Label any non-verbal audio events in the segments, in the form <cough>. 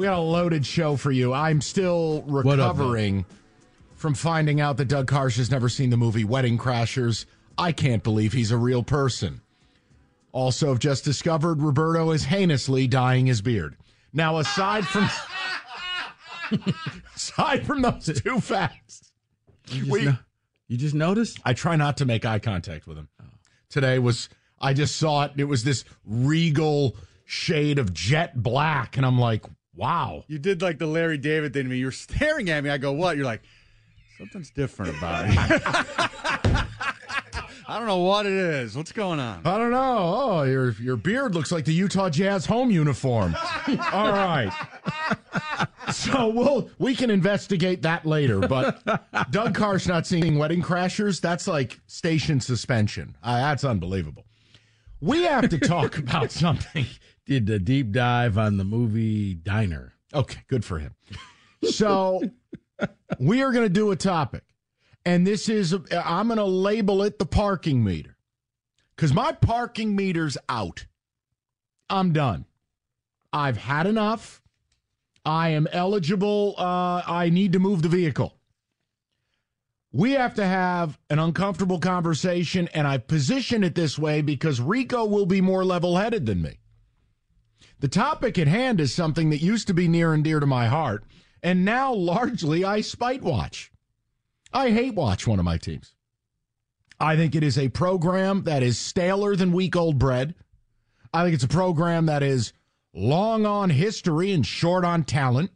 We got a loaded show for you. I'm still recovering from finding out that Doug Karsch has never seen the movie Wedding Crashers. I can't believe he's a real person. Also, have just discovered Roberto is heinously dyeing his beard. Now, aside from <laughs> aside from those two facts, You just, we- no- you just noticed? I try not to make eye contact with him. Today was I just saw it. It was this regal shade of jet black, and I'm like, wow. You did like the Larry David thing to me. You're staring at me. I go, what? You're like, something's different about it. <laughs> I don't know what it is. What's going on? I don't know. Oh, your your beard looks like the Utah Jazz home uniform. <laughs> All right. So we'll we can investigate that later. But Doug Karsch not seeing Wedding Crashers, that's like station suspension. Uh, that's unbelievable. We have to talk about something. Did a deep dive on the movie Diner. Okay, good for him. <laughs> So we are going to do a topic, and this is I'm going to label it the parking meter because my parking meter's out. I'm done. I've had enough. I am eligible. Uh, I need to move the vehicle. We have to have an uncomfortable conversation, and I position it this way because Rico will be more level headed than me. The topic at hand is something that used to be near and dear to my heart, and now largely I spite watch. I hate watch one of my teams. I think it is a program that is staler than week old bread. I think it's a program that is long on history and short on talent.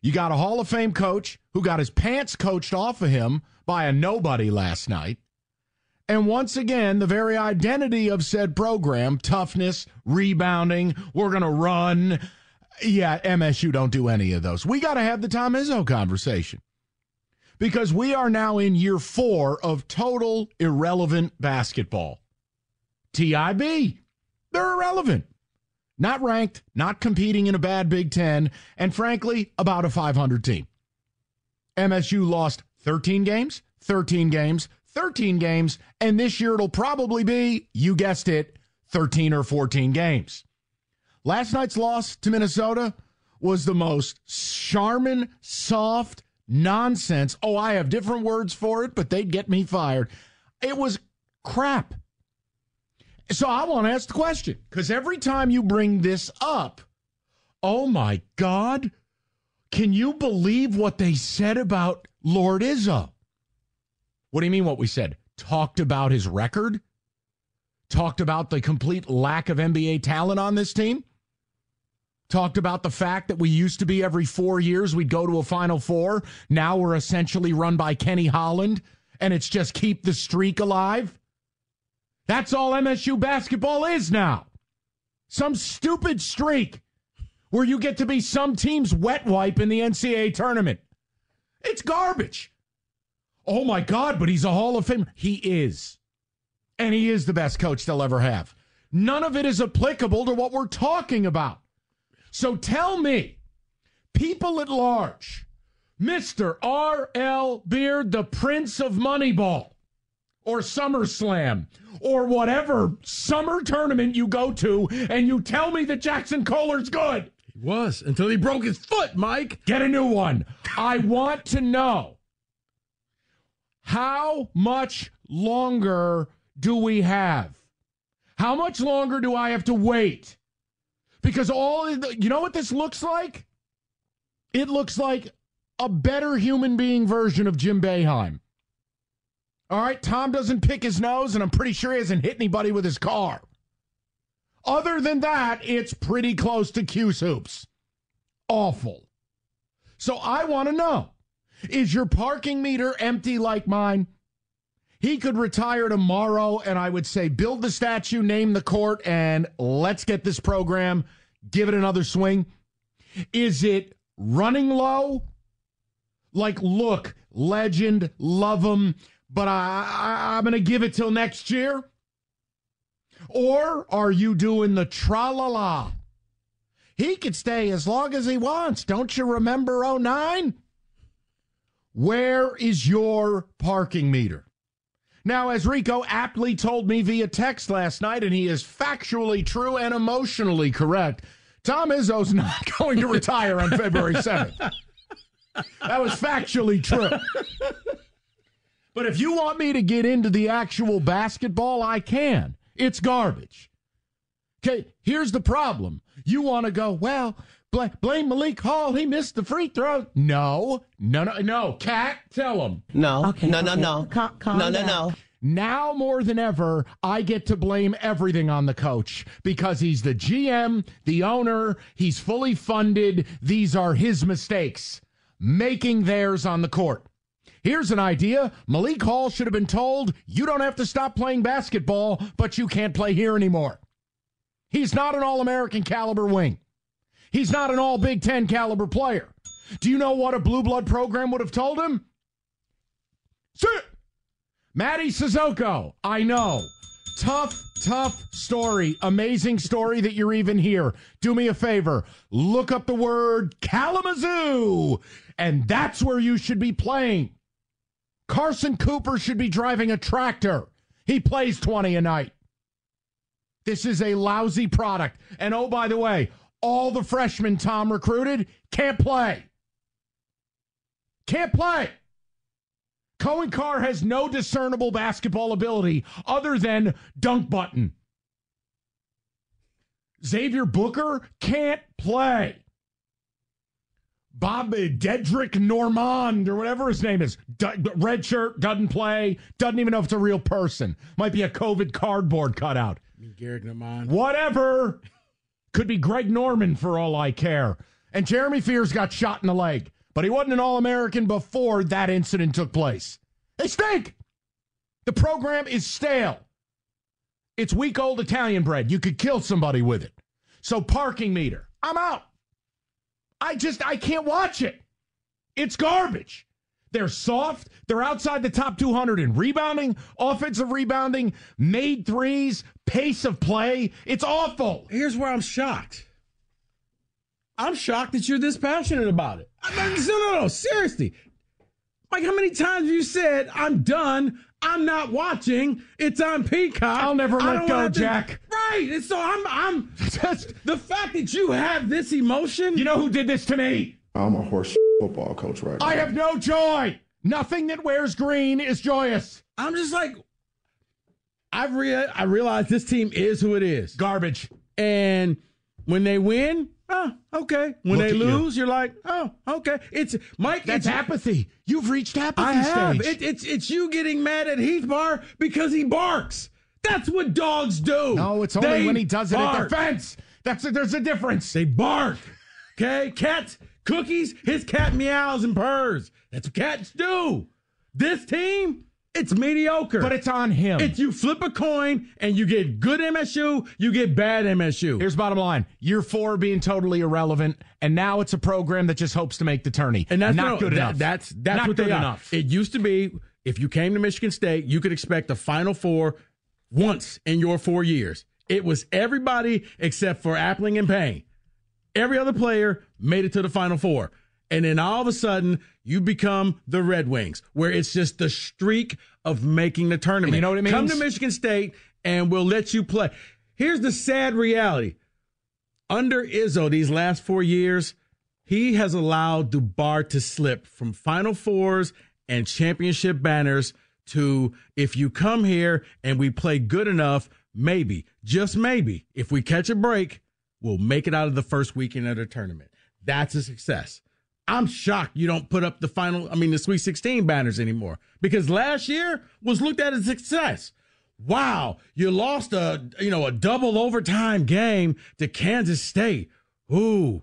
You got a Hall of Fame coach who got his pants coached off of him by a nobody last night. And once again, the very identity of said program, toughness, rebounding, we're going to run. Yeah, MSU don't do any of those. We got to have the Tom Izzo conversation because we are now in year four of total irrelevant basketball. TIB, they're irrelevant. Not ranked, not competing in a bad Big Ten, and frankly, about a 500 team. MSU lost 13 games, 13 games, 13 games, and this year it'll probably be, you guessed it, 13 or 14 games. Last night's loss to Minnesota was the most Charmin, soft nonsense. Oh, I have different words for it, but they'd get me fired. It was crap. So I want to ask the question because every time you bring this up, oh my God, can you believe what they said about Lord Izzo? What do you mean what we said? Talked about his record? Talked about the complete lack of NBA talent on this team? Talked about the fact that we used to be every four years we'd go to a Final Four. Now we're essentially run by Kenny Holland, and it's just keep the streak alive. That's all MSU basketball is now. Some stupid streak where you get to be some team's wet wipe in the NCAA tournament. It's garbage. Oh my God, but he's a Hall of Fame. He is. And he is the best coach they'll ever have. None of it is applicable to what we're talking about. So tell me, people at large, Mr. R.L. Beard, the Prince of Moneyball, or SummerSlam, or whatever summer tournament you go to, and you tell me that Jaxon Kohler's good. He was until he broke his foot, Mike. Get a new one. I want to know how much longer do we have? How much longer do I have to wait? Because all you know what this looks like? It looks like a better human being version of Jim Boeheim. All right, Tom doesn't pick his nose, and I'm pretty sure he hasn't hit anybody with his car. Other than that, it's pretty close to 'Cuse hoops. Awful. So I want to know is your parking meter empty like mine? He could retire tomorrow, and I would say build the statue, name the court, and let's get this program, give it another swing. Is it running low? Like, look, legend, love him, but I, I, I'm going to give it till next year? Or are you doing the tra la la? He could stay as long as he wants. Don't you remember 09? Where is your parking meter? Now, as Rico aptly told me via text last night, and he is factually true and emotionally correct, Tom Izzo's <laughs> not going to retire on February 7th. That was factually true. But if you want me to get into the actual basketball, I can. It's garbage. Okay, here's the problem. You want to go, well, bl- blame Malik Hall. He missed the free throw. No, no, no, no. Cat, tell him. No, Okay, no, no, okay. no, Cal- calm no, no, no. Now more than ever, I get to blame everything on the coach because he's the GM, the owner, he's fully funded. These are his mistakes, making theirs on the court. Here's an idea Malik Hall should have been told, you don't have to stop playing basketball, but you can't play here anymore. He's not an All American caliber wing. He's not an All Big Ten caliber player. Do you know what a blue blood program would have told him? Sit! Mady Sissoko, I know. Tough, tough story. Amazing story that you're even here. Do me a favor. Look up the word Kalamazoo, and that's where you should be playing. Carson Cooper should be driving a tractor. He plays 20 a night. This is a lousy product. And oh, by the way, all the freshmen Tom recruited can't play. Can't play. Coen Carr has no discernible basketball ability other than dunk button. Xavier Booker can't play. Bob Dedrick Normand or whatever his name is, d- red shirt, doesn't play, doesn't even know if it's a real person. Might be a COVID cardboard cutout. Garrick Naman. Whatever. Could be Greg Norman for all I care. And Jeremy Fears got shot in the leg, but he wasn't an All American before that incident took place. They stink. The program is stale. It's week old Italian bread. You could kill somebody with it. So, parking meter, I'm out. I just, I can't watch it. It's garbage. They're soft. They're outside the top 200 in rebounding, offensive rebounding, made threes, pace of play. It's awful. Here's where I'm shocked. I'm shocked that you're this passionate about it. I mean, no, no, no, seriously. Like, how many times have you said, I'm done, I'm not watching, it's on Peacock. I'll never let go, have to-" Jack. Right. And so I'm, I'm, <laughs> Just, the fact that you have this emotion. you know who did this to me? I'm a horse football coach right now. I have no joy. Nothing that wears green is joyous. I'm just like, I've rea- I realize this team is who it is. Garbage. And when they win, oh, okay. When Look they at you. lose, you. are like, oh, okay. It's Mike. That's it's, apathy. You've reached apathy I have. stage. It, it's it's you getting mad at Heath Bar because he barks. That's what dogs do. no, it's only They when he does it bark. at the fence. That's a, there's a difference. They bark. Okay, cats, cookies. His cat meows and purrs. That's what cats do. This team, it's mediocre. But it's on him. It's you flip a coin and you get good MSU, you get bad MSU. Here's bottom line: year four being totally irrelevant, and now it's a program that just hopes to make the tourney. and that's not no, good that- enough. That's that's Not what good they are. enough. It used to be if you came to Michigan State, you could expect a Final Four once in your four years. It was everybody except for Appling and Payne. Every other player made it to the Final Four. And then all of a sudden, you become the Red Wings, where it's just the streak of making the tournament. And you know what it Come to Michigan State, and we'll let you play. Here's the sad reality under Izzo these last four years, he has allowed Dubar to slip from Final Fours and championship banners to if you come here and we play good enough, maybe, just maybe, if we catch a break, we'll make it out of the first weekend of the tournament. That's a success. I'm shocked you don't put up the final, I mean, the Sweet 16 banners anymore because last year was looked at as a success. Wow, you lost a, you know, a double overtime game to Kansas State. Ooh,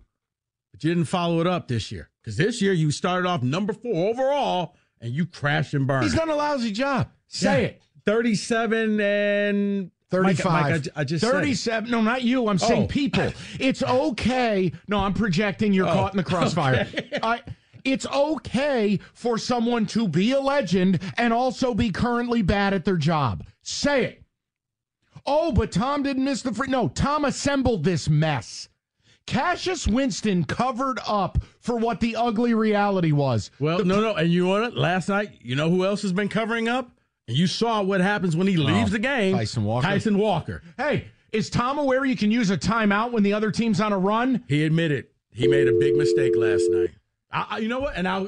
but you didn't follow it up this year because this year you started off number four overall and you crashed and burned. He's done a lousy job. Say Yeah. it. 37 and 35. Mike, Mike, I just said 37. No, not you. I'm saying Oh. people. <laughs> It's okay. No, I'm projecting you're Oh, caught in the crossfire. <laughs> I, it's okay for someone to be a legend and also be currently bad at their job. Say it. Oh, but Tom didn't miss the free. No, Tom assembled this mess. Cassius Winston covered up for what the ugly reality was. Well, no, no. And you know what? Last night, you know who else has been covering up? And you saw what happens when he oh, leaves the game. Oh, Tyson Walker. Tyson Walker. Hey, is Tom aware you can use a timeout when the other team's on a run? He admitted he made a big mistake last night. I, you know what? And I,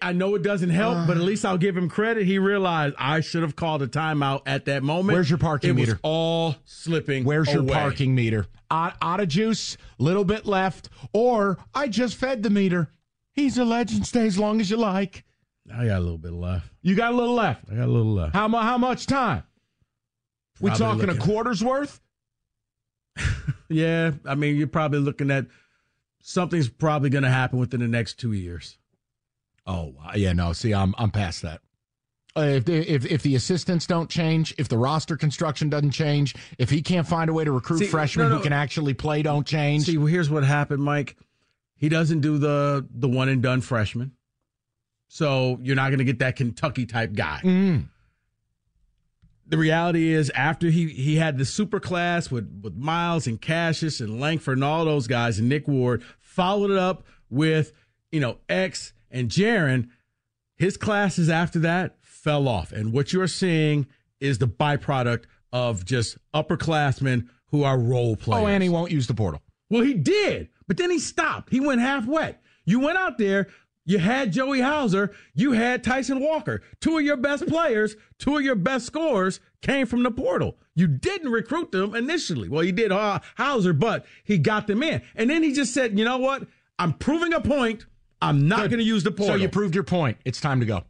I know it doesn't help, but at least I'll give him credit. He realized I should have called a timeout at that moment. Where's your parking it meter? Was all slipping. Where's your parking meter? Out, out of juice, little bit left, or I just fed the meter. He's a legend. Stay as long as you like. I got a little bit left. You got a little left. I got a little left. How, mu- how much time? We talking a quarter's worth? <laughs> Yeah, I mean, you're probably looking at something's probably going to happen within the next two years. Oh yeah, no. See, I'm I'm past that. Uh, if, the, if if the assistants don't change, if the roster construction doesn't change, if he can't find a way to recruit See, freshmen no, no. who can actually play, don't change. See, well, here's what happened, Mike. He doesn't do the the one and done freshman, so you're not going to get that Kentucky type guy. Mm. The reality is, after he he had the super class with with Miles and Cassius and Langford and all those guys and Nick Ward, followed it up with you know X and Jaren. His classes after that fell off, and what you're seeing is the byproduct of just upperclassmen who are role players. Oh, and he won't use the portal. Well, he did, but then he stopped. He went half wet. You went out there, you had Joey Hauser, you had Tyson Walker. Two of your best players, two of your best scorers came from the portal. You didn't recruit them initially. Well, you did uh, Hauser, but he got them in. And then he just said, you know what? I'm proving a point. I'm not going to use the portal. So you proved your point. It's time to go.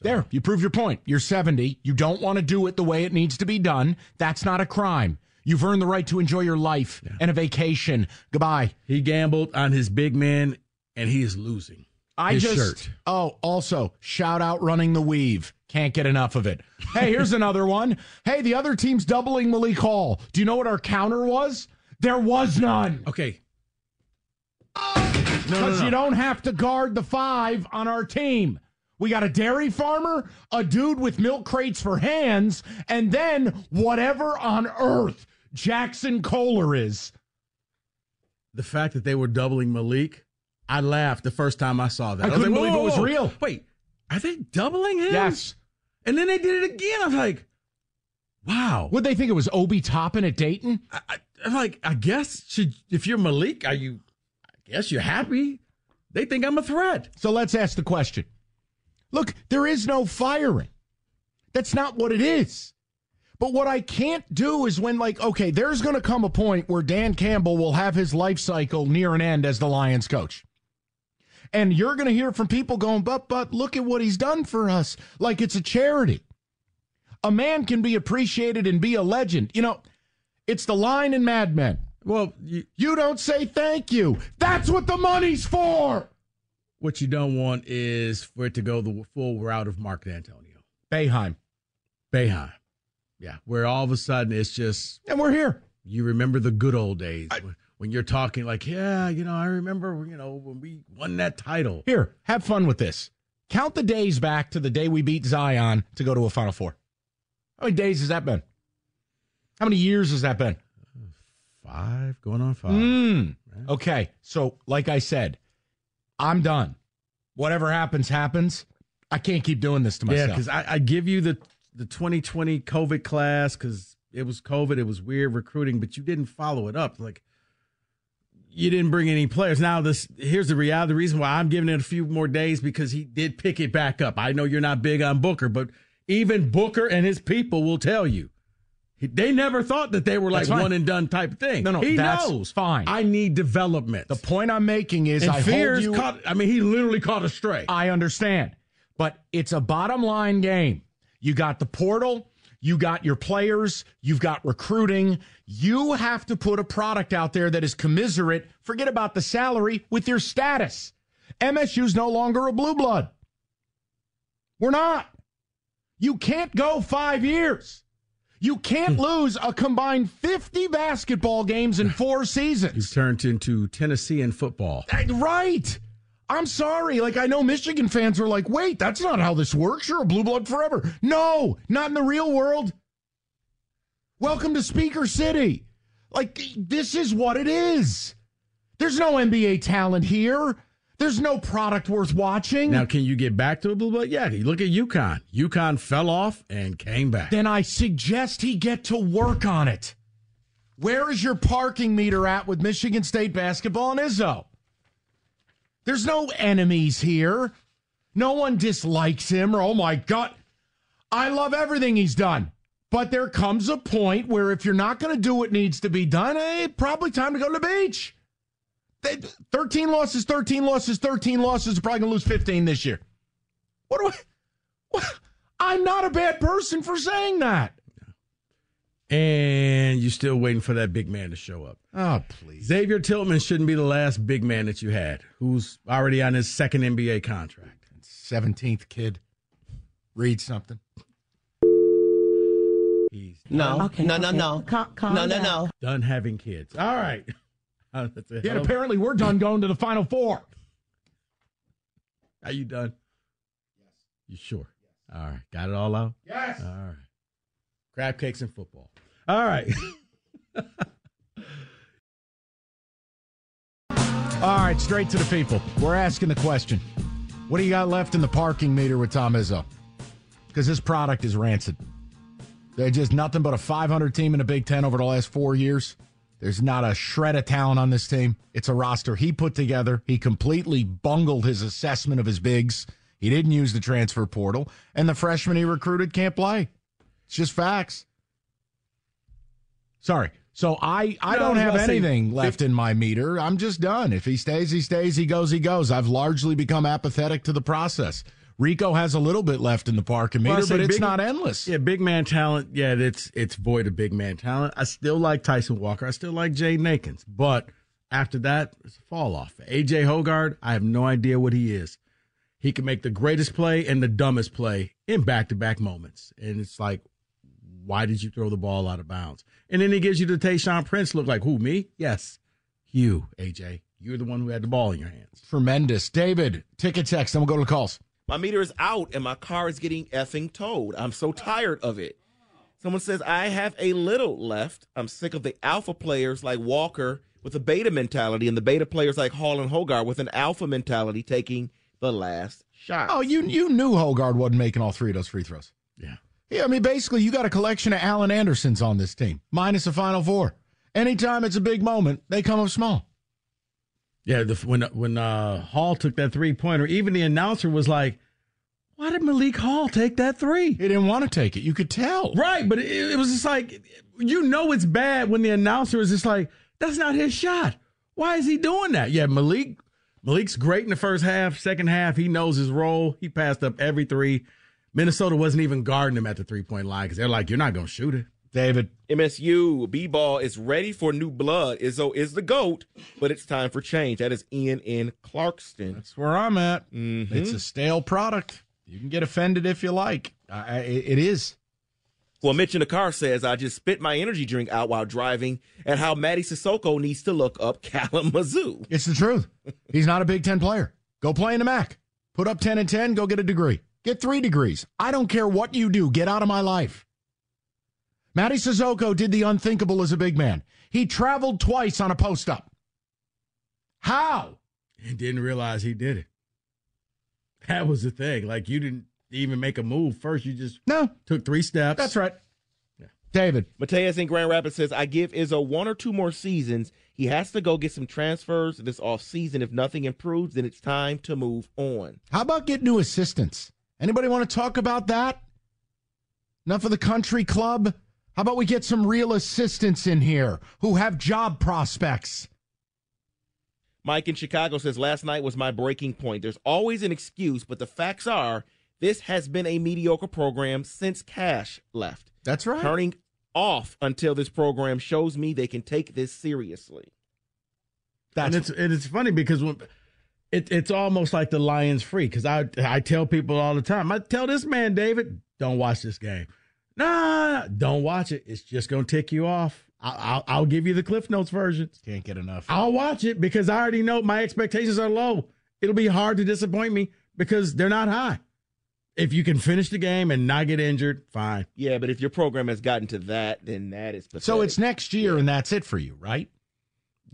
There, you proved your point. You're 70. You don't want to do it the way it needs to be done. That's not a crime. You've earned the right to enjoy your life and a vacation. Goodbye. he gambled on his big man, and he is losing. I his just shirt. oh, also shout out running the weave. Can't get enough of it. Hey, here's <laughs> another one. Hey, the other team's doubling Malik Hall. Do you know what our counter was? There was none. Okay. Uh, no, no, Because no. you don't have to guard the five on our team. We got a dairy farmer, a dude with milk crates for hands, and then whatever on earth Jaxon Kohler is. the fact that they were doubling Malik, I laughed the first time I saw that. I was couldn't like, believe whoa, it was whoa, whoa. real. Wait, are they doubling him? Yes. And then they did it again. I was like, wow. Would they think it was Obi Toppin at Dayton? I, I, I'm like, I guess should if you're Malik, are you? I guess you're happy. They think I'm a threat. So let's ask the question. Look, there is no firing. That's not what it is. But what I can't do is when, like, okay, there's going to come a point where Dan Campbell will have his life cycle near an end as the Lions coach. And you're going to hear from people going, but, but look at what he's done for us. Like it's a charity. A man can be appreciated and be a legend. You know, it's the line in Mad Men. Well, you, You don't say thank you. That's what the money's for. what you don't want is for it to go the full route of Mark Dantonio, Boeheim. Boeheim. Yeah, where all of a sudden it's just And we're here. you remember the good old days when, when you're talking like, yeah, you know, I remember, you know, when we won that title. Here, have fun with this. Count the days back to the day we beat Zion to go to a Final Four. How many days has that been? How many years has that been? Five, going on five. Mm. Okay, so like I said, I'm done. Whatever happens, happens. I can't keep doing this to myself. Yeah, because I, I give you the the 2020 COVID class because it was COVID, it was weird recruiting, but you didn't follow it up. Like you didn't bring any players. Now this here's the reality. The reason why I'm giving it a few more days because he did pick it back up. I know you're not big on Booker, but even Booker and his people will tell you They never thought that they were like one and done type of thing. No, no, he that's knows. fine. I need development. The point I'm making is and I fears hold you. caught. I mean, he literally caught a stray. I understand, but it's a bottom line game. You got the portal, you got your players, you've got recruiting. You have to put a product out there that is commiserate. Forget about the salary with your status. MSU's no longer a blue blood. We're not. You can't go five years. You can't hmm. lose a combined 50 basketball games in <laughs> four seasons. You've turned into Tennessee in football. Right. I'm sorry. Like, I know Michigan fans are like, wait, that's not how this works. You're a blue blood forever. No, not in the real world. Welcome to Speaker City. Like, this is what it is. There's no NBA talent here. There's no product worth watching. Now, can you get back to a blue blood? Yeah. Look at UConn. UConn fell off and came back. then I suggest he get to work on it. Where is your parking meter at with Michigan State basketball and Izzo? There's no enemies here. No one dislikes him or, oh my God. I love everything he's done. But there comes a point where if you're not going to do what needs to be done, hey, probably time to go to the beach. 13 losses, 13 losses, 13 losses. Probably going to lose 15 this year. What do I. What? <laughs> I'm not a bad person for saying that. And you're still waiting for that big man to show up. Oh, please. Xavier Tillman shouldn't be the last big man that you had, who's already on his second NBA contract. 17th kid. Read something. He's No, Okay, no, no, okay. no, Cal- calm no, no, no. done having kids. All right. <laughs> Yeah, hell and of- apparently we're done going to the Final Four. Are you done? Yes. You sure? Yes. All right. Got it all out? Yes. All right. Crab cakes and football. All right. <laughs> All right, straight to the people. We're asking the question What do you got left in the parking meter with Tom Izzo? Because this product is rancid. They're just nothing but a 500 team in the Big Ten over the last four years. There's not a shred of talent on this team. It's a roster he put together. He completely bungled his assessment of his bigs. He didn't use the transfer portal, and the freshmen he recruited can't play. It's just facts. Sorry. So I, I No, don't have anything left in my meter. I'm just done. If he stays, he stays. He goes, he goes. I've largely become apathetic to the process. Rico has a little bit left in the parking meter, say but it's big- not endless. yeah, big man talent. Yeah, it's it's void of big man talent. I still like Tyson Walker. I still like Jaden Akins. But after that, it's a fall off. AJ Hoggard, I have no idea what he is. He can make the greatest play and the dumbest play in back to back moments. And it's like, why did you throw the ball out of bounds? And then he gives you the Tayshaun Prince look like, who, me? Yes. You, AJ. You're the one who had the ball in your hands. Tremendous. David, ticket text, then we'll go to the calls. My meter is out and my car is getting effing towed. I'm so tired of it. Someone says, I have a little left. I'm sick of the alpha players like Walker with a beta mentality and the beta players like Hall and Hoggard with an alpha mentality taking the last shot. Oh, you you knew Hoggard wasn't making all three of those free throws. Yeah. Yeah, I mean, basically, you got a collection of Alan Andersons on this team, minus the Final Four. Anytime it's a big moment, they come up small. Yeah, the, when when uh, Hall took that three pointer, even the announcer was like, "Why did Malik Hall take that three? He didn't want to take it. You could tell. Right, but it, it was just like, you know, it's bad when the announcer is just like, "That's not his shot. Why is he doing that?" Yeah, Malik Malik's great in the first half. Second half, he knows his role. He passed up every three. Minnesota wasn't even guarding him at the three point line because they're like, "You're not going to shoot it." David, MSU B ball is ready for new blood. Izzo is the GOAT, but it's time for change. That is Ian in Clarkston. that's where I'm at. Mhm. It's a stale product. You can get offended if you like. I, I, it is. Well, Mitch in the car says, I just spit my energy drink out while driving and how Mady Sissoko needs to look up <laughs> Kalamazoo. It's the truth. He's not a Big Ten player. Go play in the MAC. Put up 10 and 10, go get a degree. Get three degrees. I don't care what you do. Get out of my life. Mady Sissoko did the unthinkable as a big man. He traveled twice on a post up. How? And didn't realize he did it. That was the thing. Like you didn't even make a move first. You just No, took three steps. that's right. Yeah. David, Mateus in Grand Rapids says, I give Izzo one or two more seasons. He has to go get some transfers this off season. If nothing improves, then it's time to move on. how about get new assistants? Anybody want to talk about that? Enough of the country club? How about we get some real assistants in here who have job prospects? Mike in Chicago says last night was my breaking point. There's always an excuse, but the facts are this has been a mediocre program since Cash left. That's right. Turning off until this program shows me they can take this seriously. That's and it's and it's funny because when it, it's almost like the Lions free because I I tell people all the time I tell this man David don't watch this game. Nah, don't watch it. It's just gonna tick you off. I'll, I'll, I'll give you the Cliff Notes version. can't get enough. I'll watch it because I already know my expectations are low. It'll be hard to disappoint me because they're not high. If you can finish the game and not get injured, fine. Yeah, but if your program has gotten to that, then that is pathetic. So it's next year and that's it for you, right?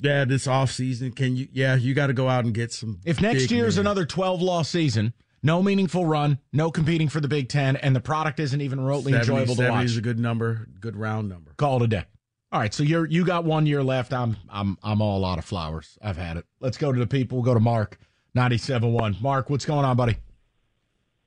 Yeah, this off season, can you? Yeah, you got to go out and get some. If next big year's men. another 12 loss season, no meaningful run, no competing for the Big Ten, and the product isn't even remotely 70, enjoyable to 70 watch, is a good number, good round number. call it a day. All right, so you're you got one year left. I'm I'm I'm all out of flowers. I've had it. Let's go to the people. We'll go to Mark, ninety-seven-one. Mark, what's going on, buddy?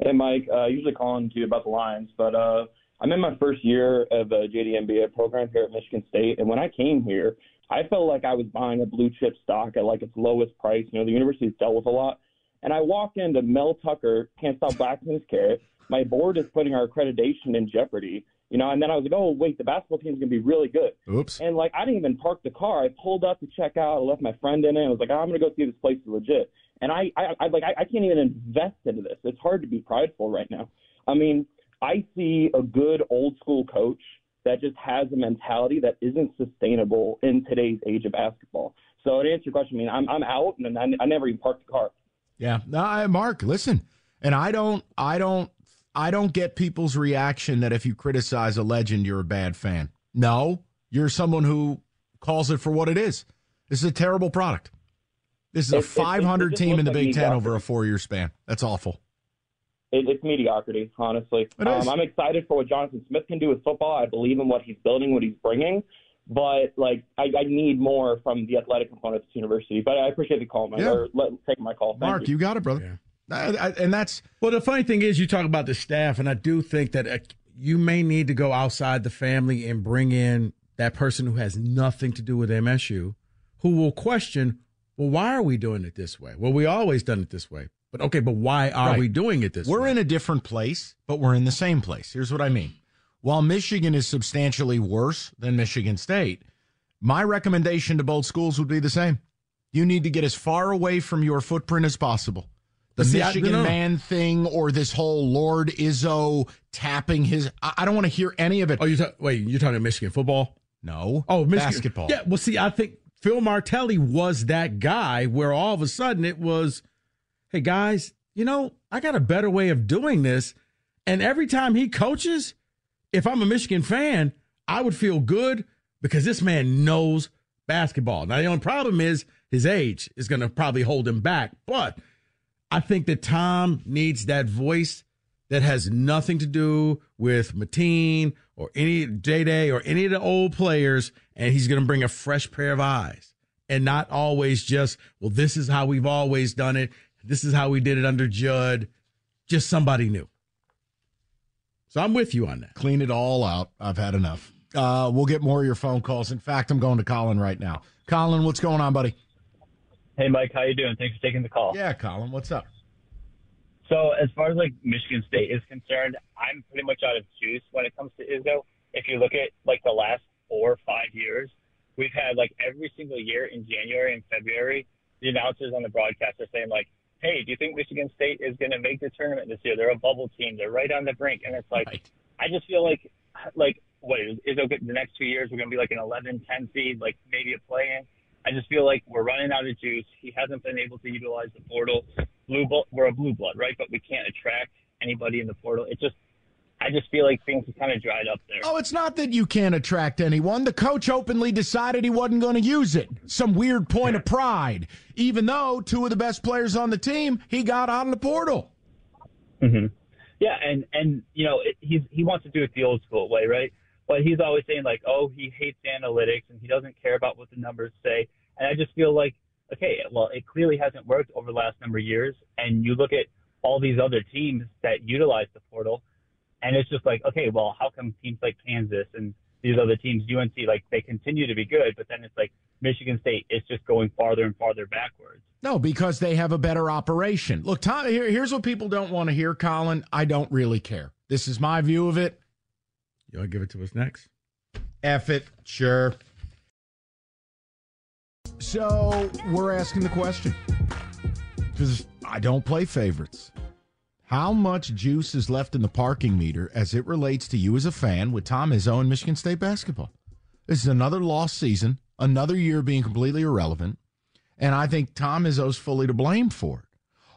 Hey, Mike. Uh, usually calling to you about the Lions, but uh, I'm in my first year of a JD MBA program here at Michigan State, and when I came here, I felt like I was buying a blue chip stock at like its lowest price. You know, the university's dealt with a lot, and I walk into Mel Tucker can't stop waxing his carrot. My board is putting our accreditation in jeopardy. You know, and then I was like, oh wait, the basketball team's gonna be really good. Oops. And like I didn't even park the car. I pulled up to check out. I left my friend in it. I was like, I'm gonna go see if this place is legit. And I, I, I like I, I can't even invest into this. It's hard to be prideful right now. I mean, I see a good old school coach that just has a mentality that isn't sustainable in today's age of basketball. So to answer your question, I mean, I'm I'm out and I, I never even parked the car. Yeah. No, I, Mark, listen. And I don't I don't I don't get people's reaction that if you criticize a legend you're a bad fan. No, you're someone who calls it for what it is. This is a terrible product. This is a It- it- it 500 team in the like Big 10 over a 4-year span. That's awful. It, it's mediocrity, honestly. It is. Um, I'm excited for what Jonathan Smith can do with football. I believe in what he's building, what he's bringing. But like, I, I need more from the athletic component of this university. But I appreciate the call, man. Yeah. Or let, taking my call. Thank Mark, you. you got it, brother. I- I- and that's Well, the funny thing is, you talk about the staff, and I do think that uh, you may need to go outside the family and bring in that person who has nothing to do with MSU, who will question, well, why are we doing it this way? Well, we always done it this way. But okay, but why are Right. we doing it this way? we're in a different place, but we're in the same place. Here's what I mean. While Michigan is substantially worse than Michigan State, my recommendation to both schools would be the same. You need to get as far away from your footprint as possible. The See, Michigan man thing or this whole Lord Izzo tapping his I don't want to hear any of it. Oh, you talk, wait, you're talking about Michigan football? no. Oh, Michigan basketball. Yeah, well, see, I think Phil Martelli was that guy where all of a sudden it was, hey guys, you know, I got a better way of doing this, and every time he coaches, if I'm a Michigan fan, I would feel good because this man knows basketball. Now the only problem is his age is going to probably hold him back, but I think that Tom needs that voice that has nothing to do with Mateen or any J Day or any of the old players, and he's going to bring a fresh pair of eyes and not always just, well, this is how we've always done it. This is how we did it under Jud. Just somebody new. So I'm with you on that. Clean it all out. I've had enough. Uh, we'll get more of your phone calls. In fact, I'm going to Colin right now. Colin, what's going on, buddy? Hey, Mike, how you doing? Thanks for taking the call. Yeah, Colin, what's up? So, as far as like Michigan State is concerned, I'm pretty much out of juice when it comes to Izzo. If you look at like the last four or five years, we've had like every single year in January and February, the announcers on the broadcast are saying like, "Hey, do you think Michigan State is going to make the tournament this year? They're a bubble team. They're right on the brink." And it's like, Right. I just feel like, like what is okay? The next two years, we're going to be like an 11, 10 seed, like maybe a play-in. I just feel like we're running out of juice. He hasn't been able to utilize the portal. Blue, we're a blue blood, right? But we can't attract anybody in the portal. It just, I just feel like things have kind of dried up there. Oh, it's not that you can't attract anyone. The coach openly decided he wasn't going to use it. Some weird point of pride. Even though two of the best players on the team, he got out of the portal. hmm Yeah, and and you know it, he's he wants to do it the old school way, right? But he's always saying like, oh, he hates analytics and he doesn't care about what the numbers say. And I just feel like, okay, well, it clearly hasn't worked over the last number of years. And you look at all these other teams that utilize the portal, and it's just like, okay, well, how come teams like Kansas and these other teams, UNC, like they continue to be good, but then it's like Michigan State is just going farther and farther backwards. No, because they have a better operation. Look, Tom, here, here's what people don't want to hear, Colin. I don't really care. This is my view of it. You want to give it to us next? F it, sure. So we're asking the question because I don't play favorites. How much juice is left in the parking meter as it relates to you as a fan with Tom Izzo and Michigan State basketball? This is another lost season, another year being completely irrelevant, and I think Tom Izzo's fully to blame for it.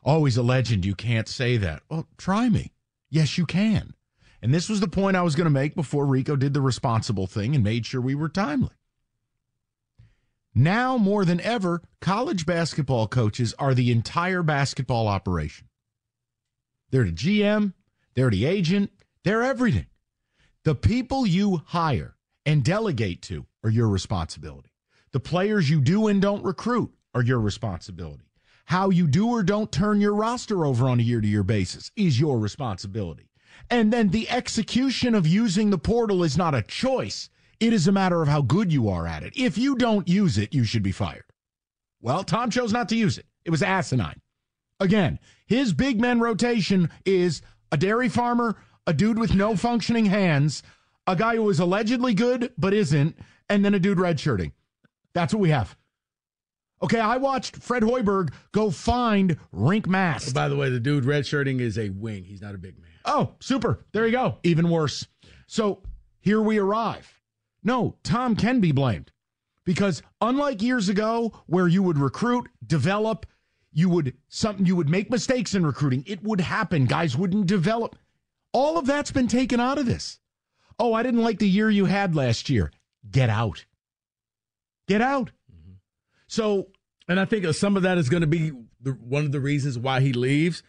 Oh, he's a legend. You can't say that. Well, try me. Yes, you can. And this was the point I was going to make before Rico did the responsible thing and made sure we were timely. Now more than ever, college basketball coaches are the entire basketball operation. They're the GM, they're the agent, they're everything. The people you hire and delegate to are your responsibility. The players you do and don't recruit are your responsibility. How you do or don't turn your roster over on a year to year basis is your responsibility. And then the execution of using the portal is not a choice. It is a matter of how good you are at it. If you don't use it, you should be fired. Well, Tom chose not to use it. It was asinine. Again, his big men rotation is a dairy farmer, a dude with no functioning hands, a guy who is allegedly good but isn't, and then a dude redshirting. That's what we have. Okay, I watched Fred Hoiberg go find Rienk Mast. By the way, the dude redshirting is a wing. He's not a big man. Oh, super. There you go. Even worse. So here we arrive. No, Tom can be blamed because unlike years ago where you would recruit, develop, you would something you would make mistakes in recruiting, it would happen. Guys wouldn't develop. All of that's been taken out of this. Oh, I didn't like the year you had last year. Get out. Get out. Mm-hmm. So, and I think some of that is going to be the, one of the reasons why he leaves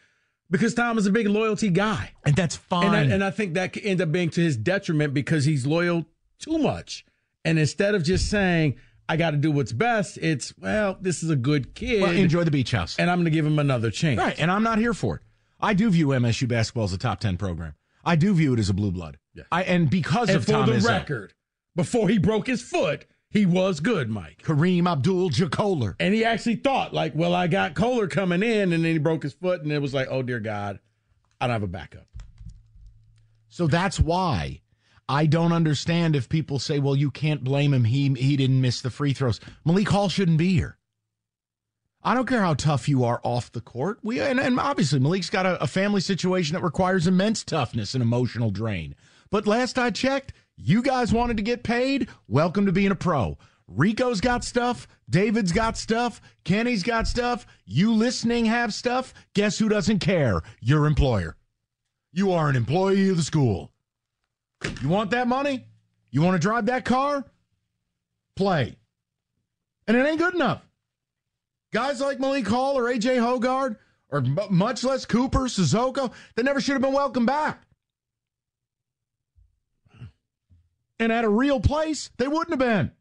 because Tom is a big loyalty guy. And that's fine. And I, and I think that could end up being to his detriment because he's loyal too much. And instead of just saying, I got to do what's best, it's, well, this is a good kid. Well, enjoy the beach house. And I'm going to give him another chance. Right. And I'm not here for it. I do view MSU basketball as a top 10 program. I do view it as a blue blood. Yes. I, and because and of for Tom the Izzo, record, before he broke his foot, he was good, Mike. Kareem Abdul Jakoler. And he actually thought, like, well, I got Kohler coming in, and then he broke his foot, and it was like, oh, dear God, I don't have a backup. So that's why I don't understand if people say, well, you can't blame him. He, he didn't miss the free throws. Malik Hall shouldn't be here. I don't care how tough you are off the court. We and, and obviously Malik's got a, a family situation that requires immense toughness and emotional drain. But last I checked, you guys wanted to get paid. Welcome to being a pro. Rico's got stuff. David's got stuff. Kenny's got stuff. You listening have stuff. Guess who doesn't care? Your employer. You are an employee of the school. You want that money? You want to drive that car? Play. And it ain't good enough. Guys like Malik Hall or AJ Hoggard, or much less Cooper, Sissoko, they never should have been welcomed back. And at a real place, they wouldn't have been.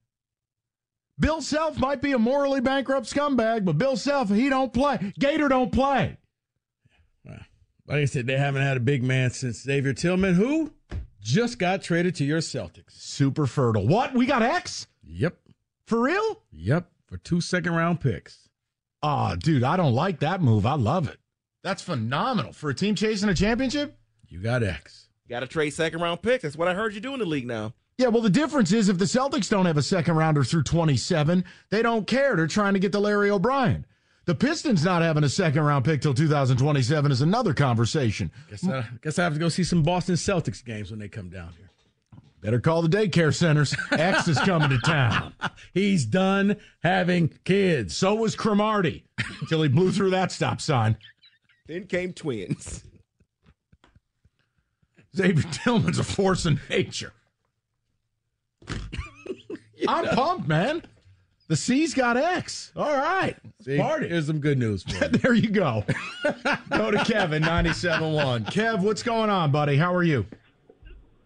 Bill Self might be a morally bankrupt scumbag, but Bill Self, he don't play. Gator don't play. Like I said, they haven't had a big man since Xavier Tillman, who just got traded to your Celtics. Super fertile. What? We got X? Yep. For real? Yep. For two second round picks. Oh, dude, I don't like that move. I love it. That's phenomenal. For a team chasing a championship? You got X. Got to trade second round picks. That's what I heard you do in the league now. Yeah, well, the difference is if the Celtics don't have a second rounder through 27, they don't care. They're trying to get the Larry O'Brien. The Pistons not having a second round pick till 2027 is another conversation. Guess I, guess I have to go see some Boston Celtics games when they come down here. Better call the daycare centers. X is coming to town. <laughs> He's done having kids. So was Cromartie until he blew through that stop sign. Then came twins. Xavier Tillman's a force of nature. <laughs> I'm pumped, man. The C's got X. All right. See, Party. Here's some good news for <laughs> you. there you go. <laughs> go to Kevin, 97.1. Kev, what's going on, buddy? How are you?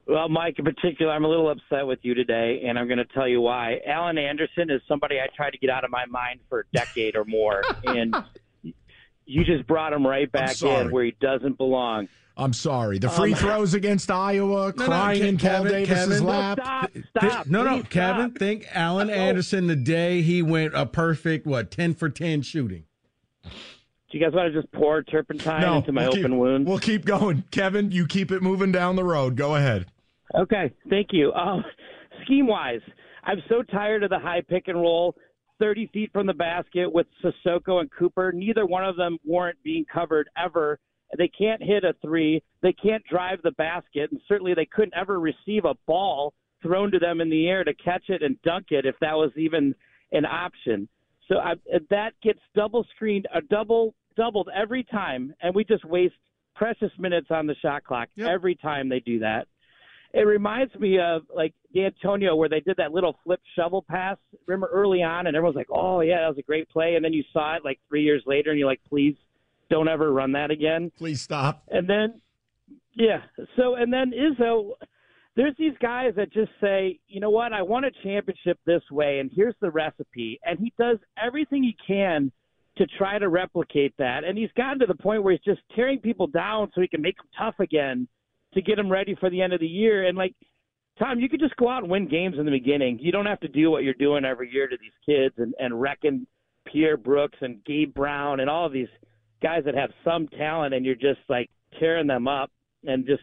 Well, Mike, in particular, I'm a little upset with you today, and I'm going to tell you why. Alan Anderson is somebody I tried to get out of my mind for a decade or more, <laughs> and you just brought him right back in where he doesn't belong. I'm sorry. The free Um, throws against Iowa, No, no, crying in Paul Kevin, Davis's Kevin. lap. Stop! Th- Stop! no, no, please Kevin. stop. Think Alan Anderson the day he went a perfect what ten for ten shooting. Do you guys want to just pour turpentine into my we'll open keep, wound? We'll keep going. Kevin, you keep it moving down the road. Go ahead. Okay, thank you. Uh, scheme wise, I'm so tired of the high pick and roll, 30 feet from the basket with Sissoko and Cooper. Neither one of them warrant being covered ever. They can't hit a three. They can't drive the basket, and certainly they couldn't ever receive a ball thrown to them in the air to catch it and dunk it if that was even an option. So I, that gets double screened, a double doubled every time, and we just waste precious minutes on the shot clock every time they do that. It reminds me of like Dantonio where they did that little flip shovel pass. Remember early on, and everyone's like, "Oh yeah, that was a great play," and then you saw it like three years later, and you're like, "Please, don't ever run that again." Please stop. And then, yeah. So and then Izzo, there's these guys that just say, you know what, I want a championship this way, and here's the recipe, and he does everything he can to try to replicate that, and he's gotten to the point where he's just tearing people down so he can make them tough again to get them ready for the end of the year, and like. Tom, you could just go out and win games in the beginning. You don't have to do what you're doing every year to these kids and, and wrecking Pierre Brooks and Gabe Brown and all of these guys that have some talent, and you're just like tearing them up and just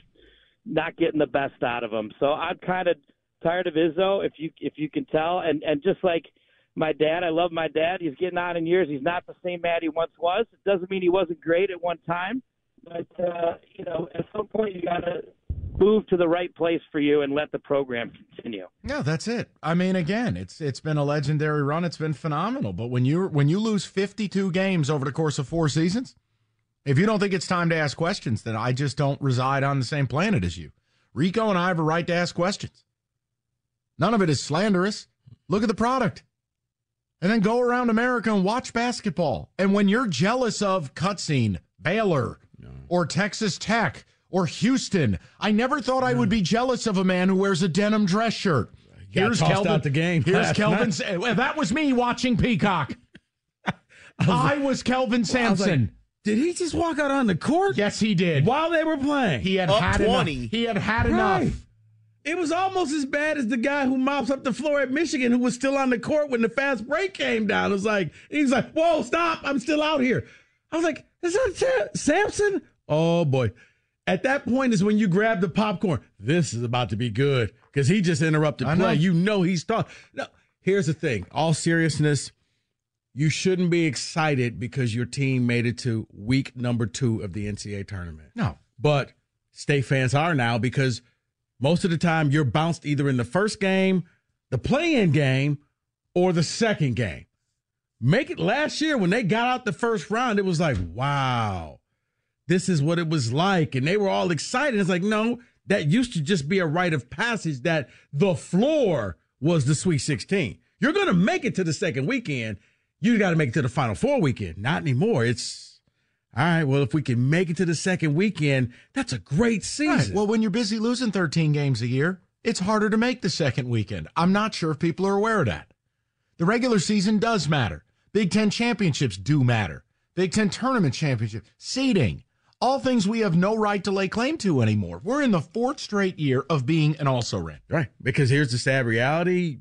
not getting the best out of them. So I'm kind of tired of Izzo, if you if you can tell, and and just like my dad, I love my dad. He's getting on in years. He's not the same man he once was. It doesn't mean he wasn't great at one time, but uh, you know, at some point you got to move to the right place for you and let the program continue. No, that's it. I mean, again, it's it's been a legendary run. It's been phenomenal. But when you when you lose 52 games over the course of four seasons, if you don't think it's time to ask questions, then I just don't reside on the same planet as you. Rico and I have a right to ask questions. None of it is slanderous. Look at the product. And then go around America and watch basketball. And when you're jealous of cutscene, Baylor, or Texas Tech, or Houston, I never thought I would be jealous of a man who wears a denim dress shirt. Got Kelvin. out the game Here's Kelvin. night. Uh, that was me watching Peacock. <laughs> I was Kelvin I was like, Sampson. Did he just walk out on the court yes, he did. while they were playing? He had Up had 20. enough. He had had Right. enough. It was almost as bad as the guy who mops up the floor at Michigan, who was still on the court when the fast break came down. It was like he's like, "Whoa, stop! I'm still out here." I was like, "Is that Sa- Sampson?" Oh boy! At that point is when you grab the popcorn. This is about to be good because he just interrupted I know. play. You know he's talking. No, here's the thing. All seriousness, you shouldn't be excited because your team made it to week number two of the NCAA tournament. No. But state fans are now because most of the time you're bounced either in the first game, the play-in game, or the second game. Make it last year when they got out the first round, it was like, wow, this is what it was like. And they were all excited. It's like, no, that used to just be a rite of passage that the floor was the Sweet 16. You're going to make it to the second weekend. You got to make it to the Final Four weekend. Not anymore. It's all right. Well, if we can make it to the second weekend, that's a great season. Right. Well, when you're busy losing 13 games a year, it's harder to make the second weekend. I'm not sure if people are aware of that. The regular season does matter. Big Ten championships do matter. Big Ten tournament championship, seeding, all things we have no right to lay claim to anymore. We're in the fourth straight year of being an also ran. Right. Because here's the sad reality.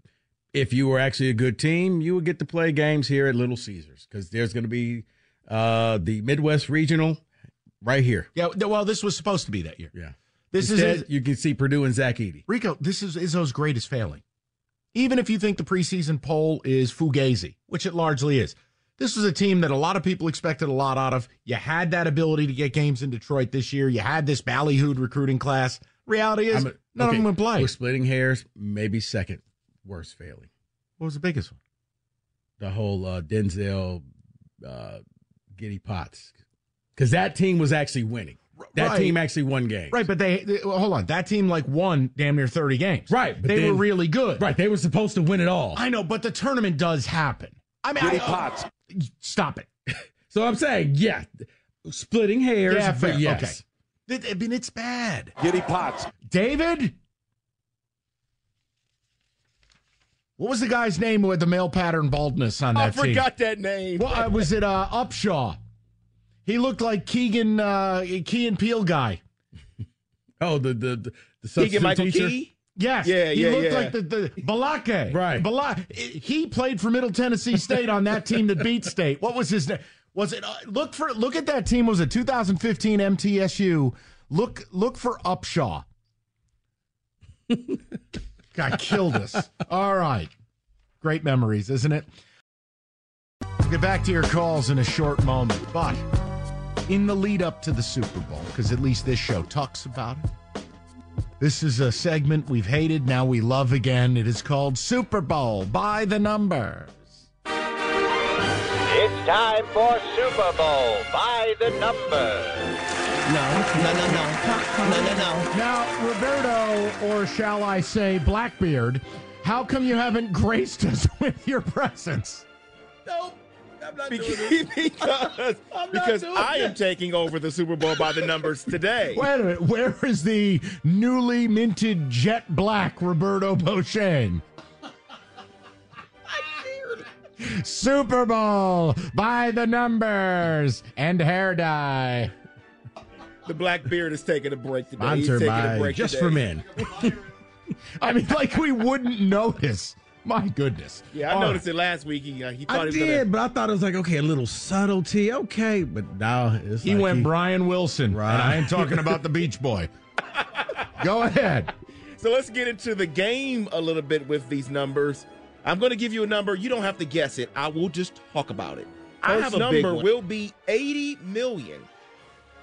If you were actually a good team, you would get to play games here at Little Caesars because there's going to be uh, the Midwest Regional right here. Yeah, well, this was supposed to be that year. Yeah. This Instead, is you can see Purdue and Zach Edey. Rico, this is Izzo's greatest failing. Even if you think the preseason poll is fugazi, which it largely is, this was a team that a lot of people expected a lot out of. You had that ability to get games in Detroit this year. You had this ballyhooed recruiting class. Reality is, I'm none a- of them would play. We're splitting hairs. Maybe second worst failing. What was the biggest one? The whole uh, Denzel uh, Giddy Potts. Because that team was actually winning. That Right. team actually won games. Right, but they, they- hold on. That team like won damn near 30 games. Right, but they then- were really good. Right. They were supposed to win it all. I know, but the tournament does happen. I mean, I, uh, stop it. <laughs> So I'm saying, yeah, splitting hairs, Yeah, fair. but yes. Okay. I mean, it's bad. Giddy Potts. David? What was the guy's name who had the male pattern baldness on that team? I forgot that name. Well, uh, was it uh, Upshaw? He looked like Keegan uh, Key and Peele guy. <laughs> Oh, the the the, the Keegan substitute Michael teacher. Key. Yes. Yeah, he yeah, looked yeah. like the, the Balake. Right. Bala- he played for Middle Tennessee State on that team that beat State. What was his name? Was it uh, look for look at that team was it 2015 MTSU. Look look for Upshaw. <laughs> Guy killed us. All right. Great memories, isn't it? We'll get back to your calls in a short moment. But in the lead up to the Super Bowl, because at least this show talks about it. This is a segment we've hated, now we love again. It is called Super Bowl by the numbers. It's time for Super Bowl by the numbers. No, no, no, no, no, no, no. Now, Roberto, or shall I say Blackbeard, how come you haven't graced us <laughs> with your presence? Nope. I'm not doing it. because because I am taking over the Super Bowl by the numbers today. <laughs> Wait a minute, where is the newly minted jet black Roberto Beauchene? Super Bowl by the numbers and hair dye. The black beard is taking a break today. He's Sponsored taking a break Just today. for Men. <laughs> I mean, like we wouldn't notice. My goodness. Yeah, I All noticed it last week. He, uh, he thought I he was did, gonna. but I thought it was like okay, a little subtlety, okay, but now it's He like went Brian Wilson, Right. and I ain't talking about the Beach Boy. Go ahead. So let's get into the game a little bit with these numbers. I'm going to give you a number. You don't have to guess it. I will just talk about it. I First have a number one. will be 80 million.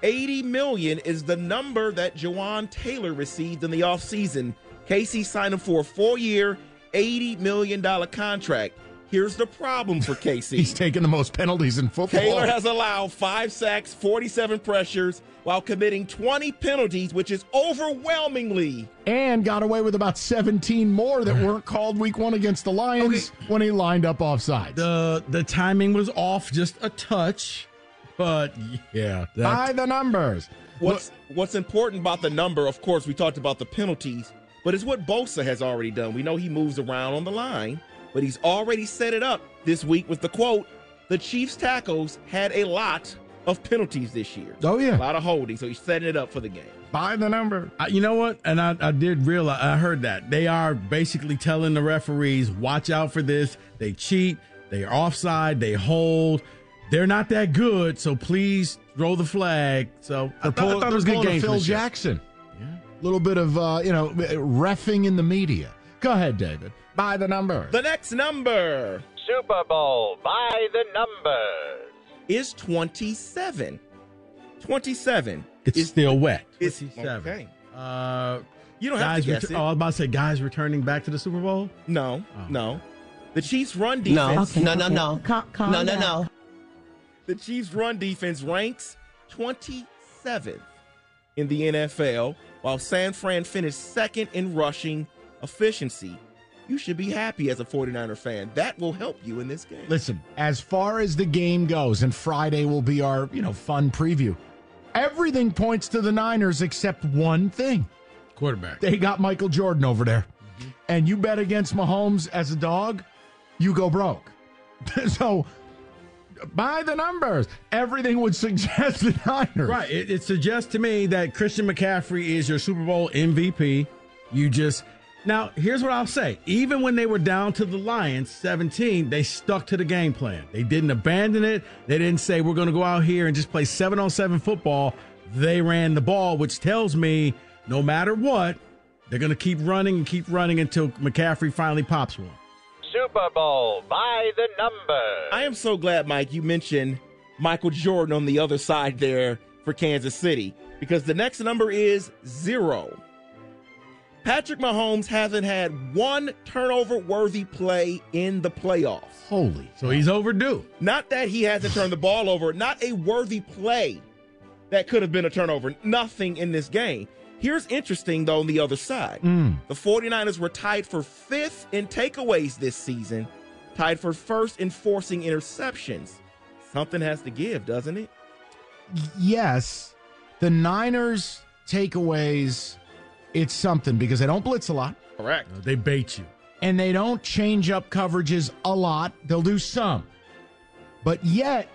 80 million is the number that Jawaan Taylor received in the offseason. KC signed him for a four-year, 80 million dollar contract. Here's the problem for KC. <laughs> He's taking the most penalties in football. Taylor has allowed five sacks, 47 pressures, while committing 20 penalties, which is overwhelmingly and got away with about 17 more that weren't called week one against the Lions when he lined up offside. the the timing was off just a touch, but yeah, By the numbers. What's what's important about the number, of course, we talked about the penalties, but it's what Bosa has already done. We know he moves around on the line, but he's already set it up this week with the quote, the Chiefs tackles had a lot of penalties this year. Oh, yeah. A lot of holding, so he's setting it up for the game. By the number. I, you know what? And I, I did realize, I heard that. They are basically telling the referees, watch out for this. They cheat, they are offside, they hold. They're not that good, so please throw the flag. So I, They're thought, I thought it was a good pulling a game. for Phil the show. Jackson. A little bit of, uh, you know, refing in the media. Go ahead, David. By the number. The next number Super Bowl by the numbers. is 27. 27. It's is still wet. It's 27. okay. Uh, You don't have guys to guess retur- it. Oh, I was about to say guys returning back to the Super Bowl. No, Oh. no. The Chiefs' run No, defense. no, no, no. No, no, no. The Chiefs' run defense ranks 27th in the NFL, while San Fran finished second in rushing efficiency. You should be happy as a 49er fan. That will help you in this game. Listen, as far as the game goes, and Friday will be our, you know, fun preview. Everything points to the Niners except one thing. Quarterback. They got Michael Jordan over there. Mm-hmm. And you bet against Mahomes as a dog, you go broke. <laughs> so by the numbers, everything would suggest <laughs> the Niners. Right. It, it suggests to me that Christian McCaffrey is your Super Bowl MVP. You just now here's what I'll say. Even when they were down to the Lions 17, they stuck to the game plan. They didn't abandon it. They didn't say we're going to go out here and just play seven on seven football. They ran the ball, which tells me no matter what, they're going to keep running and keep running until McCaffrey finally pops one. Super Bowl by the numbers. I am so glad, Mike, you mentioned Michael Jordan on the other side there for Kansas City because the next number is zero. Patrick Mahomes hasn't had one turnover worthy play in the playoffs. Holy. So he's overdue. Not that he hasn't turned the ball over, not a worthy play that could have been a turnover. Nothing in this game. Here's interesting, though, on the other side. Mm. The 49ers were tied for fifth in takeaways this season, tied for first in forcing interceptions. Something has to give, doesn't it? Yes, the Niners takeaways, it's something because they don't blitz a lot Correct. They bait you. and they don't change up coverages a lot. They'll do some. But yet,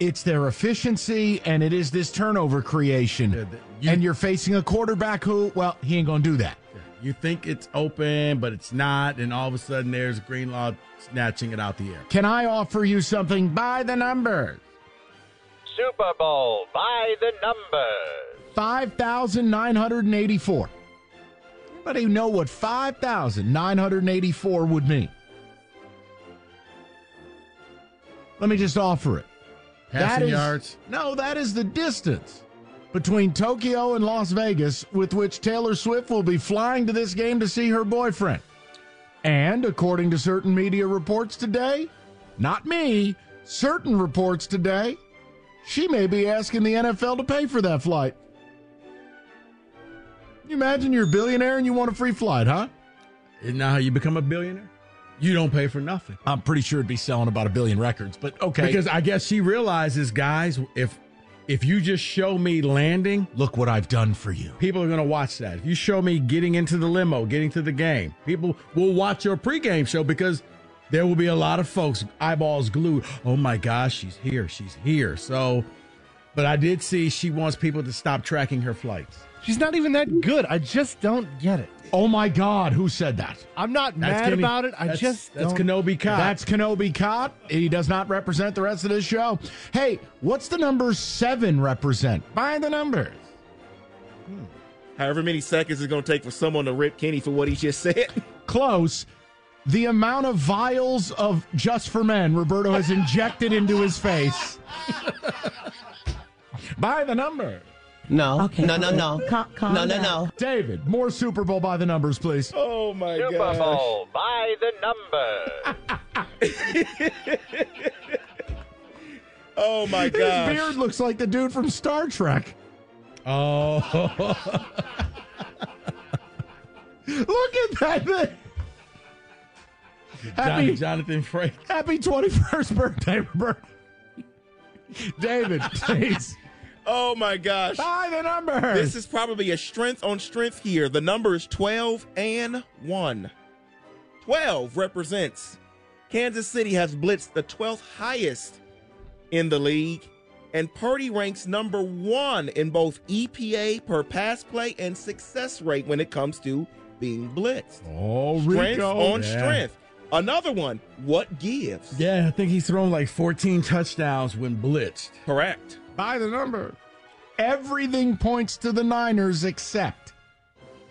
It's their efficiency, and it is this turnover creation. Yeah, the- you- and you're facing a quarterback who, well, he ain't going to do that. You think it's open, but it's not, and all of a sudden there's Greenlaw snatching it out the air. Can I offer you something by the numbers? Super Bowl by the numbers. 5,984. Anybody know what 5,984 would mean? Let me just offer it. Passing That is- yards. No, that is the distance between Tokyo and Las Vegas with which Taylor Swift will be flying to this game to see her boyfriend. And according to certain media reports today, not me, certain reports today, she may be asking the NFL to pay for that flight. You imagine you're a billionaire and you want a free flight, huh? Isn't that how you become a billionaire? You don't pay for nothing. I'm pretty sure it'd be selling about a billion records, but okay. Because I guess she realizes, guys, if if you just show me landing, look what I've done for you. people are going to watch that. If you show me getting into the limo, getting to the game, people will watch your pregame show because there will be a lot of folks eyeballs glued. Oh my gosh, she's here, she's here. So, but I did see she wants people to stop tracking her flights. She's not even that good. I just don't get it. Oh my God, who said that? I'm not That's mad Kenny- about it. I that's- just that's don't. Kenobi Cott. That's Kenobi Cott. He does not represent the rest of this show. Hey, what's the number seven represent? By the numbers. Hmm. However many seconds it's going to take for someone to rip Kenny for what he just said. <laughs> Close. The amount of vials of Just for Men Roberto has injected into his face. by the number. No. Okay. No, no, no. Cal- calm no, no, down. no. David, more Super Bowl by the numbers, please. Oh my Super gosh. Bowl by the numbers. <laughs> Oh my His beard looks like the dude from Star Trek. Oh, <laughs> Look at that thing. Happy, Jon- Jonathan Frakes. happy 21st birthday, Roberto. David, <laughs> please. Oh my gosh. By the numbers. This is probably a strength on strength here. The number is 12 and 1. 12 represents Kansas City has blitzed the 12th highest in the league, and Purdy ranks number one in both EPA per pass play and success rate when it comes to being blitzed. Oh, Strength Rico. on Yeah. strength. Another one, what gives? Yeah, I think he's thrown like 14 touchdowns when blitzed. Correct. By the number. Everything points to the Niners except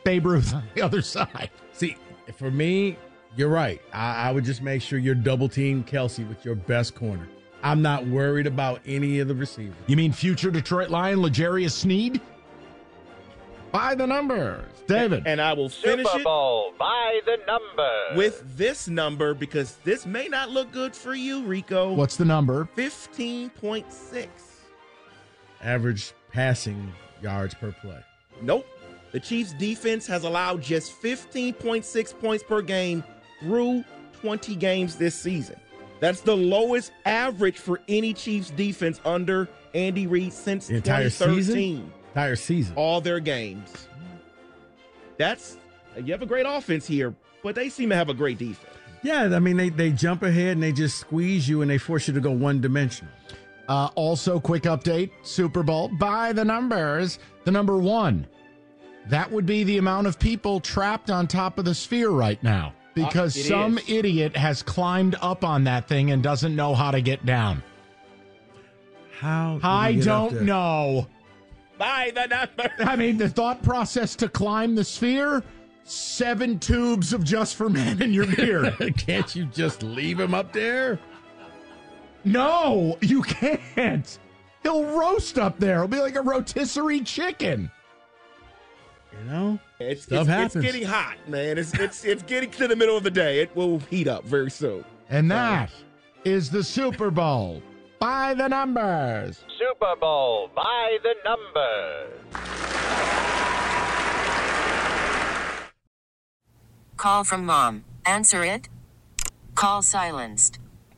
Babe Ruth on the other side. See, for me, you're right. I, I would just make sure you're double team Kelsey with your best corner. I'm not worried about any of the receivers. You mean future Detroit Lion L'Jarius Sneed? By the numbers. David. And I will finish Super it Bowl by the number with this number because this may not look good for you, Rico. What's the number? 15.6. Average passing yards per play. Nope. The Chiefs defense has allowed just 15.6 points per game through 20 games this season. That's the lowest average for any Chiefs defense under Andy Reid since The entire 2013. season? Entire season. All their games. That's you have a great offense here, but they seem to have a great defense. Yeah, I mean, they, they jump ahead and they just squeeze you and they force you to go one dimensional. Uh, also, quick update Super Bowl by the numbers. The number one. That would be the amount of people trapped on top of the sphere right now because Uh, some is. idiot has climbed up on that thing and doesn't know how to get down. How? did I he get up don't know. By the number. I mean, the thought process to climb the sphere seven tubes of just for men in your beard. <laughs> Can't you just leave him up there? No, you can't. He'll roast up there. It'll be like a rotisserie chicken. You know? It's, Stuff it's, happens. it's getting hot, man. It's it's it's getting to the middle of the day. It will heat up very soon. And that is the Super Bowl by the numbers. Super Bowl by the numbers. Call from mom. Answer it. Call silenced.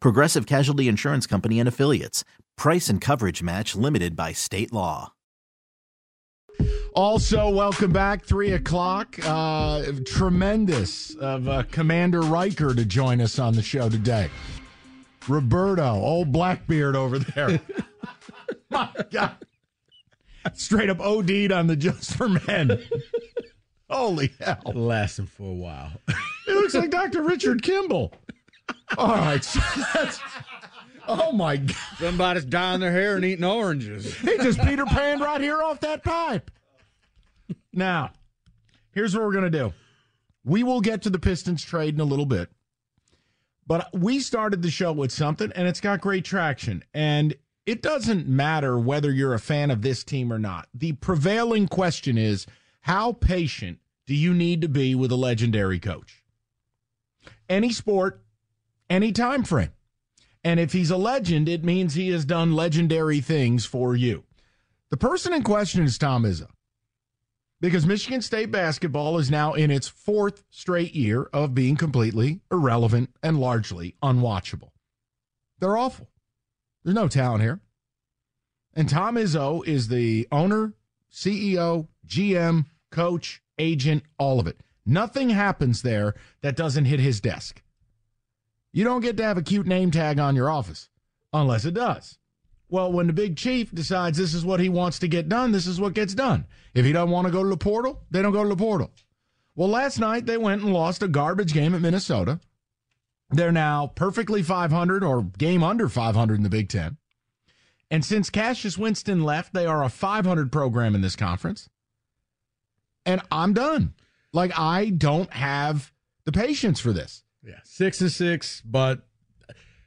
Progressive Casualty Insurance Company and Affiliates. Price and coverage match limited by state law. Also, welcome back. Three o'clock. Uh, tremendous of uh, Commander Riker to join us on the show today. Roberto, old Blackbeard over there. <laughs> My God. Straight up OD'd on the Just for Men. Holy hell. Lasting for a while. It looks like Dr. Richard Kimball. All right. So oh, my God. Somebody's dyeing their hair and eating oranges. He just Peter Pan right here off that pipe. Now, here's what we're going to do. We will get to the Pistons trade in a little bit. But we started the show with something, and it's got great traction. And it doesn't matter whether you're a fan of this team or not. The prevailing question is how patient do you need to be with a legendary coach? Any sport, any time frame. And if he's a legend, it means he has done legendary things for you. The person in question is Tom Izzo. Because Michigan State basketball is now in its fourth straight year of being completely irrelevant and largely unwatchable. They're awful. There's no talent here. And Tom Izzo is the owner, CEO, GM, coach, agent, all of it. Nothing happens there that doesn't hit his desk. You don't get to have a cute name tag on your office unless it does. Well, when the big chief decides this is what he wants to get done, this is what gets done. If he doesn't want to go to the portal, they don't go to the portal. Well, last night they went and lost a garbage game at Minnesota. They're now perfectly 500 or game under 500 in the Big Ten. And since Cassius Winston left, they are a 500 program in this conference. And I'm done. Like, I don't have the patience for this. Yeah, six and six, but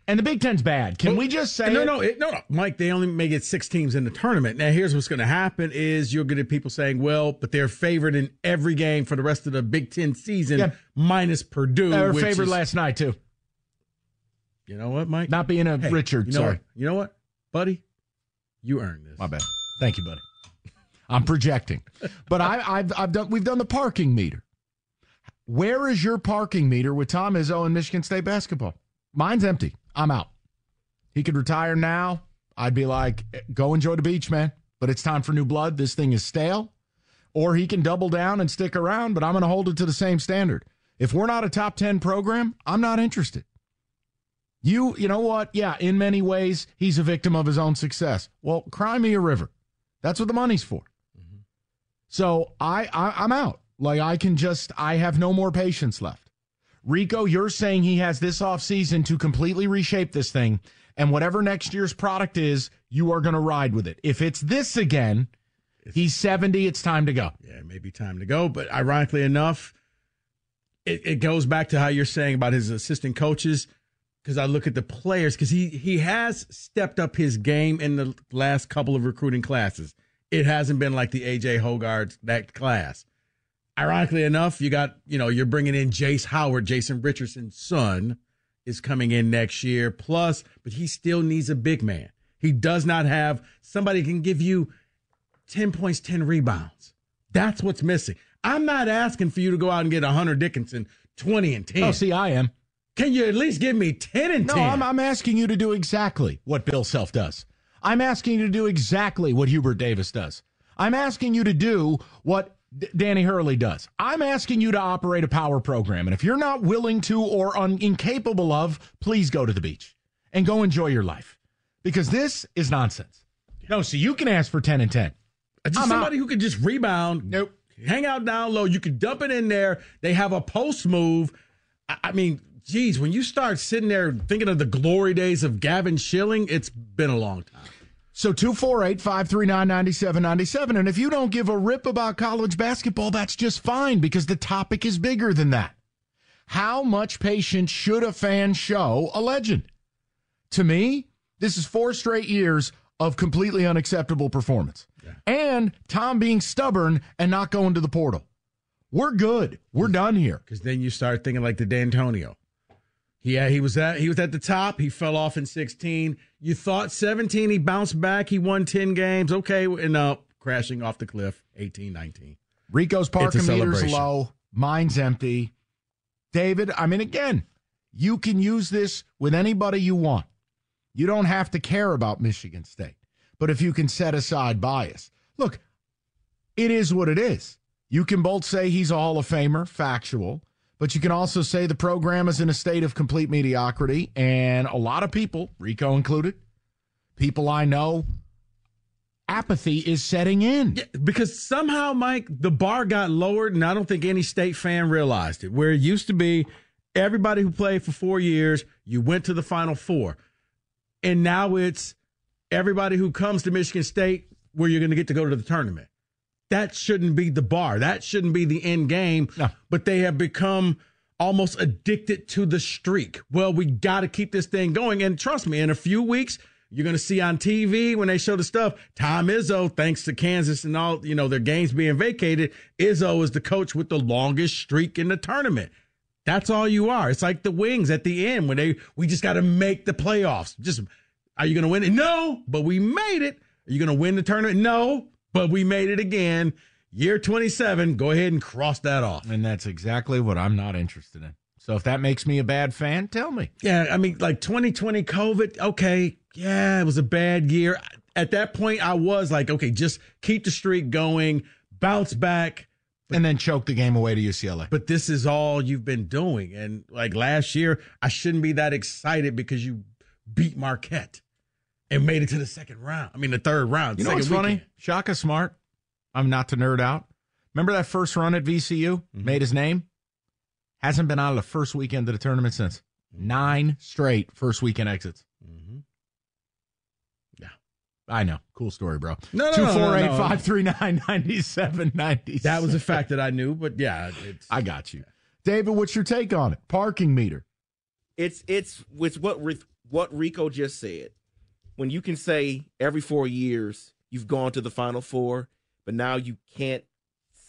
and the Big Ten's bad. Can we just say no, no, it, no, no, Mike? They only make it six teams in the tournament. Now, here's what's going to happen: is you're going to people saying, "Well, but they're favored in every game for the rest of the Big Ten season, Yeah. minus Purdue." They were favored is- last night, too. You know what, Mike? Not being a Hey, Richard, You know sorry. What? You know what, buddy? You earned this. My bad. Thank you, buddy. I'm projecting, but I, I've I've done we've done the parking meter. Where is your parking meter with Tom Izzo and Michigan State basketball? Mine's empty. I'm out. He could retire now. I'd be like, go enjoy the beach, man. But it's time for new blood. This thing is stale. Or he can double down and stick around, but I'm going to hold it to the same standard. If we're not a top 10 program, I'm not interested. You, you know what? Yeah, in many ways, he's a victim of his own success. Well, cry me a river. That's what the money's for. Mm-hmm. So I, I I'm out. Like I can just I have no more patience left. Rico, you're saying he has this offseason to completely reshape this thing, and whatever next year's product is, you are going to ride with it. If it's this again, he's 70, it's time to go. Yeah, it may be time to go. But ironically enough, it, it goes back to how you're saying about his assistant coaches. Because I look at the players, because he he has stepped up his game in the last couple of recruiting classes. It hasn't been like the AJ Hoggard that class. Ironically enough, you got you know you're bringing in Jace Howard, Jason Richardson's son, is coming in next year. Plus, but he still needs a big man. He does not have somebody can give you 10 points, 10 rebounds. That's what's missing. I'm not asking for you to go out and get a Hunter Dickinson 20 and 10. Oh, see, I am. Can you at least give me 10 and No, 10? I'm, I'm asking you to do exactly what Bill Self does. I'm asking you to do exactly what Hubert Davis does. I'm asking you to do what D- Danny Hurley does. I'm asking you to operate a power program. And if you're not willing to or un- incapable of, please go to the beach and go enjoy your life because this is nonsense. No, so you can ask for 10 and 10. Uh, just I'm somebody out. who could just rebound. Nope. Hang out down low. You could dump it in there. They have a post move. I, I mean, geez, when you start sitting there thinking of the glory days of Gavin Schilling, it's been a long time. So 248 539 9797. And if you don't give a rip about college basketball, that's just fine because the topic is bigger than that. How much patience should a fan show a legend? To me, this is four straight years of completely unacceptable performance. And Tom being stubborn and not going to the portal. We're good. We're done here. Because then you start thinking like the Dantonio. Yeah, he was at he was at the top. He fell off in 16. You thought 17, he bounced back. He won 10 games. Okay, and uh, crashing off the cliff, 18, 19. Rico's parking meter's celebration. low. Mine's empty. David, I mean, again, you can use this with anybody you want. You don't have to care about Michigan State. But if you can set aside bias, look, it is what it is. You can both say he's a Hall of Famer, factual, but you can also say the program is in a state of complete mediocrity. And a lot of people, Rico included, people I know, apathy is setting in. Yeah, because somehow, Mike, the bar got lowered, and I don't think any state fan realized it. Where it used to be, everybody who played for four years, you went to the Final Four, and now it's everybody who comes to Michigan State where you're going to get to go to the tournament. That shouldn't be the bar. That shouldn't be the end game. But they have become almost addicted to the streak. Well, we got to keep this thing going. And trust me, in a few weeks, you're going to see on TV when they show the stuff, Tom Izzo, thanks to Kansas and all, you know, their games being vacated, Izzo is the coach with the longest streak in the tournament. That's all you are. It's like the Wings at the end when they, we just got to make the playoffs. Just, are you going to win it? No, but we made it. Are you going to win the tournament? No, but we made it again. Year 27, go ahead and cross that off. And that's exactly what I'm not interested in. So if that makes me a bad fan, tell me. Yeah, I mean, like 2020 COVID, okay, yeah, it was a bad year. At that point, I was like, okay, just keep the streak going, bounce back. and then choke the game away to UCLA. But this is all you've been doing. And like last year, I shouldn't be that excited because you beat Marquette and made it to the second round. I mean, the third round. You know second what's funny? Shaka Smart. I'm not to nerd out. Remember that first run at VCU? Mm-hmm. Made his name. Hasn't been out of the first weekend of the tournament since. Nine straight first weekend exits. Mm-hmm. Yeah. I know. Cool story, bro. No, no, no, no, 248 no. 539 9790. That was a fact that I knew, but yeah, it's, I got you. David, what's your take on it? Parking meter. It's it's with what Ri- what Rico just said. When you can say every four years you've gone to the Final Four, but now you can't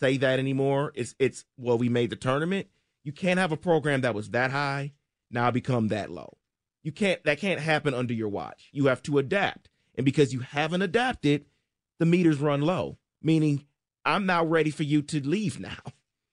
say that anymore. It's it's well we made the tournament. You can't have a program that was that high now become that low. You can't that can't happen under your watch. You have to adapt, and because you haven't adapted, the meters run low. Meaning, I'm now ready for you to leave now.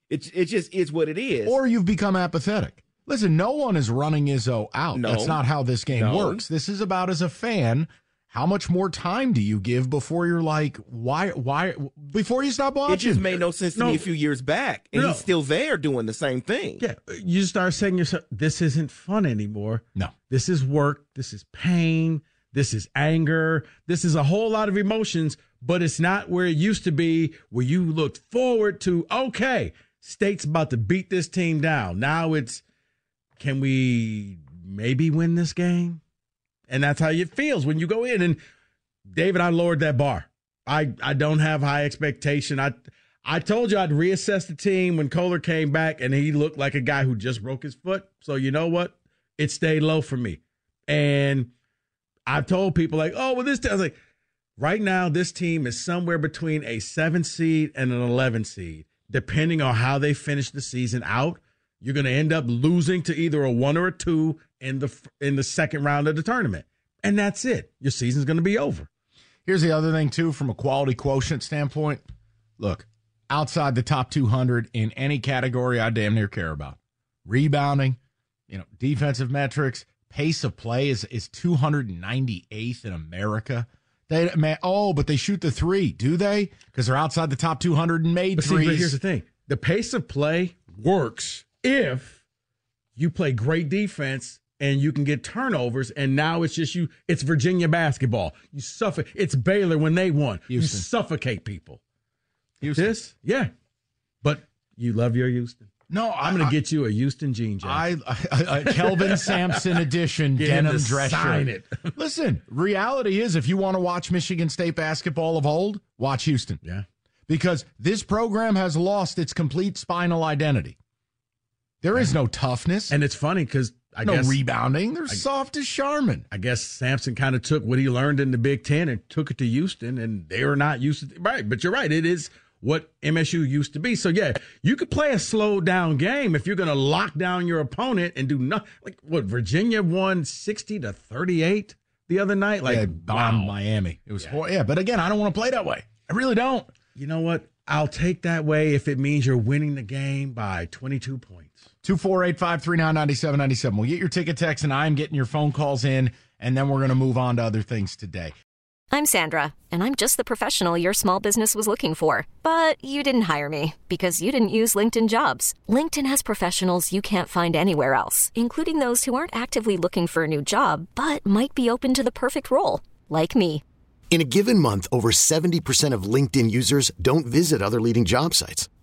It it just is what it is. Or you've become apathetic. Listen, no one is running Izzo out. No. That's not how this game No. works. This is about as a fan, how much more time do you give before you're like, why, why, before you stop watching? It just made no sense to No. me a few years back, and No. he's still there doing the same thing. Yeah, you start saying yourself, "This isn't fun anymore. No, this is work. This is pain. This is anger. This is a whole lot of emotions." But it's not where it used to be, where you looked forward to. Okay, state's about to beat this team down. Now it's, can we maybe win this game? And that's how it feels when you go in. And David, I lowered that bar. I I don't have high expectation. I I told you I'd reassess the team when Kohler came back, and he looked like a guy who just broke his foot. So you know what? It stayed low for me. And I've told people like, oh, well, this. T-. I was like, right now, this team is somewhere between a seven seed and an eleven seed, depending on how they finish the season out. You're going to end up losing to either a one or a two in the in the second round of the tournament, and that's it. Your season's going to be over. Here's the other thing, too, from a quality quotient standpoint. Look, outside the top 200 in any category I damn near care about rebounding, you know, defensive metrics, pace of play is, is 298th in America. They man, oh, but they shoot the three, do they? Because they're outside the top 200 and made But see, threes. but here's the thing: the pace of play works if you play great defense and you can get turnovers. And now it's just you. It's Virginia basketball. You suffer. It's Baylor when they won. Houston. You suffocate people. Houston. This, yeah, but you love your Houston. No, I'm going to get you a Houston jean jacket. I, I, I Kelvin <laughs> Sampson edition denim dress sign shirt. it. <laughs> Listen, reality is if you want to watch Michigan State basketball of old, watch Houston. Yeah. Because this program has lost its complete spinal identity. There is no toughness. And it's funny because I no guess rebounding. They're I- soft as Charmin. I guess Sampson kind of took what he learned in the Big Ten and took it to Houston, and they are not used to right. But you're right; it is what MSU used to be. So yeah, you could play a slow down game if you're going to lock down your opponent and do nothing. Like what Virginia won sixty to thirty eight the other night. Like yeah, bombed Miami. It was yeah. yeah, but again, I don't want to play that way. I really don't. You know what? I'll take that way if it means you're winning the game by 22 points. 248 539 9797. We'll get your ticket text, and I'm getting your phone calls in, and then we're going to move on to other things today. I'm Sandra, and I'm just the professional your small business was looking for. But you didn't hire me because you didn't use LinkedIn jobs. LinkedIn has professionals you can't find anywhere else, including those who aren't actively looking for a new job but might be open to the perfect role, like me. In a given month, over 70% of LinkedIn users don't visit other leading job sites.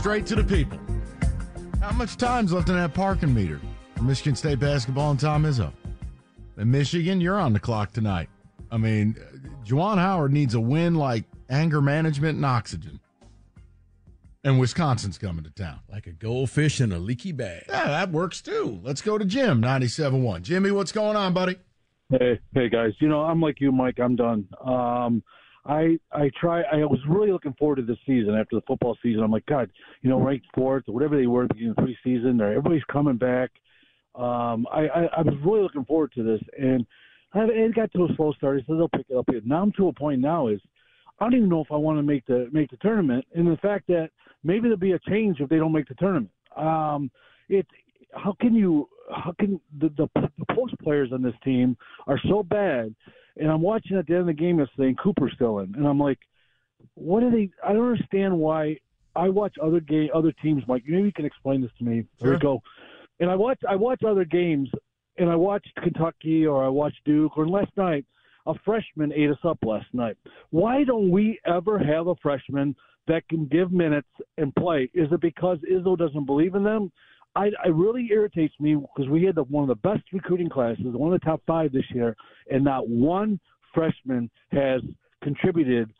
Straight to the people. How much time's left in that parking meter for Michigan State basketball and Tom Izzo? In Michigan, you're on the clock tonight. I mean, Juwan Howard needs a win like anger management and oxygen. And Wisconsin's coming to town. Like a goldfish in a leaky bag. Yeah, that works too. Let's go to Jim, 97.1. Jimmy, what's going on, buddy? Hey, hey guys. You know, I'm like you, Mike. I'm done. Um, I I try. I was really looking forward to this season after the football season. I'm like, God, you know, ranked fourth or whatever they were at the beginning of preseason. They're, everybody's coming back. Um, I, I I was really looking forward to this, and I, it got to a slow start. So they'll pick it up. Here. Now I'm to a point now is I don't even know if I want to make the make the tournament, and the fact that maybe there'll be a change if they don't make the tournament. Um, it how can you how can the, the the post players on this team are so bad and I'm watching at the end of the game yesterday, and Cooper's still in, and I'm like, what are they? I don't understand why. I watch other game, other teams. Mike, maybe you can explain this to me. There Sure. we go. And I watch, I watch other games, and I watched Kentucky or I watched Duke, or last night a freshman ate us up last night. Why don't we ever have a freshman that can give minutes and play? Is it because Izzo doesn't believe in them? I, it really irritates me because we had the, one of the best recruiting classes, one of the top five this year, and not one freshman has contributed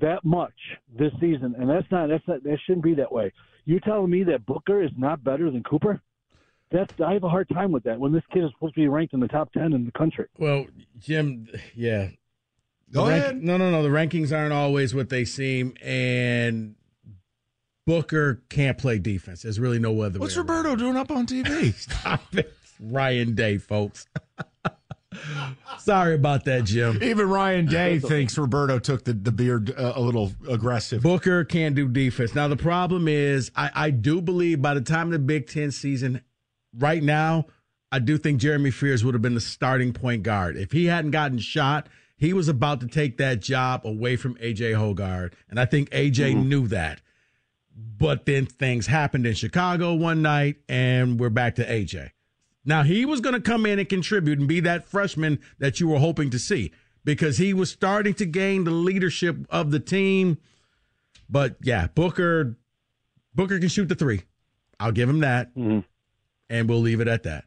that much this season, and that's not that's not that shouldn't be that way. You're telling me that Booker is not better than Cooper? That's I have a hard time with that when this kid is supposed to be ranked in the top ten in the country. Well, Jim, yeah. Go rank- ahead. No, no, no. The rankings aren't always what they seem, and Booker can't play defense. There's really no other. What's way around. Roberto doing up on TV? <laughs> Stop it. Ryan Day, folks. Sorry about that, Jim. Even Ryan Day thinks Roberto took the, the beard uh, a little aggressive. Booker can't do defense. Now the problem is, I, I do believe by the time of the Big Ten season, right now, I do think Jeremy Fears would have been the starting point guard if he hadn't gotten shot. He was about to take that job away from AJ Hoggard, and I think AJ knew that. But then things happened in Chicago one night, and we're back to AJ. Now he was going to come in and contribute and be that freshman that you were hoping to see because he was starting to gain the leadership of the team. But yeah, Booker, Booker can shoot the three. I'll give him that, and we'll leave it at that.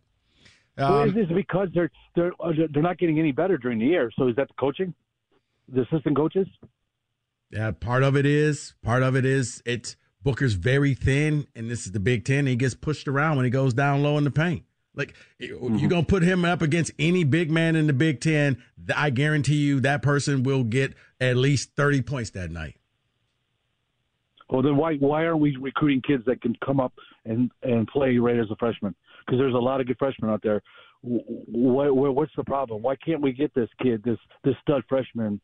Um, is this because they're they're uh, they're not getting any better during the year? So is that the coaching, the assistant coaches? Yeah, part of it is. Part of it is it's Booker's very thin, and this is the Big Ten. And he gets pushed around when he goes down low in the paint. Like Mm-hmm. you're gonna put him up against any big man in the Big Ten. I guarantee you that person will get at least thirty points that night. Well, then why why aren't we recruiting kids that can come up and and play right as a freshman? Because there's a lot of good freshmen out there. What, what what's the problem? Why can't we get this kid, this this stud freshman?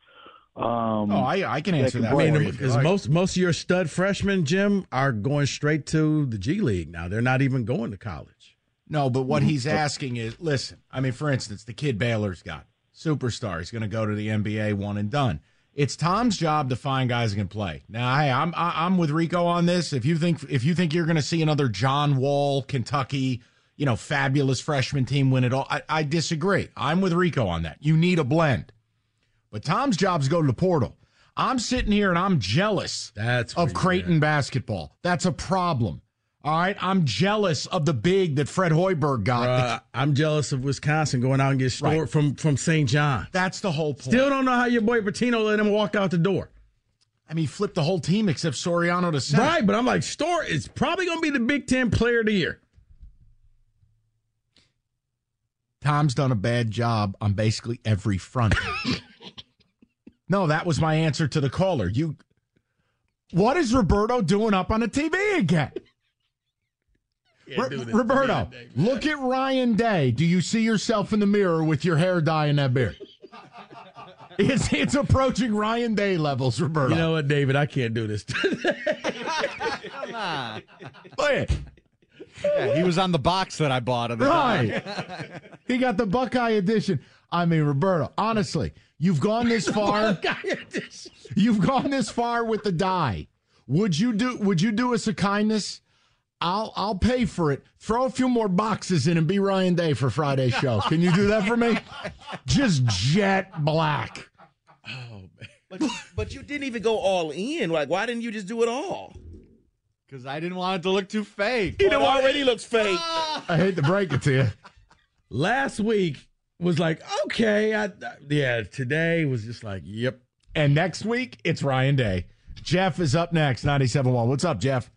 Um, Oh, I- I can answer that I mean, for you if you because like. most most of your stud freshmen, Jim, are going straight to the G League now. They're not even going to college. No, but Mm-hmm. what he's asking is listen, I mean, for instance, the kid Baylor's got, superstar. He's going to go to the NBA one and done. It's Tom's job to find guys who can play. Now, hey, I'm I- I'm with Rico on this. If you think if you think you're going to see another John Wall, Kentucky, you know, fabulous freshman team win it all, I, I disagree. I'm with Rico on that. You need a blend. But Tom's job is go to the portal. I'm sitting here and I'm jealous That's of Creighton basketball. That's a problem. All right, I'm jealous of the big that Fred Hoiberg got. Uh, I'm jealous of Wisconsin going out and get Storr Right. from from St. John. That's the whole point. Still don't know how your boy Pitino let him walk out the door. I mean, he flipped the whole team except Soriano to center. Right, but I'm like, Storr is probably going to be the Big Ten Player of the Year. Tom's done a bad job on basically every front. <laughs> no, that was my answer to the caller. You, what is Roberto doing up on the TV again? Ro- Roberto, look at Ryan Day. Do you see yourself in the mirror with your hair dye and that beard? <laughs> It's it's approaching Ryan Day levels, Roberto. You know what, David? I can't do this. Come on. Play it. Yeah, he was on the box that I bought at the. Right. he got the Buckeye edition. I mean, Roberto, honestly, you've gone this <laughs> far. You've gone this far with the die. Would you do would you do us a kindness? I'll I'll pay for it. Throw a few more boxes in and be Ryan Day for Friday's show. <laughs> Can you do that for me? Just jet black. Oh man. But, but you didn't even go all in. Like, why didn't you just do it all? Because I didn't want it to look too fake. He know already looks fake. I hate to break it to you. Last week was like, okay, I, yeah. Today was just like, yep. And next week, it's Ryan Day. Jeff is up next, 97.1. What's up, Jeff?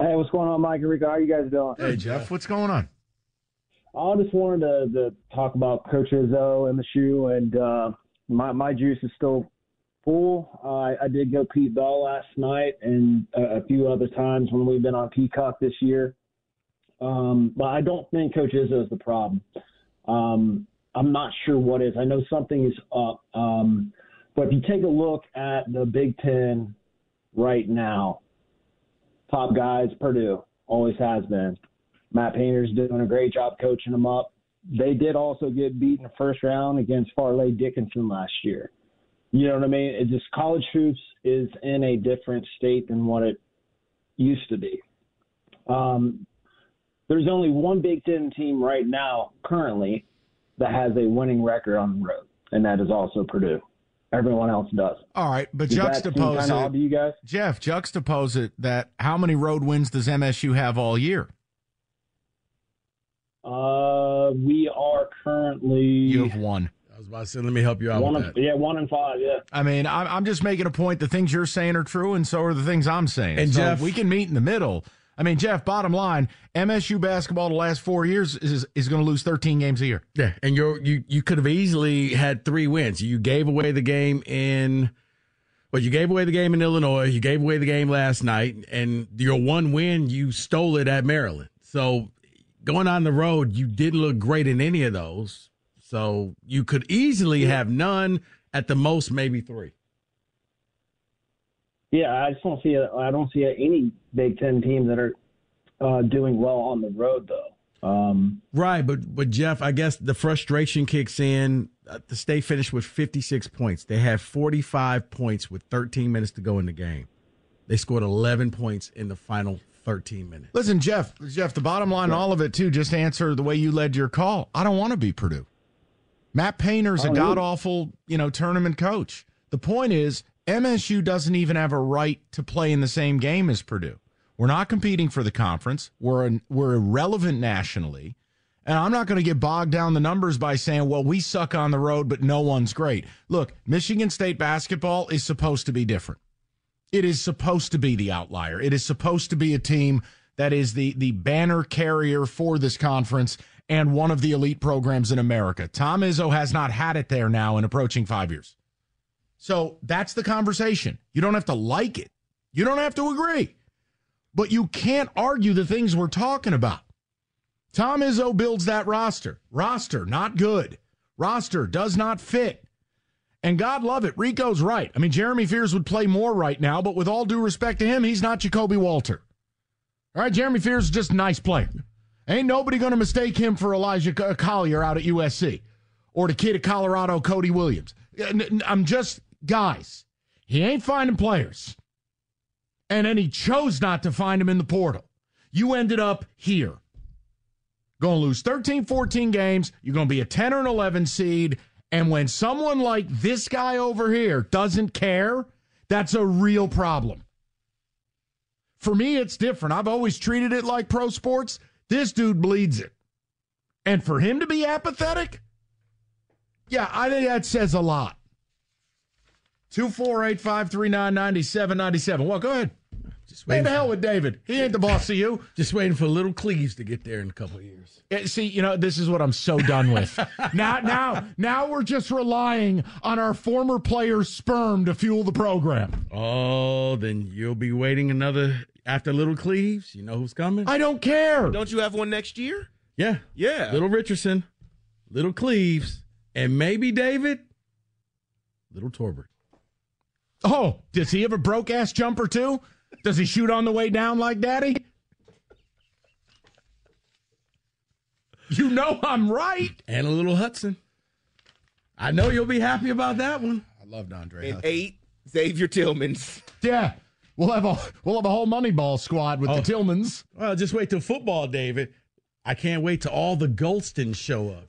Hey, what's going on, Mike and Rico? How are you guys doing? Hey, Jeff, what's going on? I just wanted to, to talk about Coach Izzo and the shoe, and uh, my my juice is still full. Uh, I, I did go Pete Bell last night, and a, a few other times when we've been on Peacock this year. Um, but I don't think Coach Izzo is the problem. Um, I'm not sure what is. I know something is up. Um, but if you take a look at the Big Ten right now, top guys, Purdue always has been. Matt Painter's doing a great job coaching them up. They did also get beaten the first round against Fairleigh Dickinson last year. You know what I mean? It just college hoops is in a different state than what it used to be. Um, there's only one Big Ten team right now, currently, that has a winning record on the road, and that is also Purdue. Everyone else does. All right, but Does that juxtapose kinda odd to you guys? Jeff, juxtapose it that how many road wins does MSU have all year? Uh, we are currently You have one. I was about to say, let me help you out one with and, that. yeah, one and five. Yeah. I mean, I'm, I'm just making a point. The things you're saying are true, and so are the things I'm saying. And so Jeff- we can meet in the middle. I mean, Jeff. Bottom line, MSU basketball the last four years is is going to lose 13 games a year. Yeah, and you're, you you could have easily had three wins. You gave away the game in, well, you gave away the game in Illinois. You gave away the game last night, and your one win, you stole it at Maryland. So going on the road, you didn't look great in any of those. So you could easily have none. At the most, maybe three. Yeah, I just don't see a, I don't see a, any Big Ten teams that are uh, doing well on the road though. Um, Right, but but Jeff, I guess the frustration kicks in. Uh, The state finished with 56 points. They had 45 points with 13 minutes to go in the game. They scored 11 points in the final 13 minutes. Listen, Jeff, Jeff, the bottom line, all of it too, just answer the way you led your call. I don't want to be Purdue. Matt Painter's a Oh, god awful, you know, tournament coach. The point is, MSU doesn't even have a right to play in the same game as Purdue. We're not competing for the conference. We're an, we're irrelevant nationally, and I'm not going to get bogged down the numbers by saying, "Well, we suck on the road, but no one's great." Look, Michigan State basketball is supposed to be different. It is supposed to be the outlier. It is supposed to be a team that is the the banner carrier for this conference and one of the elite programs in America. Tom Izzo has not had it there now in approaching 5 years. So, that's the conversation. You don't have to like it. You don't have to agree. But you can't argue the things we're talking about. Tom Izzo builds that roster. Roster not good. Roster does not fit. And God love it, Rico's right. I mean, Jeremy Fears would play more right now, but with all due respect to him, he's not Ja'Kobe Walter. All right, Jeremy Fears is just a nice player. Ain't nobody going to mistake him for Isaiah Collier out at USC or the kid at Colorado, Cody Williams. Uh, I'm just, guys, he ain't finding players. And then he chose not to find him in the portal. You ended up here. Going to lose 13, 14 games. You're going to be a 10 or an 11 seed. And when someone like this guy over here doesn't care, that's a real problem. For me, it's different. I've always treated it like pro sports. This dude bleeds it. And for him to be apathetic, yeah, I think that says a lot. 248 539 9797. Well, go ahead. Just Hey, waiting, the hell with David. He ain't the boss of you. <laughs> just waiting for little Cleaves to get there in a couple of years. Eh, See, you know, this is what I'm so done with. <laughs> now, now, now we're just relying on our former players' sperm to fuel the program. Oh, then you'll be waiting another after little Cleaves. You know who's coming? I don't care. Don't you have one next year? yeah. Yeah. Little Richardson, little Cleves, and maybe David, little Torbert. Oh, does he have a broke ass jumper too? Does he shoot on the way down like daddy? You know I'm right. And a little Hudson. I know you'll be happy about that one. I loved Andre. And eight, Xavier Tillmans. Yeah. We'll have a we'll have a whole Moneyball squad with Oh. the Tillmans. Well, just wait till football, David. I can't wait till all the Golstons show up.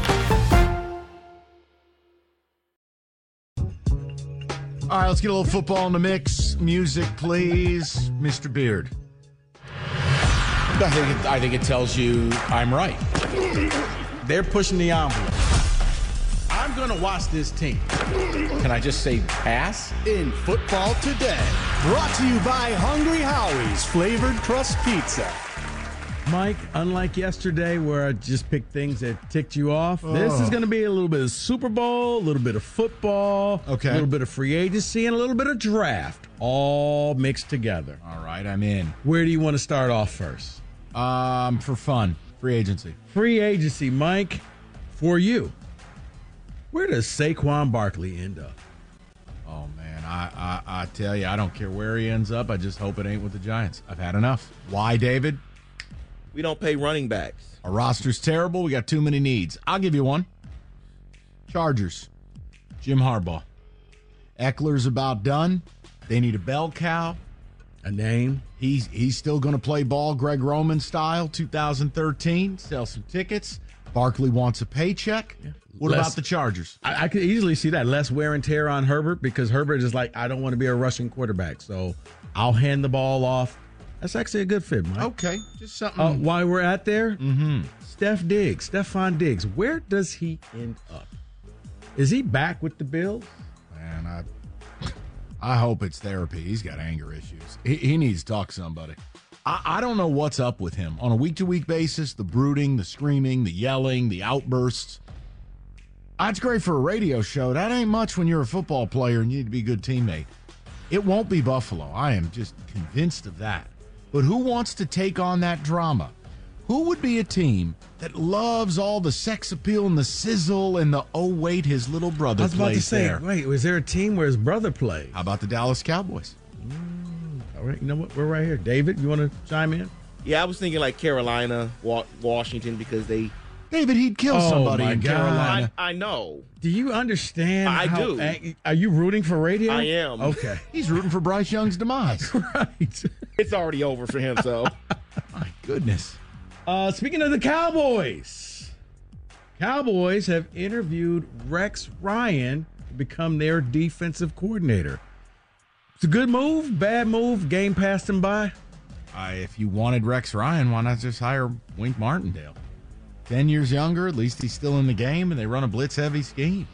All right, let's get a little football in the mix. Music, please, Mr. Beard. I think it, I think it tells you I'm right. They're pushing the envelope. I'm going to watch this team. Can I just say pass? In football today, brought to you by Hungry Howie's Flavored Crust Pizza. Mike, unlike yesterday where I just picked things that ticked you off, this is Oh. going to be a little bit of Super Bowl, a little bit of football, Okay. a little bit of free agency, and a little bit of draft, all mixed together. All right, I'm in. Where do you want to start off first? Um, for fun, free agency. Free agency, Mike, for you. Where does Saquon Barkley end up? Oh man, I, I I tell you, I don't care where he ends up. I just hope it ain't with the Giants. I've had enough. Why, David? We don't pay running backs. Our roster's terrible. We got too many needs. I'll give you one. Chargers. Jim Harbaugh. Ekeler's about done. They need a bell cow. A name. He's he's still going to play ball Greg Roman style 2013. Sell some tickets. Barkley wants a paycheck. What Less- about the Chargers? I, I could easily see that less wear and tear on Herbert because Herbert is like, I don't want to be a rushing quarterback, so I'll hand the ball off. That's actually a good fit, Mike. Okay, just something. Uh, while we're at there, mm-hmm. Steph Diggs, Stefon Diggs, where does he end up? Is he back with the Bills? Man, I I hope it's therapy. He's got anger issues. He, he needs to talk to somebody. I, I don't know what's up with him on a week to week basis. The brooding, the screaming, the yelling, the outbursts. That's great for a radio show. That ain't much when you're a football player and you need to be a good teammate. It won't be Buffalo. I am just convinced of that. But who wants to take on that drama? Who would be a team that loves all the sex appeal and the sizzle and the oh wait his little brother I was about to say, there? wait, was there a team where his brother played? How about the Dallas Cowboys? Mm, all right, you know what? We're right here. David, you want to chime in? Yeah, I was thinking like Carolina, Washington, because they. David, he'd kill Oh, somebody my in God. Carolina. I, I know. Do you understand? I how do. are you rooting for radio? I am. Okay. He's rooting for Bryce Young's demise. <laughs> right. It's already over for him, so. <laughs> My goodness. Uh, speaking of the Cowboys, Cowboys have interviewed Rex Ryan to become their defensive coordinator. It's a good move, bad move, game passed him by. Uh, if you wanted Rex Ryan, why not just hire Wink Martindale? Ten years younger, at least he's still in the game, and they run a blitz heavy scheme.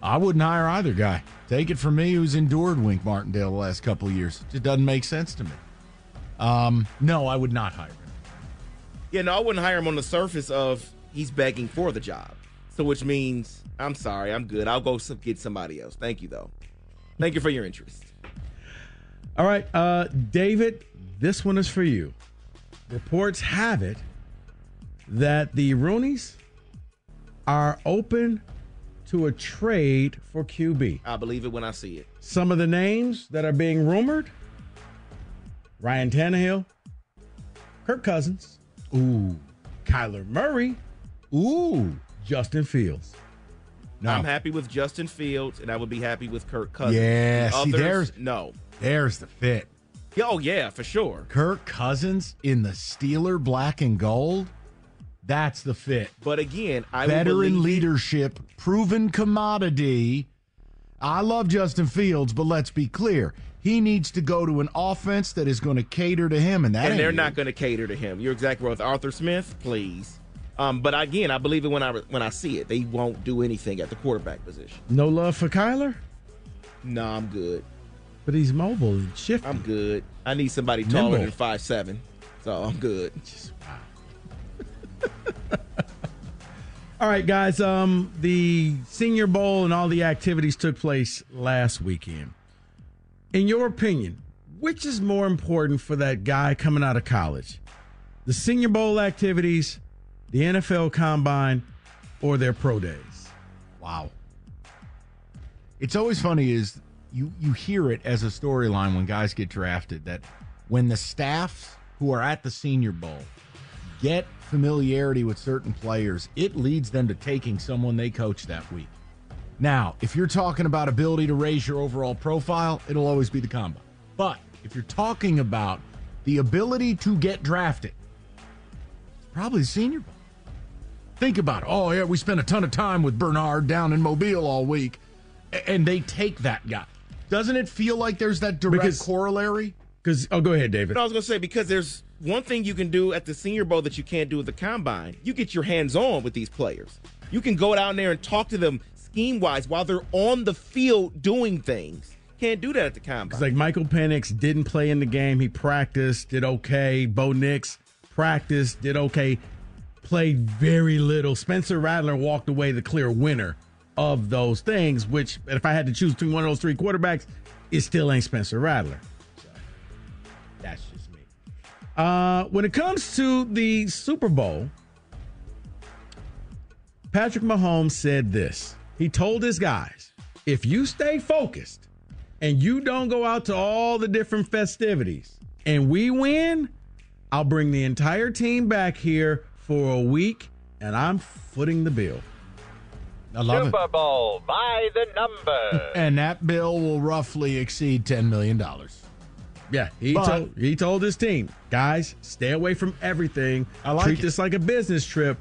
I wouldn't hire either guy. Take it from me, who's endured Wink Martindale the last couple of years. It just doesn't make sense to me. Um, no, I would not hire him. Yeah, no, I wouldn't hire him on the surface of he's begging for the job. So, which means, I'm sorry, I'm good. I'll go get somebody else. Thank you, though. Thank you for your interest. All right, uh, David, this one is for you. Reports have it that the Rooneys are open to a trade for QB. I believe it when I see it. Some of the names that are being rumored Ryan Tannehill, Kirk Cousins, Ooh. Kyler Murray, Ooh. Justin Fields. No. I'm happy with Justin Fields, and I would be happy with Kirk Cousins. Yeah, The see, others, there's- no. There's the fit. Yeah, Oh yeah, for sure. Kirk Cousins in the Steeler black and gold. That's the fit. But again, I Veteran believe- leadership, proven commodity. I love Justin Fields, but let's be clear. He needs to go to an offense that is going to cater to him, and that and they're it. not going to cater to him. You're exactly right. With Arthur Smith, please. Um, but again, I believe it when I when I see it. They won't do anything at the quarterback position. No love for Kyler, No, I'm good. but he's mobile and shifty. I'm good. I need somebody taller Nimble. than five seven, so I'm good. <laughs> All right, guys. Um, the Senior Bowl and all the activities took place last weekend. In your opinion, which is more important for that guy coming out of college? The Senior Bowl activities, the NFL Combine, or their pro days? Wow. It's always funny is you you hear it as a storyline when guys get drafted that when the staffs who are at the Senior Bowl get familiarity with certain players, it leads them to taking someone they coach that week. Now, if you're talking about ability to raise your overall profile, it'll always be the Combine. But if you're talking about the ability to get drafted, probably the Senior Bowl. Think about it. Oh, yeah, we spent a ton of time with Bernard down in Mobile all week, and they take that guy. Doesn't it feel like there's that direct Because- corollary? Because oh, go ahead, David. But I was going to say because there's one thing you can do at the Senior Bowl that you can't do at the Combine. You get your hands on with these players. You can go down there and talk to them scheme wise while they're on the field doing things. Can't do that at the Combine. It's like Michael Penix didn't play in the game. He practiced, did okay. Bo Nix practiced, did okay. Played very little. Spencer Rattler walked away the clear winner of those things, which, if I had to choose between one of those three quarterbacks, it still ain't Spencer Rattler. So, that's just me. Uh, when it comes to the Super Bowl, Patrick Mahomes said this. He told his guys, if you stay focused and you don't go out to all the different festivities and we win, I'll bring the entire team back here for a week and I'm footing the bill. I love it. Super Bowl by the number. <laughs> And that bill will roughly exceed $10 million. Yeah, he But- told he told his team, guys, stay away from everything. I like Treat it. this like a business trip.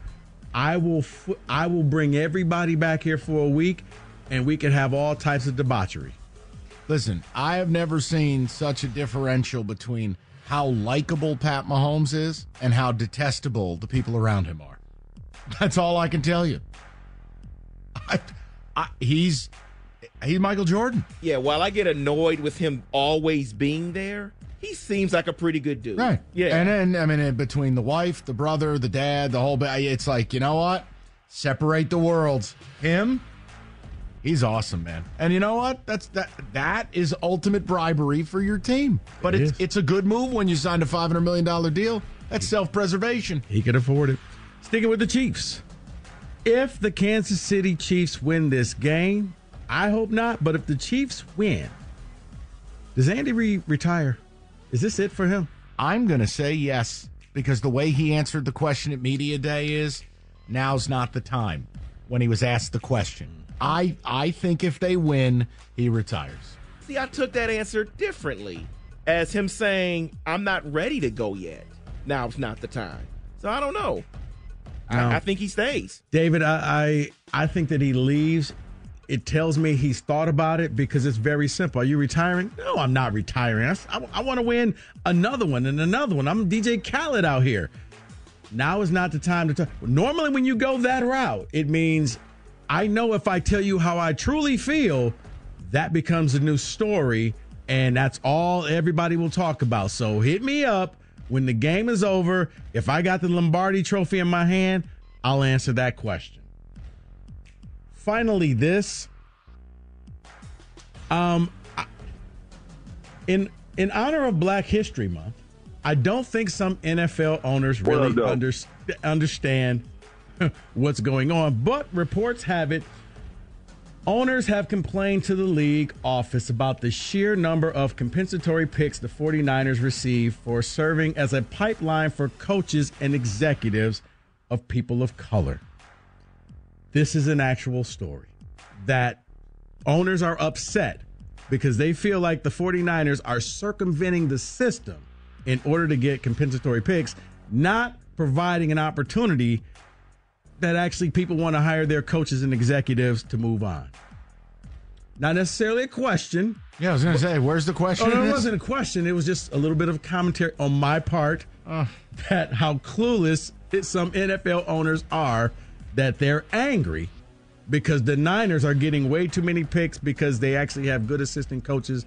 I will fo- I will bring everybody back here for a week, and we can have all types of debauchery. Listen, I have never seen such a differential between how likable Pat Mahomes is and how detestable the people around him are. That's all I can tell you. I, I, he's he's Michael Jordan. yeah, while I get annoyed with him always being there, he seems like a pretty good dude. Right. Yeah. And then, I mean, in between the wife, the brother, the dad, the whole bit, it's like, you know what? Separate the worlds. Him, He's awesome, man. And you know what? That's that that is ultimate bribery for your team. But It it's is. it's a good move when you signed a five hundred million dollar deal. That's self preservation. He could afford it. Sticking with the Chiefs. If the Kansas City Chiefs win this game, I hope not, but if the Chiefs win, does Andy Reid retire? Is this it for him? I'm gonna say yes because the way he answered the question at media day is now's not the time when he was asked the question. I I think if they win, he retires. See, I took that answer differently as him saying, I'm not ready to go yet. Now's not the time. So I don't know. No. I, I think he stays. David, I, I I think that he leaves. It tells me he's thought about it because it's very simple. Are you retiring? No, I'm not retiring. I, want to win another one and another one. I'm DJ Khaled out here. Now is not the time to talk. Normally, when you go that route, it means I know if I tell you how I truly feel, that becomes a new story, and that's all everybody will talk about. So hit me up when the game is over. If I got the Lombardi trophy in my hand, I'll answer that question. Finally, this. Um, in in honor of Black History Month, I don't think some NFL owners really Well under, understand <laughs> what's going on. But reports have it owners have complained to the league office about the sheer number of compensatory picks the 49ers receive for serving as a pipeline for coaches and executives of people of color. This is an actual story that owners are upset because they feel like the 49ers are circumventing the system in order to get compensatory picks, not providing an opportunity that actually people want to hire their coaches and executives to move on. Not necessarily a question. Yeah, I was going to say, where's the question? Oh, no, it wasn't a question. It was just a little bit of commentary on my part uh. that how clueless some NFL owners are that they're angry because the Niners are getting way too many picks because they actually have good assistant coaches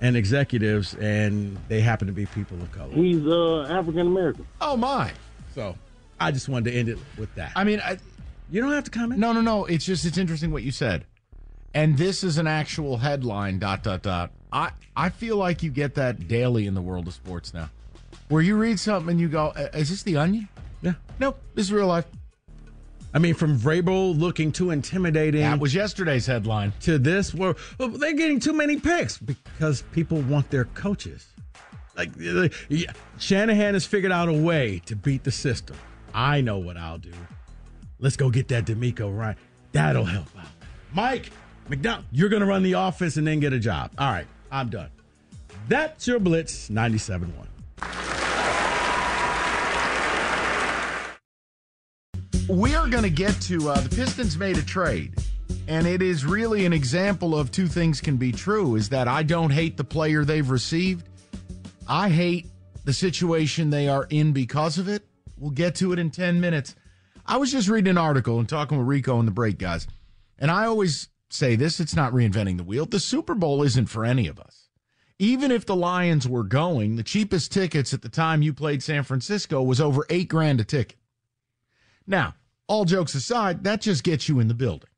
and executives, and they happen to be people of color. He's uh, African American. Oh my! So I just wanted to end it with that. I mean, I, you don't have to comment. No, no, no. It's just it's interesting what you said, and this is an actual headline. Dot dot dot. I I feel like you get that daily in the world of sports now, where you read something and you go, "Uh, "Is this the Onion?" Yeah. Nope. This is real life. I mean, from Vrabel looking too intimidating. That was yesterday's headline. To this, where well, they're getting too many picks because people want their coaches. Like, yeah, Shanahan has figured out a way to beat the system. I know what I'll do. Let's go get that DeMeco Ryans. That'll help out. Mike Macdonald, you're going to run the office and then get a job. All right, I'm done. That's your Blitz 97.1. We are going to get to uh, the Pistons made a trade, and it is really an example of two things can be true: is that I don't hate the player they've received, I hate the situation they are in because of it. We'll get to it in ten minutes. I was just reading an article and talking with Rico in the break, guys, and I always say this: it's not reinventing the wheel. The Super Bowl isn't for any of us. Even if the Lions were going, the cheapest tickets at the time you played San Francisco was over eight grand a ticket. Now, all jokes aside, that just gets you in the building.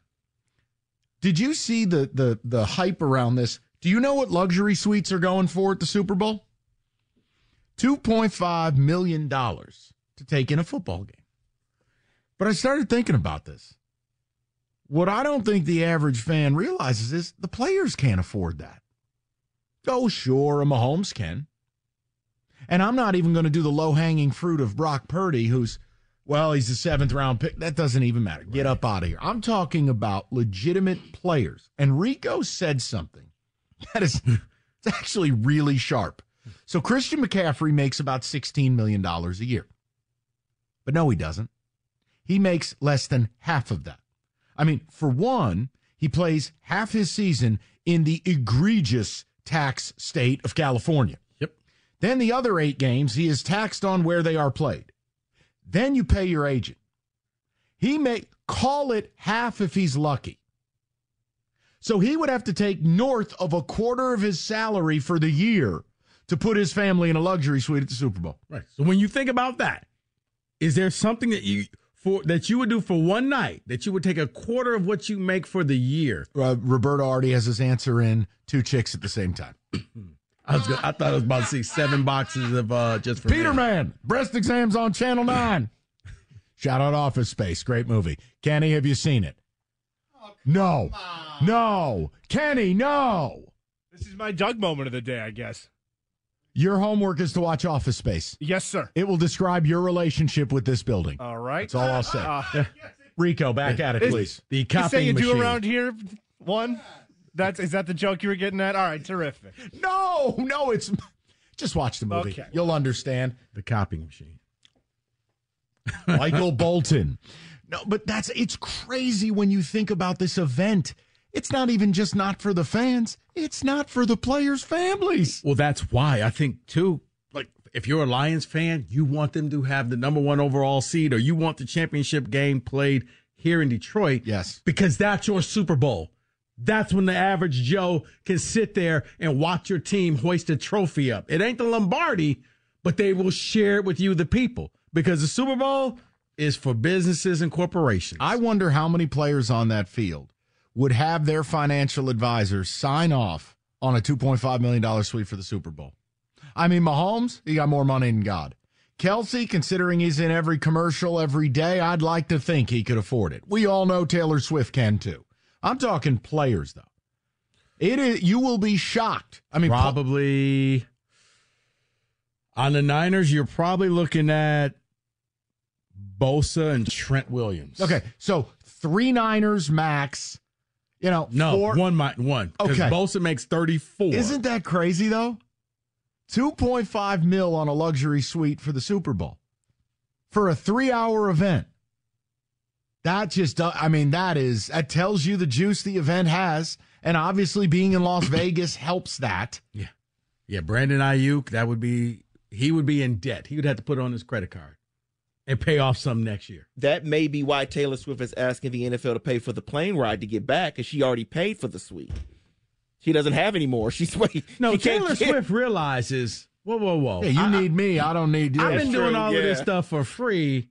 Did you see the the the hype around this? Do you know what luxury suites are going for at the Super Bowl? $2.5 million to take in a football game. But I started thinking about this. What I don't think the average fan realizes is the players can't afford that. Oh, sure, a Mahomes can. And I'm not even going to do the low hanging fruit of Brock Purdy, who's well, he's a seventh round pick. That doesn't even matter. Get up out of here. I'm talking about legitimate players. And Rico said something that is it's actually really sharp. So Christian McCaffrey makes about $16 million a year. But no, he doesn't. He makes less than half of that. I mean, for one, he plays half his season in the egregious tax state of California. Yep. Then the other eight games, he is taxed on where they are played. Then you pay your agent. He may call it half if he's lucky. So he would have to take north of a quarter of his salary for the year to put his family in a luxury suite at the Super Bowl. Right. So when you think about that, is there something that you for that you would do for one night, that you would take a quarter of what you make for the year. Uh, Roberto already has his answer in. Two chicks at the same time. <clears throat> I was gonna, I thought I was about to see seven boxes of uh just for Peter men. Man, breast exams on Channel 9. Shout out Office Space. Great movie. Kenny, have you seen it? no. No. Kenny, no. This is my Doug moment of the day, I guess. Your homework is to watch Office Space. Yes, sir. It will describe your relationship with this building. All right. That's all I'll say. Uh, <laughs> Rico, back at it, please. The copying you copying say you machine. do around here one? That's is that the joke you were getting at? All right, terrific. No, no, it's just watch the movie. Okay. You'll understand. the copying machine. <laughs> Michael Bolton. No, but that's it's crazy when you think about this event. It's not even just not for the fans. It's not for the players' families. Well, that's why I think too. Like, if you're a Lions fan, you want them to have the number one overall seed, or you want the championship game played here in Detroit. Yes, because that's your Super Bowl. That's when the average Joe can sit there and watch your team hoist a trophy up. It ain't the Lombardi, but they will share it with you, the people, because the Super Bowl is for businesses and corporations. I wonder how many players on that field would have their financial advisors sign off on a $2.5 million suite for the Super Bowl. I mean, Mahomes, he got more money than God. Kelce, considering he's in every commercial every day, I'd like to think he could afford it. We all know Taylor Swift can too. I'm talking players, though. It is. You will be shocked. I mean, pl- probably on the Niners, you're probably looking at Bosa and Trent Williams. okay. So three Niners max. You know, No, four, one might one. Because Okay. Bosa makes 34. Isn't that crazy though? 2.5 mil on a luxury suite for the Super Bowl for a three hour event. That just, do- I mean, that is, that tells you the juice the event has. And obviously being in Las Vegas helps that. Yeah. Yeah, Brandon Aiyuk, that would be he would be in debt. He would have to put it on his credit card and pay off some next year. That may be why Taylor Swift is asking the NFL to pay for the plane ride to get back, because she already paid for the suite. She doesn't have any more. <laughs> She's wait. No, she can't Taylor get- Swift realizes, whoa, whoa, whoa. Yeah, you I- need me. I don't need you. I've been doing true, all of this stuff for free.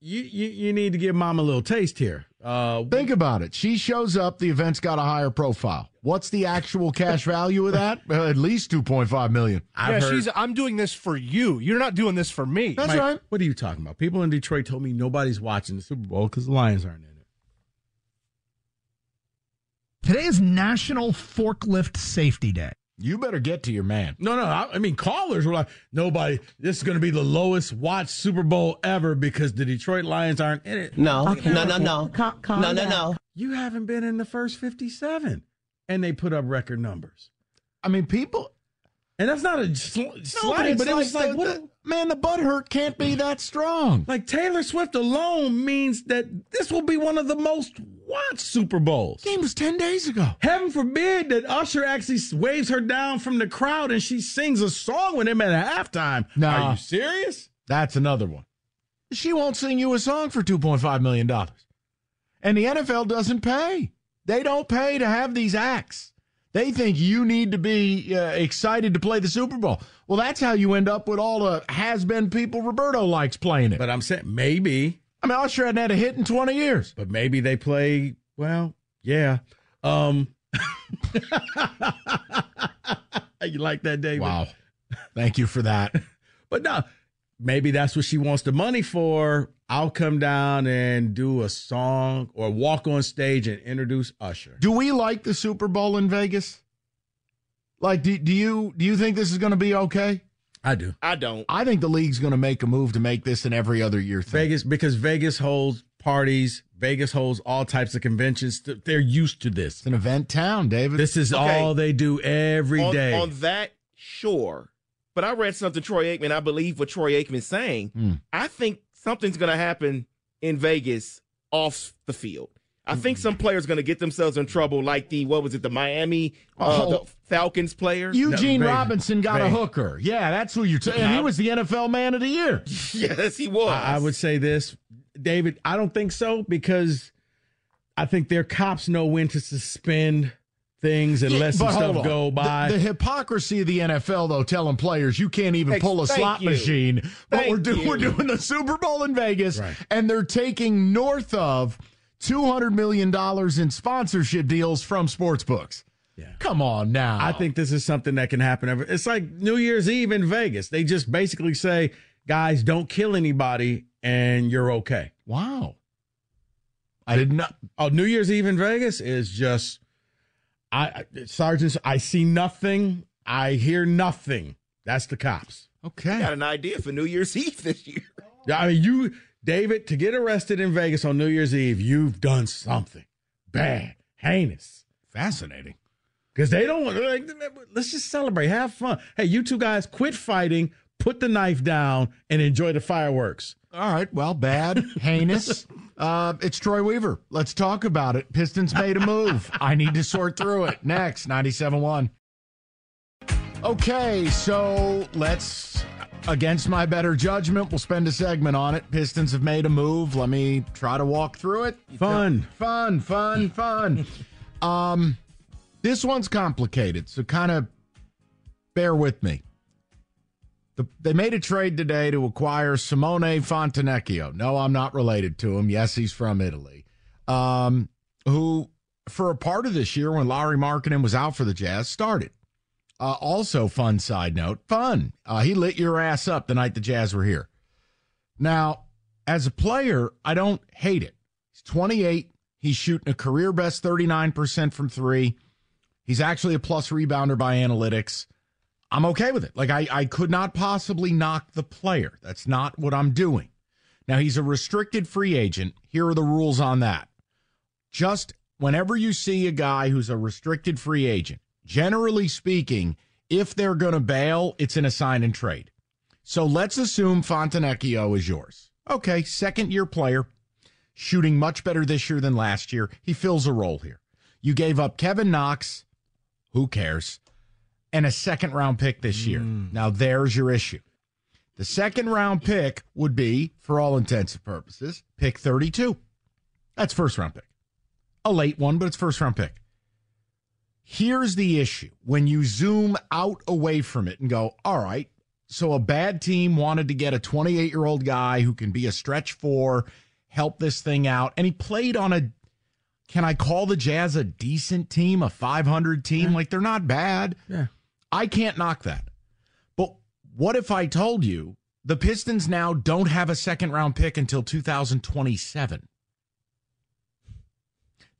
You, you you need to give mom a little taste here. Uh, Think about it. She shows up, the event's got a higher profile. What's the actual cash value of that? Uh, <laughs> at least 2.5 million. I've yeah, heard- she's. I'm doing this for you. You're not doing this for me. That's Mike, right. What are you talking about? People in Detroit told me nobody's watching the Super Bowl because the Lions aren't in it. Today is National Forklift Safety Day. You better get to your man. No, no. I, I mean, callers were like, nobody. This is going to be the lowest watched Super Bowl ever because the Detroit Lions aren't in it. No, no, no, no. no, no, no. You haven't been in the first fifty-seven, and they put up record numbers. I mean, people. And that's not a sl- No, slight, it's but it was like, the- what? the- man, the butt hurt can't be that strong. Like Taylor Swift alone means that this will be one of the most watched Super Bowls. Game was 10 days ago. Heaven forbid that Usher actually waves her down from the crowd and she sings a song with him at halftime. Nah. Are you serious? That's another one. She won't sing you a song for $2.5 million. And the NFL doesn't pay. They don't pay to have these acts. They think you need to be uh, excited to play the Super Bowl. Well, that's how you end up with all the has been people Roberto likes playing it. But I'm saying maybe, I mean, Usher hadn't had a hit in 20 years. but maybe they play, well, yeah. Um <laughs> You like that, David? Wow. Thank you for that. <laughs> But no, maybe that's what she wants the money for. I'll come down and do a song or walk on stage and introduce Usher. Do we like the Super Bowl in Vegas? Like, do, do you do you think this is going to be okay? I do. I don't. I think the league's going to make a move to make this an every other year thing. Vegas because Vegas holds parties, Vegas holds all types of conventions. They're used to this. It's an event town, David. This is Okay. all they do every on, day. on that, sure. But I read something Troy Aikman. I believe what Troy Aikman's saying. Hmm. I think something's going to happen in Vegas off the field. I think some players going to get themselves in trouble, like the what was it, the Miami uh, Oh. the Falcons player. Eugene No, Vegas. Robinson got a hooker. Yeah, that's who you're saying. He was the NFL Man of the Year. <laughs> yes, he was. I, I would say this, David. I don't think so because I think their cops know when to suspend things and Yeah, let some stuff on. go by. The, hypocrisy of the NFL, though, telling players you can't even Thanks- pull a slot you. machine, but Thank we're doing we're doing the Super Bowl in Vegas, Right. and they're taking north of two hundred million dollars in sponsorship deals from sports books. Yeah. Come on now. I think this is something that can happen. Every, it's like New Year's Eve in Vegas. They just basically say, guys, don't kill anybody and you're okay. Wow. I did not. Oh, New Year's Eve in Vegas is just, I, I sergeants, I see nothing. I hear nothing. That's the cops. Okay. I Got an idea for New Year's Eve this year. Yeah, I mean, you, David, to get arrested in Vegas on New Year's Eve, you've done something bad, heinous. Fascinating. Because they don't want, like, let's just celebrate, have fun. Hey, you two guys, quit fighting, put the knife down, and enjoy the fireworks. All right. Well, bad, <laughs> heinous. Uh, it's Troy Weaver. Let's talk about it. Pistons made a move. I need to sort through it. Next, 97.1. Okay, so let's, against my better judgment, we'll spend a segment on it. Pistons have made a move. Let me try to walk through it. Fun. Fun, fun, <laughs> fun. um, this one's complicated, so kind of bear with me. The, they made a trade today to acquire Simone Fontecchio. No, I'm not related to him. Yes, he's from Italy. Um, who, for a part of this year when Lauri Markkanen was out for the Jazz, started. Uh, also, fun side note, fun. Uh, he lit your ass up the night the Jazz were here. Now, as a player, I don't hate it. He's 28. He's shooting a career best 39% from three. He's actually a plus rebounder by analytics. I'm okay with it. Like, I, I could not possibly knock the player. That's not what I'm doing. Now, he's a restricted free agent. Here are the rules on that. Just whenever you see a guy who's a restricted free agent, generally speaking, if they're going to bail, it's in a sign and trade. So let's assume Fontecchio is yours. Okay, second year player, shooting much better this year than last year. He fills a role here. You gave up Kevin Knox, who cares, and a second round pick this year. Hmm. Now there's your issue. The second round pick would be, for all intents and purposes, pick 32. That's first round pick. A late one, but it's first round pick. Here's the issue when you zoom out away from it and go, all right, so a bad team wanted to get a 28 year old guy who can be a stretch four, help this thing out. And he played on a, can I call the Jazz a decent team, a 500 team? Like they're not bad. Yeah. I can't knock that. But what if I told you the Pistons now don't have a second round pick until 2027?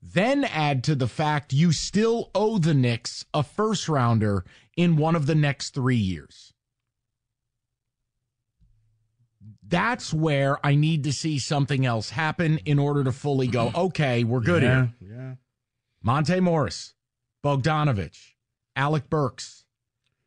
Then add to the fact you still owe the Knicks a first rounder in one of the next three years. That's where I need to see something else happen in order to fully go, <clears throat> okay, we're good yeah, here. Yeah. Monte Morris, Bogdanovich, Alec Burks.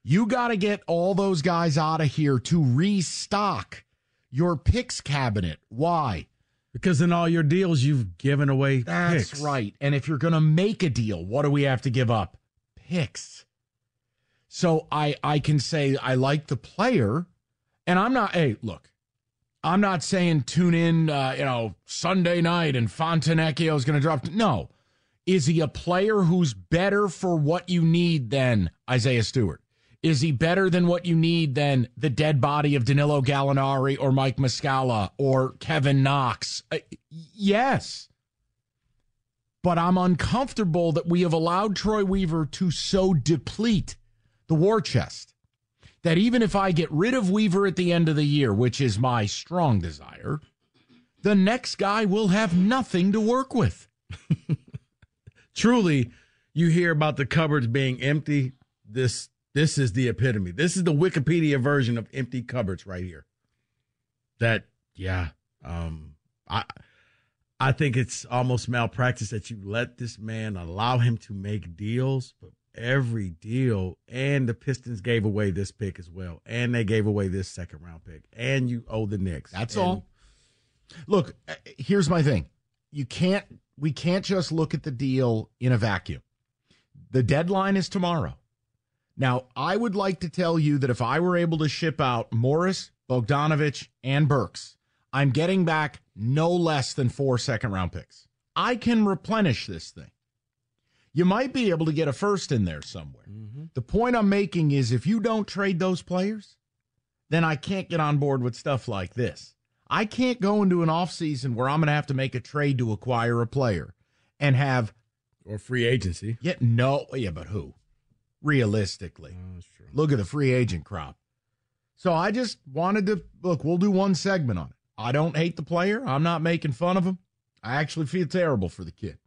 You got to get all those guys out of here to restock your picks cabinet. Why? Because in all your deals, you've given away That's picks. right. And if you're going to make a deal, what do we have to give up? Picks. So I I can say I like the player, and I'm not. Hey, look, I'm not saying tune in. Uh, you know, Sunday night and Fontecchio is going to drop. No, is he a player who's better for what you need than Isaiah Stewart? Is he better than what you need than the dead body of Danilo Gallinari or Mike Muscala or Kevin Knox? Uh, yes. But I'm uncomfortable that we have allowed Troy Weaver to so deplete the war chest that even if I get rid of Weaver at the end of the year, which is my strong desire, the next guy will have nothing to work with. <laughs> Truly, you hear about the cupboards being empty. This this is the epitome. This is the Wikipedia version of empty cupboards right here. That yeah, um, I I think it's almost malpractice that you let this man allow him to make deals, but every deal and the Pistons gave away this pick as well, and they gave away this second round pick, and you owe the Knicks. That's And all. Look, uh, here's my thing. You can't we can't just look at the deal in a vacuum. The deadline is tomorrow. Now, I would like to tell you that if I were able to ship out Morris, Bogdanovich, and Burks, I'm getting back no less than four second round picks. I can replenish this thing. You might be able to get a first in there somewhere. Mm-hmm. The point I'm making is if you don't trade those players, then I can't get on board with stuff like this. I can't go into an offseason where I'm going to have to make a trade to acquire a player and have or free agency. Yeah, no, yeah, but who? Realistically, look at the free agent crop. So I just wanted to look. We'll do one segment on it. I don't hate the player. I'm not making fun of him. I actually feel terrible for the kid.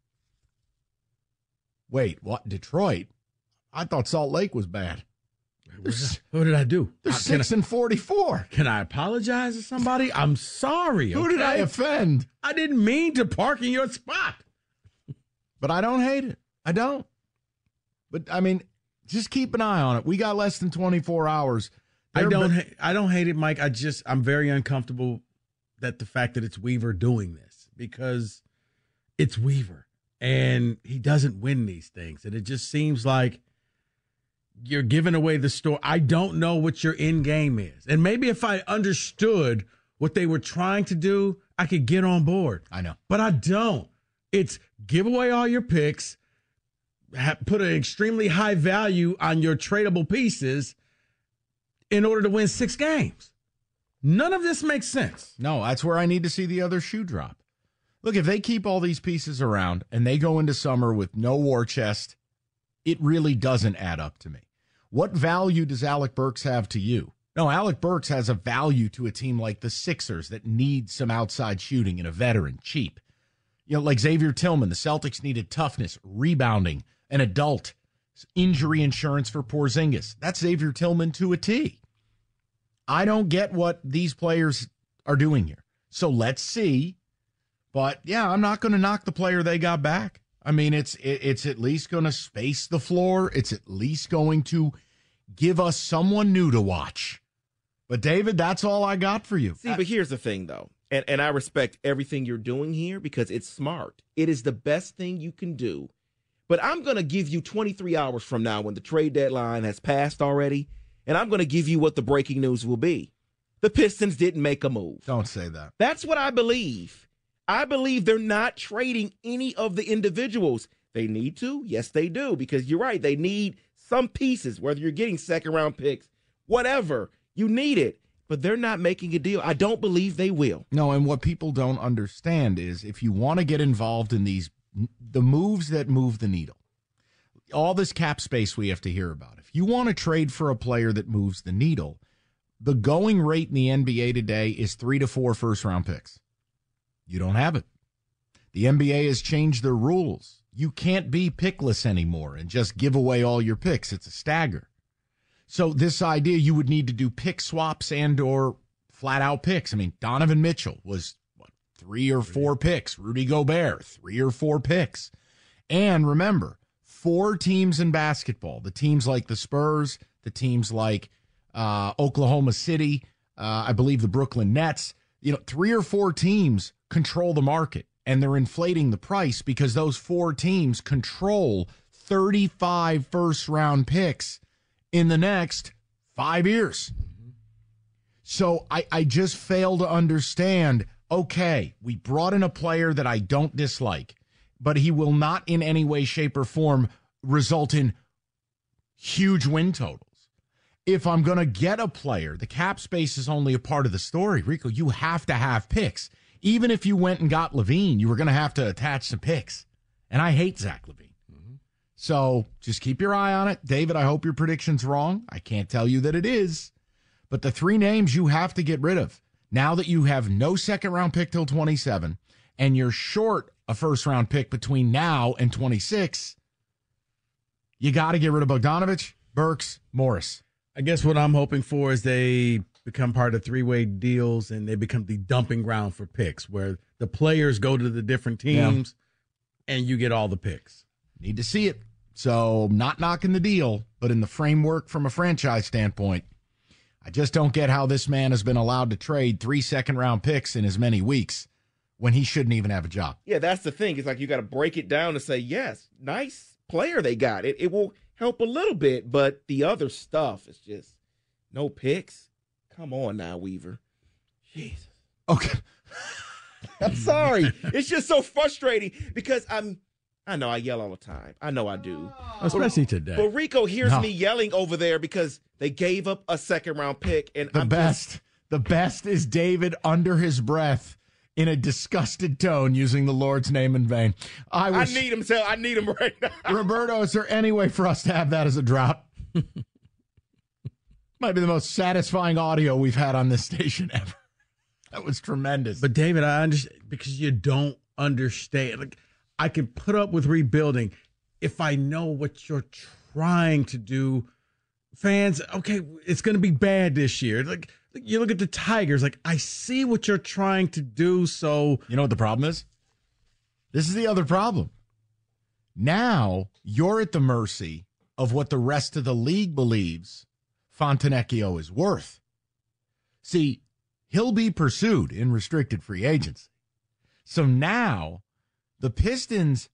Wait, what? Detroit? I thought Salt Lake was bad. What did I do? They're Uh, six I- and forty-four. Can I apologize to somebody? I'm sorry. Who did I offend? I didn't mean to park in your spot. But I don't hate it. I don't. But I mean, just keep an eye on it. We got less than 24 hours. I don't. ha- I don't hate it, Mike. I just I'm very uncomfortable that the fact that it's Weaver doing this because it's Weaver and he doesn't win these things, and it just seems like you're giving away the store. I don't know what your end game is, and maybe if I understood what they were trying to do, I could get on board. I know, but I don't. It's give away all your picks, put an extremely high value on your tradable pieces in order to win six games. None of this makes sense. No, that's where I need to see the other shoe drop. Look, if they keep all these pieces around and they go into summer with no war chest, it really doesn't add up to me. What value does Alec Burks have to you? No, Alec Burks has a value to a team like the Sixers that need some outside shooting and a veteran, cheap. You know, like Xavier Tillman, the Celtics needed toughness, rebounding, an adult, injury insurance for Porzingis. That's Xavier Tillman to a T. I don't get what these players are doing here. So let's see. But yeah, I'm not going to knock the player they got back. I mean, it's it, it's at least going to space the floor. It's at least going to give us someone new to watch. But David, that's all I got for you. See, but here's the thing, though, and and I respect everything you're doing here because it's smart. It is the best thing you can do. But I'm going to give you 23 hours from now when the trade deadline has passed already, and I'm going to give you what the breaking news will be. The Pistons didn't make a move. Don't say that. That's what I believe. I believe they're not trading any of the individuals. They need to. Yes, they do. Because you're right. They need some pieces, whether you're getting second round picks, whatever. You need it. But they're not making a deal. I don't believe they will. No, and what people don't understand is if you want to get involved in these the moves that move the needle. All this cap space we have to hear about. If you want to trade for a player that moves the needle, the going rate in the NBA today is 3 to four first round picks. You don't have it. The NBA has changed their rules. You can't be pickless anymore and just give away all your picks. It's a stagger. So this idea you would need to do pick swaps and or flat out picks. I mean, Donovan Mitchell was three or four picks. Rudy Gobert, three or four picks. And remember, four teams in basketball, the teams like the Spurs, the teams like uh, Oklahoma City, uh, I believe the Brooklyn Nets, you know, three or four teams control the market and they're inflating the price because those four teams control 35 first round picks in the next five years. So I, I just fail to understand. Okay, we brought in a player that I don't dislike, but he will not in any way, shape, or form result in huge win totals. If I'm going to get a player, the cap space is only a part of the story. Rico, you have to have picks. Even if you went and got LaVine, you were going to have to attach some picks. And I hate Zach LaVine. Mm-hmm. So just keep your eye on it. David, I hope your prediction's wrong. I can't tell you that it is. But the three names you have to get rid of now that you have no second round pick till 27 and you're short a first round pick between now and 26, you got to get rid of Bogdanovich, Burks, Morris. I guess what I'm hoping for is they become part of three way deals and they become the dumping ground for picks where the players go to the different teams and you get all the picks. Need to see it. So, not knocking the deal, but in the framework from a franchise standpoint, I just don't get how this man has been allowed to trade three second round picks in as many weeks when he shouldn't even have a job. Yeah, that's the thing. It's like you got to break it down and say, yes, nice player they got. It it will help a little bit, but the other stuff is just no picks. Come on now, Weaver. Jesus. Okay. <laughs> I'm sorry. it's just so frustrating because I'm I know I yell all the time. I know I do. Oh. Especially today. But Rico hears No. me yelling over there because they gave up a second round pick, and The I'm best, Just, the best is David under his breath in a disgusted tone using the Lord's name in vain. I I need him. So I need him right now. <laughs> Roberto. Is there any way for us to have that as a drop? <laughs> Might be the most satisfying audio we've had on this station ever. That was tremendous. But David, I understand because you don't understand. Like I can put up with rebuilding if I know what you're trying to do. Fans, okay, it's going to be bad this year. Like you look at the Tigers, like I see what you're trying to do. So You know what the problem is? This is the other problem. Now you're at the mercy of what the rest of the league believes Fontecchio is worth. See, he'll be pursued in restricted free agency. So now the Pistons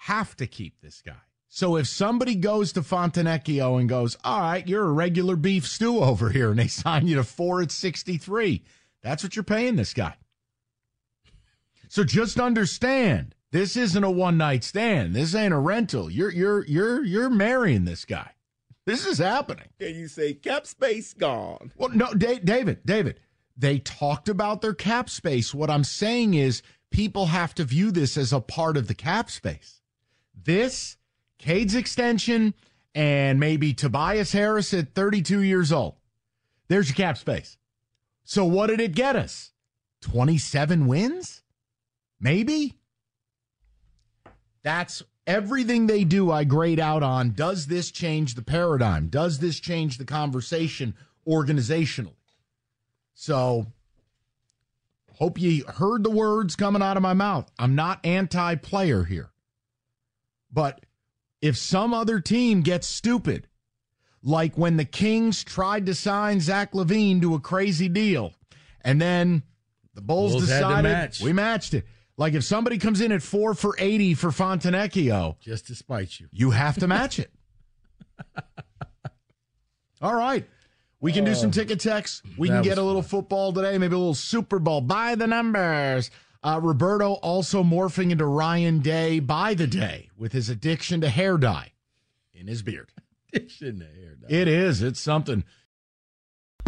have to keep this guy. So if somebody goes to Fontecchio and goes, all right, you're a regular beef stew over here, and they <laughs> sign you to four at 63, that's what you're paying this guy. So just understand, this isn't a one night stand. This ain't a rental. You're you're you're you're marrying this guy. This is happening. Can you say cap space gone? Well, no, Da- David, David, they talked about their cap space. What I'm saying is people have to view this as a part of the cap space. This, Cade's extension, and maybe Tobias Harris at 32 years old. There's your cap space. So what did it get us? 27 wins? Maybe? That's everything they do, I grade out on. Does this change the paradigm? Does this change the conversation organizationally? So, hope you heard the words coming out of my mouth. I'm not anti player here. But if some other team gets stupid, like when the Kings tried to sign Zach LaVine to a crazy deal, and then the Bulls, Bulls decided match. we matched it. Like if somebody comes in at four for 80 for Fontecchio, just to spite you, you have to match it. <laughs> All right. We can do some ticket texts. We that can get a little football today, maybe a little Super Bowl. By the numbers. Uh, Roberto also morphing into Ryan Day by the day with his addiction to hair dye in his beard. <laughs> addiction to hair dye. It is. It's something.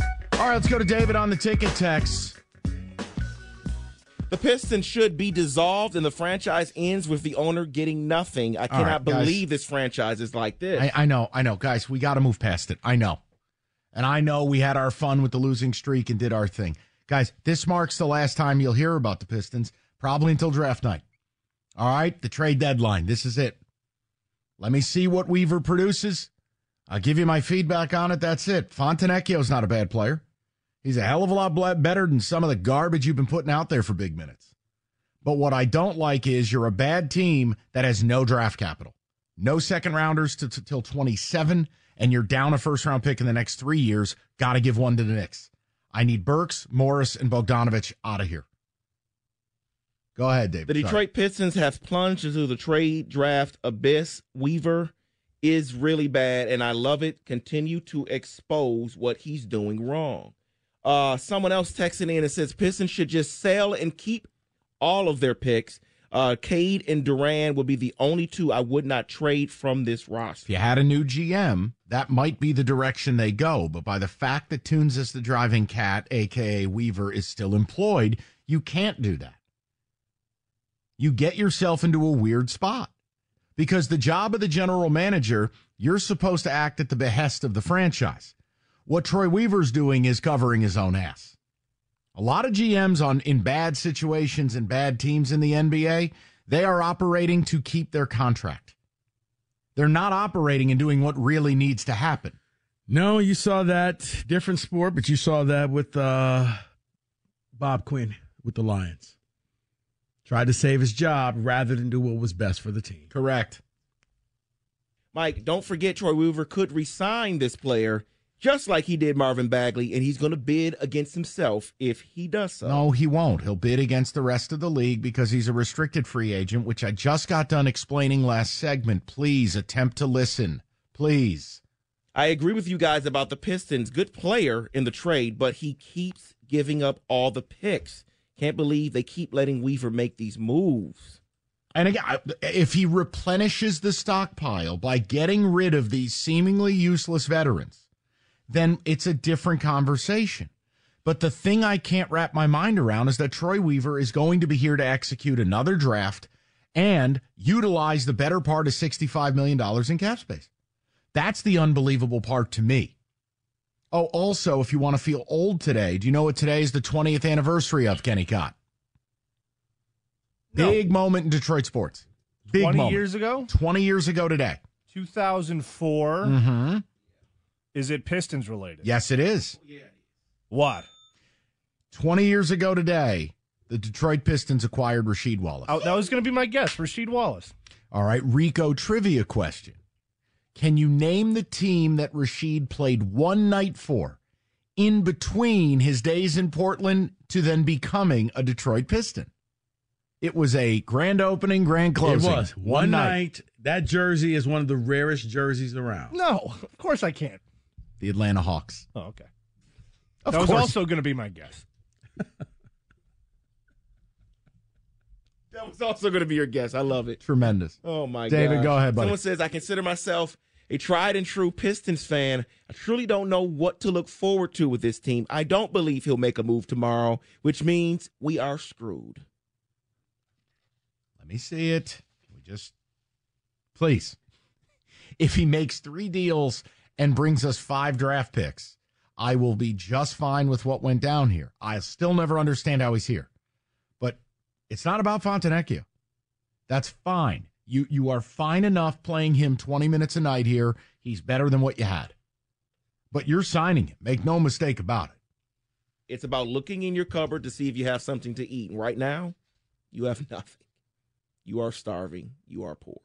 All right, let's go to David on the ticket text. The Pistons should be dissolved and the franchise ends with the owner getting nothing. I cannot right, believe this franchise is like this. I, I know, I know, guys. We got to move past it. I know, and I know we had our fun with the losing streak and did our thing, guys. This marks the last time you'll hear about the Pistons, probably until draft night. All right, the trade deadline. This is it. Let me see what Weaver produces. I'll give you my feedback on it. That's it. Fontecchio's not a bad player. He's a hell of a lot better than some of the garbage you've been putting out there for big minutes. But what I don't like is you're a bad team that has no draft capital, no second rounders to, till 27, and you're down a first round pick in the next three years. Got to give one to the Knicks. I need Burks, Morris, and Bogdanovich out of here. Go ahead, David. The Sorry. Detroit Pistons have plunged into the trade draft abyss. Weaver is really bad, and I love it. Continue to expose what he's doing wrong. Uh, someone else texting in and says Pistons should just sell and keep all of their picks. Uh, Cade and Duren would be the only two I would not trade from this roster. If you had a new GM, that might be the direction they go. But by the fact that Tunes is the driving cat, aka Weaver, is still employed, you can't do that. You get yourself into a weird spot because the job of the general manager, you're supposed to act at the behest of the franchise. What Troy Weaver's doing is covering his own ass. A lot of GMs on in bad situations and bad teams in the NBA, they are operating to keep their contract. They're not operating and doing what really needs to happen. No, you saw that different sport, but you saw that with uh, Bob Quinn with the Lions. Tried to save his job rather than do what was best for the team. Correct. Mike, don't forget Troy Weaver could resign this player just like he did Marvin Bagley, and he's going to bid against himself if he does so. No, he won't. He'll bid against the rest of the league because he's a restricted free agent, which I just got done explaining last segment. Please attempt to listen. Please. I agree with you guys about the Pistons. Good player in the trade, but he keeps giving up all the picks. Can't believe they keep letting Weaver make these moves. And again, if he replenishes the stockpile by getting rid of these seemingly useless veterans, then it's a different conversation. But the thing I can't wrap my mind around is that Troy Weaver is going to be here to execute another draft and utilize the better part of $65 million in cap space. That's the unbelievable part to me. Oh, also, if you want to feel old today, do you know what today is the 20th anniversary of Kenny Cott? Big moment in Detroit sports. Big 20 moment. years ago? 20 years ago today. 2004. Mm-hmm. Is it Pistons related? Yes, oh, it is. What? 20 years ago today, the Detroit Pistons acquired Rasheed Wallace. Oh, that was going to be my guess. Rasheed Wallace. All right, Rico trivia question. Can you name the team that Rasheed played one night for in between his days in Portland to then becoming a Detroit Piston? It was a grand opening, grand closing. It was one, night. That jersey is one of the rarest jerseys around. No, of course I can't. The Atlanta Hawks. Oh, okay. Of that was also going to be my guess. <laughs> That was also going to be your guess. I love it. Tremendous. Oh my god. David, go ahead, buddy. Someone says I consider myself a tried and true Pistons fan. I truly don't know what to look forward to with this team. I don't believe he'll make a move tomorrow, which means we are screwed. Let me see it. Can we just please? <laughs> If he makes three deals and brings us five draft picks, I will be just fine with what went down here. I'll still never understand how he's here. But it's not about Fontecchio. That's fine. You you are fine enough playing him 20 minutes a night here. He's better than what you had. But you're signing him. Make no mistake about it. It's about looking in your cupboard to see if you have something to eat. And right now, you have <laughs> nothing. You are starving. You are poor.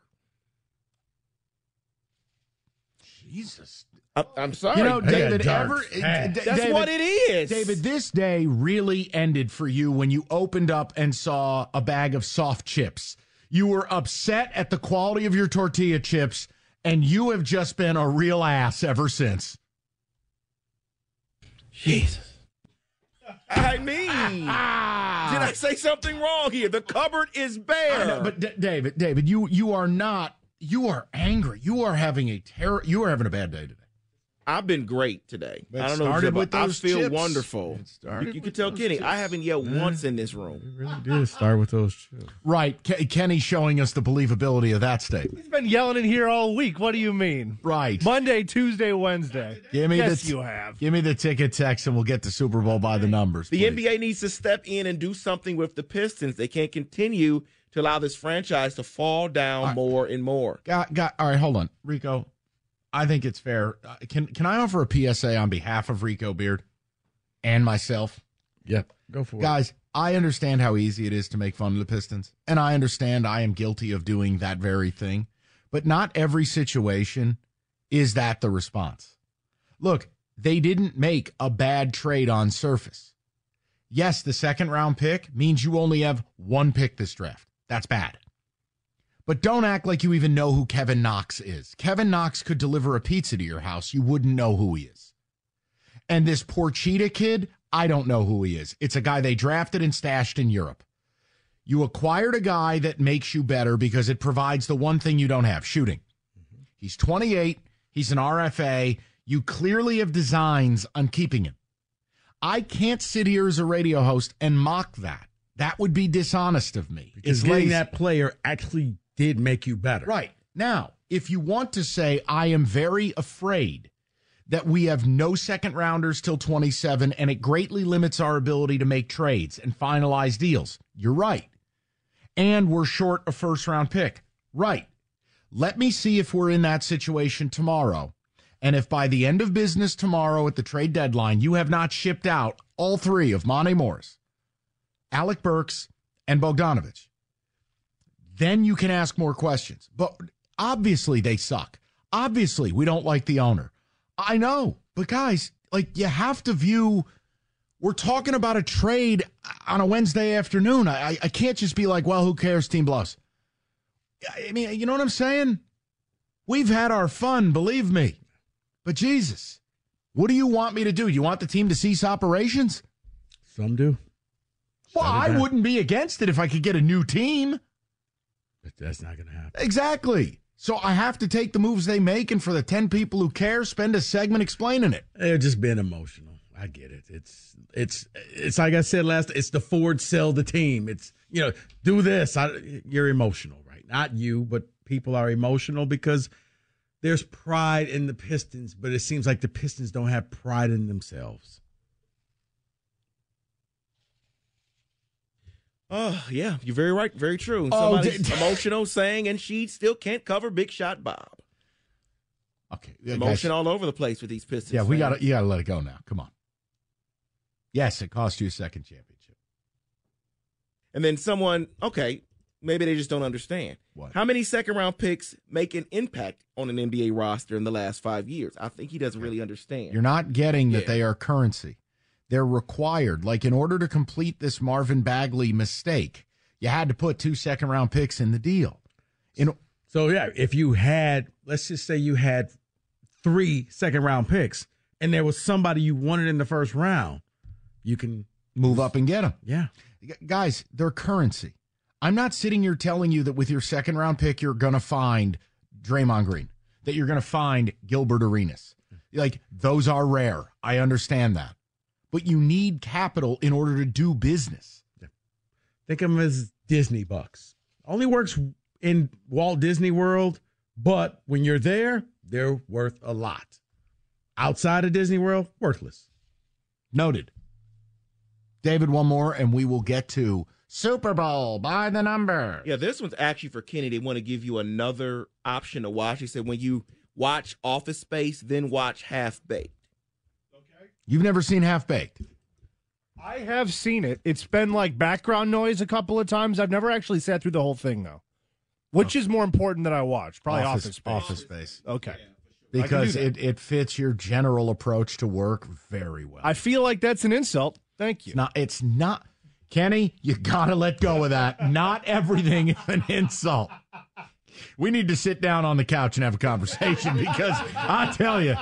Jesus. Uh, I'm, I'm sorry. You know, Hey, David, dark ever past. D- That's David- what it is. David, this day really ended for you when you opened up and saw a bag of soft chips. You were upset at the quality of your tortilla chips, and you have just been a real ass ever since. Jesus. <laughs> I mean, <laughs> did I say something wrong here? The cupboard is bare. I know, but D- David, David, you you are not. You are angry. You are having a terror. You are having a bad day today. I've been great today. It I don't know. started with you're those I feel chips. wonderful. You, you can tell those Kenny, I haven't yelled once in this room. Really did start with those chips. Right, Ke- Kenny showing us the believability of that statement. He's been yelling in here all week. What do you mean? Right. Monday, Tuesday, Wednesday. Give me yes, the you have. Give me the ticket text, and we'll get the Super Bowl by the numbers. The please. NBA needs to step in and do something with the Pistons. They can't continue to allow this franchise to fall down more and more. Got, got, all right, hold on, Rico. I think it's fair. Uh, Can can I offer a PSA on behalf of Rico Beard and myself? Yep, go for it. Guys, I understand how easy it is to make fun of the Pistons, and I understand I am guilty of doing that very thing. But not every situation is that the response. Look, they didn't make a bad trade on surface. Yes, the second round pick means you only have one pick this draft. That's bad. But don't act like you even know who Kevin Knox is. Kevin Knox could deliver a pizza to your house. You wouldn't know who he is. And this Procida kid, I don't know who he is. It's a guy they drafted and stashed in Europe. You acquired a guy that makes you better because it provides the one thing you don't have shooting. Mm-hmm. He's 28. He's an RFA. You clearly have designs on keeping him. I can't sit here as a radio host and mock that. That would be dishonest of me. Because It's getting lazy. that player actually did make you better. Right. Now, if you want to say, I am very afraid that we have no second rounders till 27 and it greatly limits our ability to make trades and finalize deals, you're right. And we're short a first round pick. Right. Let me see if we're in that situation tomorrow. And if by the end of business tomorrow at the trade deadline, you have not shipped out all three of Monte Morris, Alec Burks, and Bogdanovich, then you can ask more questions. But obviously they suck. Obviously we don't like the owner. I know, but guys, like you have to view. We're talking about a trade on a Wednesday afternoon. I, I- can't just be like, well, who cares? Team blows. I mean, you know what I'm saying? We've had our fun, believe me. But Jesus, what do you want me to do? You want the team to cease operations? Some do. Well, I wouldn't be against it if I could get a new team. But that's not going to happen. Exactly. So I have to take the moves they make, and for the 10 people who care, spend a segment explaining it. They're just being emotional. I get it. It's it's it's like I said last. It's the Ford sell the team. It's you know do this. I, you're emotional, right? Not you, but people are emotional because there's pride in the Pistons, but it seems like the Pistons don't have pride in themselves. Oh, yeah, you're very right. Very true. Oh, Somebody's <laughs> did- emotional saying, and she still can't cover Big Shot Bob. Okay. Emotion all over the place with these Pistons. Yeah, we got to you got to let it go now. Come on. Yes, it cost you a second championship. And then someone, okay, maybe they just don't understand. What? How many second round picks make an impact on an NBA roster in the last five years? I think he doesn't really understand. You're not getting that Yeah. they are currency. They're required. Like in order to complete this Marvin Bagley mistake, you had to put two second round picks in the deal. In So yeah, if you had, let's just say you had three second round picks, and there was somebody you wanted in the first round, you can move up and get them. Yeah. Guys, they're currency. I'm not sitting here telling you that with your second round pick, you're going to find Draymond Green, that you're going to find Gilbert Arenas. Like, those are rare. I understand that. But you need capital in order to do business. Think of them as Disney bucks. Only works in Walt Disney World, but when you're there, they're worth a lot. Outside of Disney World, worthless. Noted. David, one more, and we will get to Super Bowl by the number. Yeah, this one's actually for Kenny. They want to give you another option to watch. He said when you watch Office Space, then watch Half Baked. You've never seen Half Baked. I have seen it. It's been like background noise a couple of times. I've never actually sat through the whole thing though. Which oh. is more important that I watch? Probably Office, Space. Office Space. Okay. Can Because it, it fits your general approach to work very well. I feel like that's an insult. Thank you. It's not. It's not. Kenny, you gotta let go of that. Not everything is an insult. We need to sit down on the couch and have a conversation <laughs> because I tell you,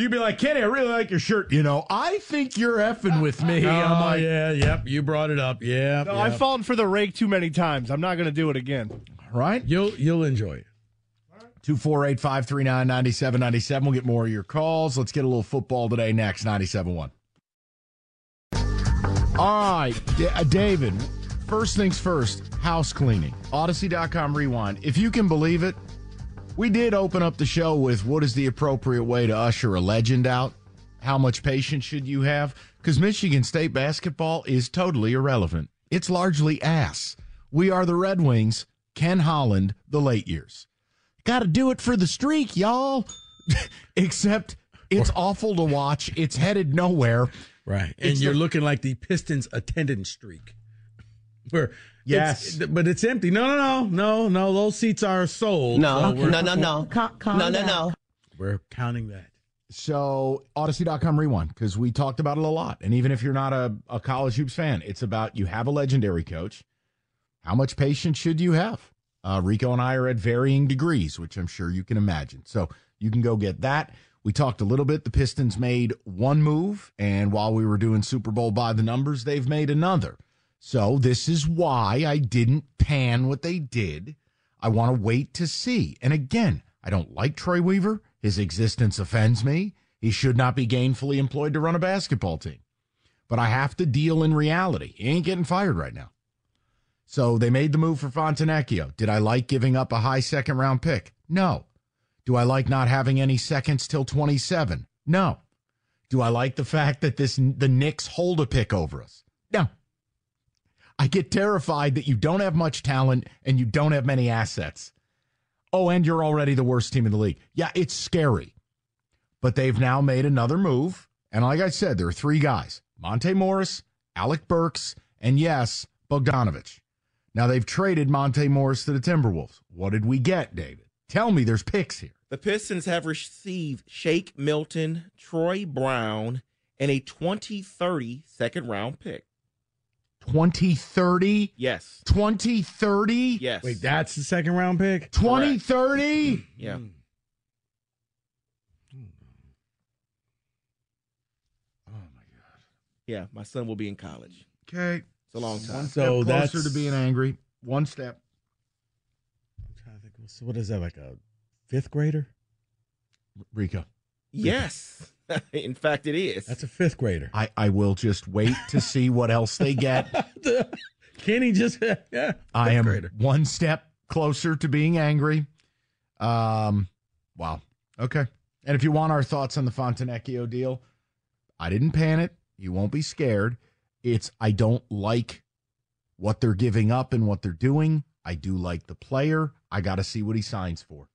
you'd be like, Kenny, I really like your shirt. You know, I think you're effing with me. <laughs> Oh, I'm like, yeah, yep. You brought it up. Yeah. No, I've fallen for the rake too many times. I'm not going to do it again. right? You'll you'll enjoy it. 248 539 9797. We'll get more of your calls. Let's get a little football today next. ninety seven one. All right, D- uh, David, first things first house cleaning. Audacy.com rewind. If you can believe it, we did open up the show with what is the appropriate way to usher a legend out? How much patience should you have? Because Michigan State basketball is totally irrelevant. It's largely ass. We are the Red Wings, Ken Holland, the late years. Got to do it for the streak, y'all. <laughs> Except it's awful to watch. It's headed nowhere. Right. And It's you're the- looking like the Pistons attendance streak. Where Yes. it's- but it's empty. No, no, no, no, no. Those seats are sold. No, so we're- no, no, no. <laughs> no, no, no. We're counting that. So, Audacy.com rewind, because we talked about it a lot. And even if you're not a, a college hoops fan, it's about you have a legendary coach. How much patience should you have? Uh, Rico and I are at varying degrees, which I'm sure you can imagine. So, you can go get that. We talked a little bit. The Pistons made one move, and while we were doing Super Bowl by the numbers, they've made another. So, this is why I didn't pan what they did. I want to wait to see. And again, I don't like Troy Weaver. His existence offends me. He should not be gainfully employed to run a basketball team. But I have to deal in reality. He ain't getting fired right now. So they made the move for Fontecchio. Did I like giving up a high second round pick? No. Do I like not having any seconds till 27? No. Do I like the fact that this the Knicks hold a pick over us? No. I get terrified that you don't have much talent and you don't have many assets. Oh, and you're already the worst team in the league. Yeah, it's scary. But they've now made another move. And like I said, there are three guys Monte Morris, Alec Burks, and yes, Bogdanovich. Now they've traded Monte Morris to the Timberwolves. What did we get, David? Tell me there's picks here. The Pistons have received Shake Milton, Troy Brown, and a 2030 second round pick. 2030? Yes. 2030? Yes. Wait, that's the second round pick? 2030? Yeah. Hmm. Hmm. Oh my god. Yeah, my son will be in college. Okay. It's a long time. One So step closer to being angry. One step. So what is that like a fifth grader? Rico. Yes. <laughs> In fact, it is. That's a fifth grader. I, I will just wait to see what else they get. <laughs> Kenny just <laughs> yeah. I am grader. one step closer to being angry. Um, wow. Okay. And if you want our thoughts on the Fontecchio deal, I didn't pan it. You won't be scared. It's I don't like what they're giving up and what they're doing. I do like the player. I got to see what he signs for.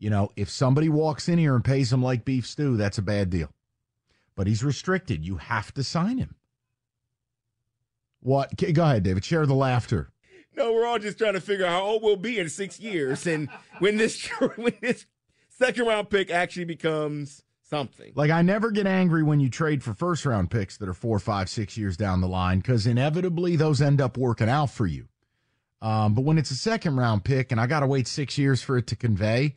You know, if somebody walks in here and pays him like beef stew, that's a bad deal. But he's restricted. You have to sign him. What? Go ahead, David. Share the laughter. No, we're all just trying to figure out how old we'll be in six years, and when this <laughs> when this second round pick actually becomes something. Like I never get angry when you trade for first round picks that are four, five, six years down the line because inevitably those end up working out for you. Um, but when it's a second round pick and I got to wait six years for it to convey,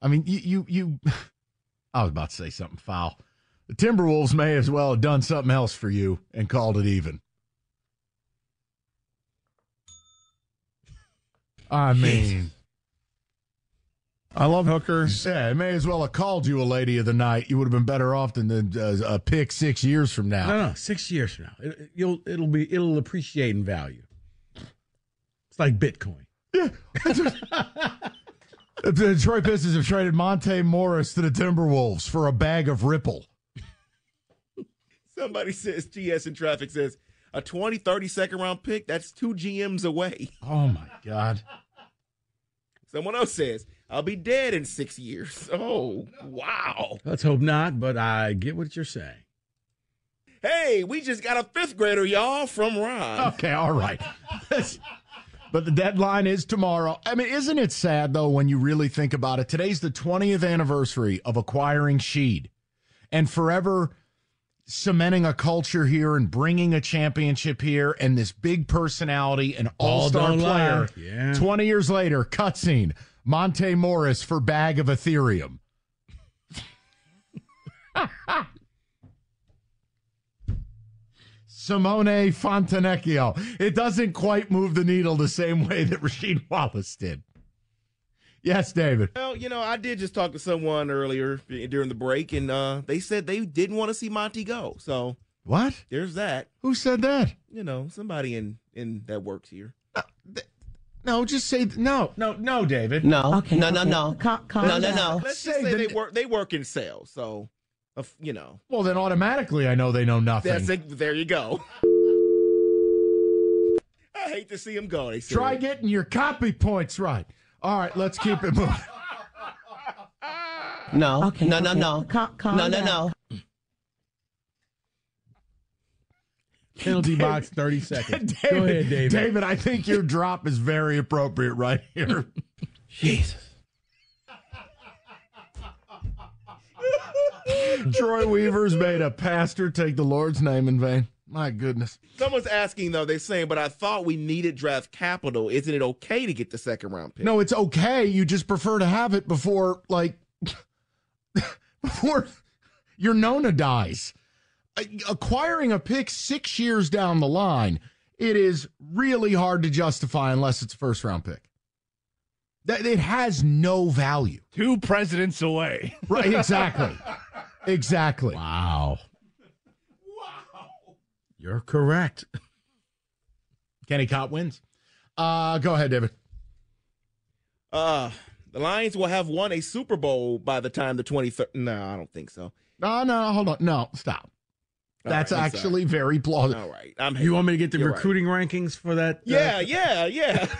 I mean, you, you, you. <laughs> I was about to say something foul. The Timberwolves may as well have done something else for you and called it even. <laughs> I mean, I love Hooker. Yeah, it may as well have called you a lady of the night. You would have been better off than the, uh, a pick six years from now. No, no, six years from now, it, you'll it'll be it'll appreciate in value. It's like Bitcoin. <laughs> <laughs> The Detroit Pistons have traded Monte Morris to the Timberwolves for a bag of Ripple. <laughs> Somebody says TS in traffic says a 20, 30 second round pick. That's two GMs away. Oh my God. Someone else says I'll be dead in six years. Oh wow. Let's hope not, but I get what you're saying. Hey, we just got a fifth grader, y'all, from Ron. Okay, all right. <laughs> but the deadline is tomorrow. I mean, isn't it sad though when you really think about it? Today's the 20th anniversary of acquiring Sheed and forever cementing a culture here and bringing a championship here and this big personality and All all-star don't player. Yeah. 20 years later, cutscene, Monte Morris for bag of Ethereum. <laughs> Simone Fontecchio. It doesn't quite move the needle the same way that Rasheed Wallace did. Yes, David. Well, you know, I did just talk to someone earlier during the break, and uh, they said they didn't want to see Monty go. So What? there's that. Who said that? You know, somebody in in that works here. No, just say no, no, no, David. No. Okay, no, no, okay. no. Calm- calm No, no, down. no. Let's Say just say the- they work. They work in sales, so uh, you know. Well, then automatically I know they know nothing. That's it. There you go. I hate to see him go. They said. Try getting your copy points right. All right, let's keep it moving. <laughs> No. Okay, no, no, okay. no. Calm- calm no, no, down. no. Penalty box, <laughs> 30 seconds. David, <laughs> Go ahead, David. David, I think your drop is very appropriate right here. Jesus. Troy Weaver's made a pastor take the Lord's name in vain. My goodness. Someone's asking though. They're saying, but I thought we needed draft capital. Isn't it okay to get the second round pick? No, it's okay. You just prefer to have it before, like, <laughs> before your Nona dies. Acquiring a pick six years down the line, it is really hard to justify unless it's a first round pick. That it has no value. Two presidents away. Right, exactly. <laughs> exactly. Wow. Wow. You're correct. Kenny Cott wins. Uh, go ahead, David. Uh, the Lions will have won a Super Bowl by the time the 23rd. No, I don't think so. No, no, hold on. No, stop. All That's right, I'm actually very plausible. All right. I'm You want me to get the You're right. recruiting rankings for that? uh, Yeah, yeah, yeah. <laughs>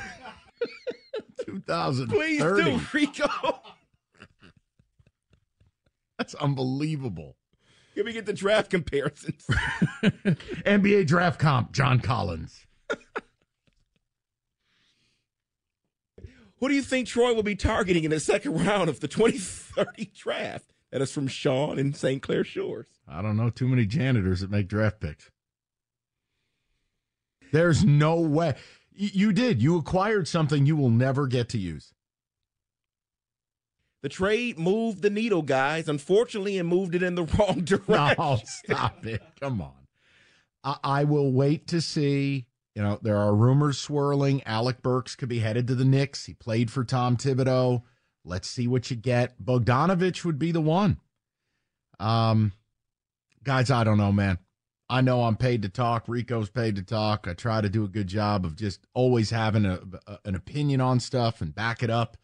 2030. Please do, Rico. That's unbelievable. Can we get the draft comparisons? <laughs> NBA draft comp, John Collins. Who do you think Troy will be targeting in the second round of the 2030 draft? That is from Sean in St. Clair Shores. I don't know too many janitors that make draft picks. There's no way. You did. You acquired something you will never get to use. The trade moved the needle, guys, unfortunately, it moved it in the <laughs> wrong direction. No, stop it. Come on. I, I will wait to see You know, there are rumors swirling. Alec Burks could be headed to the Knicks. He played for Tom Thibodeau. Let's see what you get. Bogdanovich would be the one. Um, guys, I don't know, man. I know I'm paid to talk. Rico's paid to talk. I try to do a good job of just always having a, a, an opinion on stuff and back it up.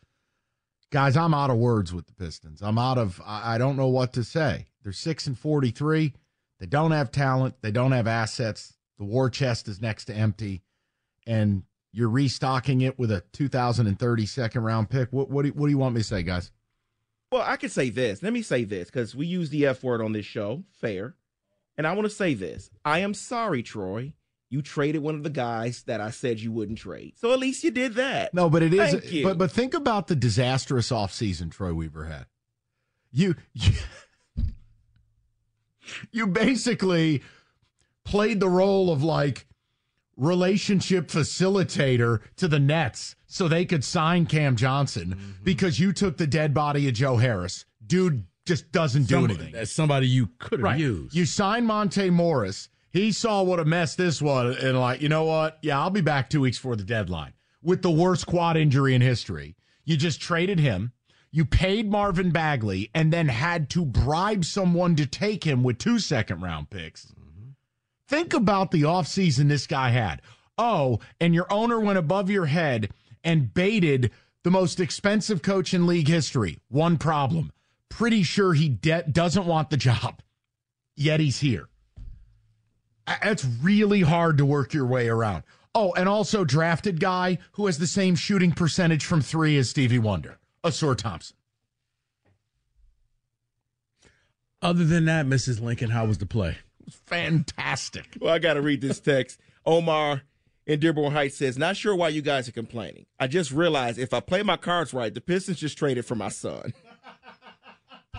Guys, I'm out of words with the Pistons. I'm out of. I, I don't know what to say. They're six and forty-three. They don't have talent. They don't have assets. The war chest is next to empty, and you're restocking it with a 2030 second round pick. What what do, what do you want me to say, guys? Well, I could say this. Let me say this because we use the F word on this show. Fair. And I want to say this. I am sorry, Troy. You traded one of the guys that I said you wouldn't trade. So at least you did that. No, but it is. Thank you. But but think about the disastrous offseason Troy Weaver had. You, you <laughs> you basically played the role of like relationship facilitator to the Nets so they could sign Cam Johnson Mm-hmm. because you took the dead body of Joe Harris. Dude just doesn't do Somebody- anything. That's somebody you could have Right. used. You signed Monte Morris. He saw what a mess this was and like, you know what? Yeah, I'll be back two weeks before the deadline with the worst quad injury in history. You just traded him. You paid Marvin Bagley and then had to bribe someone to take him with two second round picks. Mm-hmm. Think about the offseason this guy had. Oh, and your owner went above your head and baited the most expensive coach in league history. One problem. Pretty sure he de- doesn't want the job, yet he's here. A- It's really hard to work your way around. Oh, and also drafted guy who has the same shooting percentage from three as Stevie Wonder, Ausar Thompson. Other than that, Mrs. Lincoln, how was the play? Fantastic. Well, I got to read this text. Omar in Dearborn Heights says, Not sure why you guys are complaining. I just realized if I play my cards right, the Pistons just traded for my son.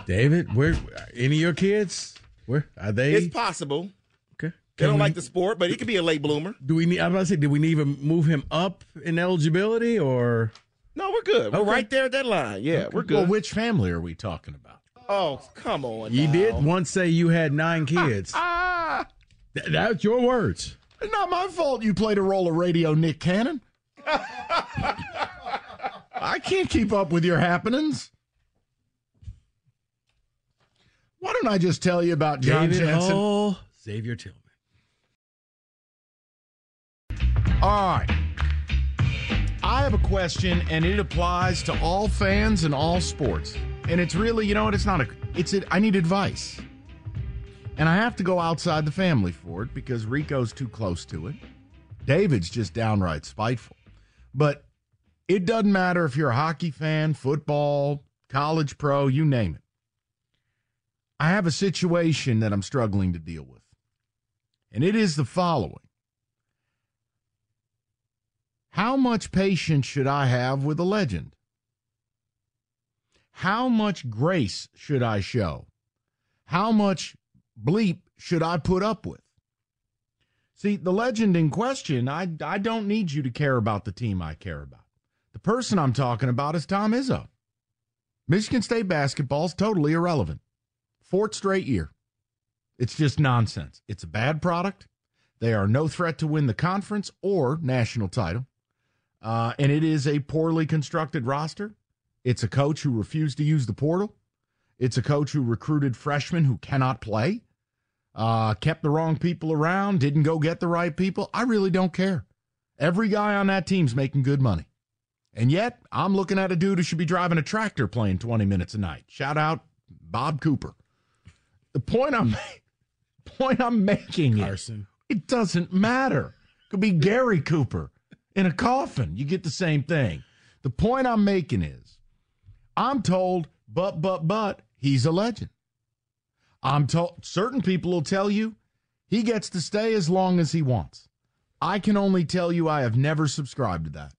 David, where any of your kids? Where are they? It's possible. Okay. They Can don't we- like the sport, but he could be a late bloomer. Do we need? I'm about to say, did we need to move him up in eligibility or? No, we're good. We're Okay. right there at that line. Yeah, we're good. Well, which family are we talking about? oh, come on. You now. did once say you had nine kids. Ah, Th- that's your words. it's not my fault you played a role of radio Nick Cannon. <laughs> I can't keep up with your happenings. Why don't I just tell you about John David Jansen? Hall, Xavier Tillman. All right. I have a question, and it applies to all fans and all sports. And it's really, you know what? It's not a. It's a. I need advice, and I have to go outside the family for it because Rico's too close to it. David's just downright spiteful. But it doesn't matter if you're a hockey fan, football, college pro, you name it. I have a situation that I'm struggling to deal with, and it is the following. How much patience should I have with a legend? How much grace should I show? How much bleep should I put up with? See, the legend in question, I, I don't need you to care about the team I care about. The person I'm talking about is Tom Izzo. Michigan State basketball is totally irrelevant. Fourth straight year. It's just nonsense. It's a bad product. They are no threat to win the conference or national title. Uh, and it is a poorly constructed roster. It's a coach who refused to use the portal. It's a coach who recruited freshmen who cannot play, uh, kept the wrong people around, didn't go get the right people. I really don't care. Every guy on that team's making good money. And yet, I'm looking at a dude who should be driving a tractor playing 20 minutes a night. Shout out Bob Cooper. The point I'm <laughs> point I'm making Carson. is it doesn't matter. It Could be Gary Cooper in a coffin. You get the same thing. The point I'm making is I'm told, but, but, but, he's a legend. I'm told certain people will tell you he gets to stay as long as he wants. I can only tell you I have never subscribed to that.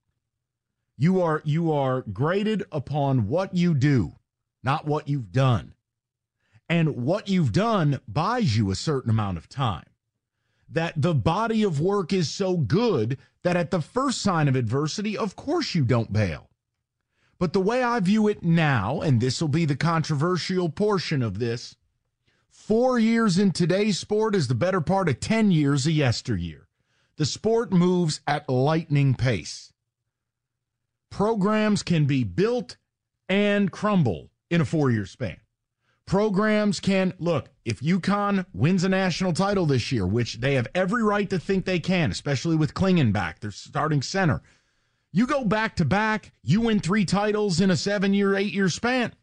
You are you are graded upon what you do, not what you've done. And what you've done buys you a certain amount of time. That the body of work is so good that at the first sign of adversity, of course you don't bail. But the way I view it now, and this will be the controversial portion of this, four years in today's sport is the better part of 10 years of yesteryear. The sport moves at lightning pace. Programs can be built and crumble in a four year span. Programs can look, if UConn wins a national title this year, which they have every right to think they can, especially with Clingan back, their starting center. You go back to back, you win three titles in a seven year, eight year span.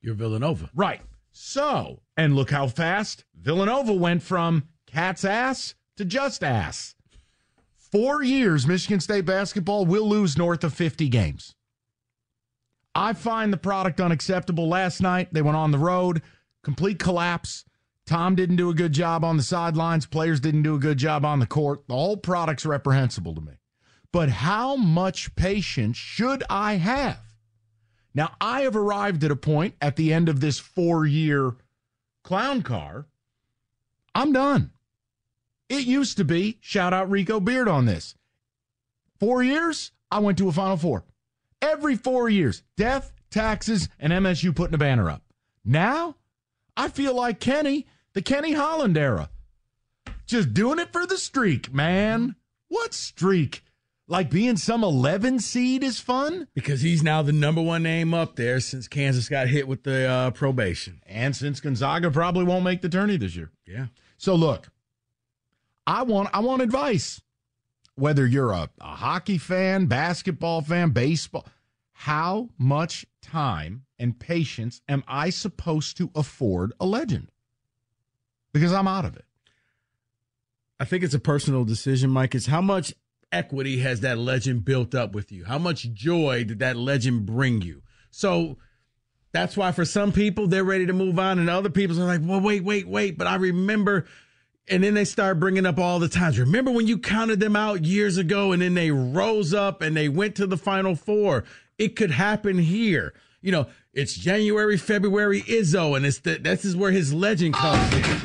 You're Villanova. Right. So, and look how fast Villanova went from cat's ass to just ass. Four years, Michigan State basketball will lose north of 50 games. I find the product unacceptable. Last night, they went on the road, complete collapse. Tom didn't do a good job on the sidelines. Players didn't do a good job on the court. The whole product's reprehensible to me. But how much patience should I have? Now, I have arrived at a point at the end of this four year clown car. I'm done. It used to be, shout out Rico Beard on this. Four years, I went to a Final Four. Every four years, death, taxes, and MSU putting a banner up. Now, I feel like Kenny, the Kenny Holland era. Just doing it for the streak, man. What streak? Like being some 11 seed is fun? Because he's now the number one name up there since Kansas got hit with the uh, probation. And since Gonzaga probably won't make the tourney this year. Yeah. So look, I want I want advice. Whether you're a, a hockey fan, basketball fan, baseball, how much time and patience am I supposed to afford a legend? Because I'm out of it. I think it's a personal decision, Mike. It's how much equity has that legend built up with you? How much joy did that legend bring you? So that's why for some people they're ready to move on, and other people are like, well, wait, wait, wait. But I remember, and then they start bringing up all the times. Remember when you counted them out years ago, and then they rose up and they went to the Final Four. It could happen here. You know, it's January, February, Izzo, and it's the, this is where his legend comes in.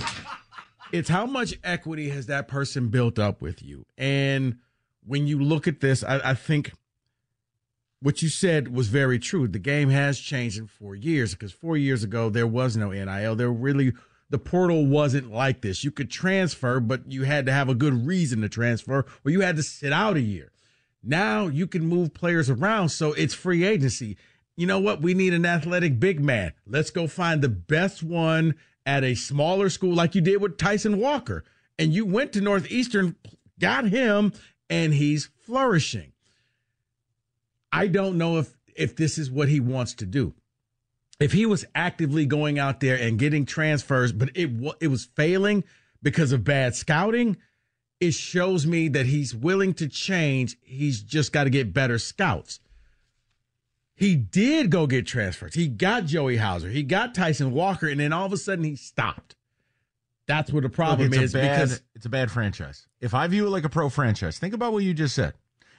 It's how much equity has that person built up with you, and when you look at this, I, I, think what you said was very true. The game has changed in four years because four years ago there was no NIL. There really the portal wasn't like this. You could transfer, but you had to have a good reason to transfer, or you had to sit out a year. Now you can move players around, so it's free agency. You know what? We need an athletic big man. Let's go find the best one at a smaller school, like you did with Tyson Walker. And you went to Northeastern, got him, and he's flourishing. I don't know if if this is what he wants to do. If he was actively going out there and getting transfers, but it it was failing because of bad scouting, it shows me that he's willing to change. He's just got to get better scouts. He did go get transfers. He got Joey Hauser. He got Tyson Walker, and then all of a sudden he stopped. That's what the problem Look, is bad, because it's a bad franchise. If I view it like a pro franchise, think about what you just said.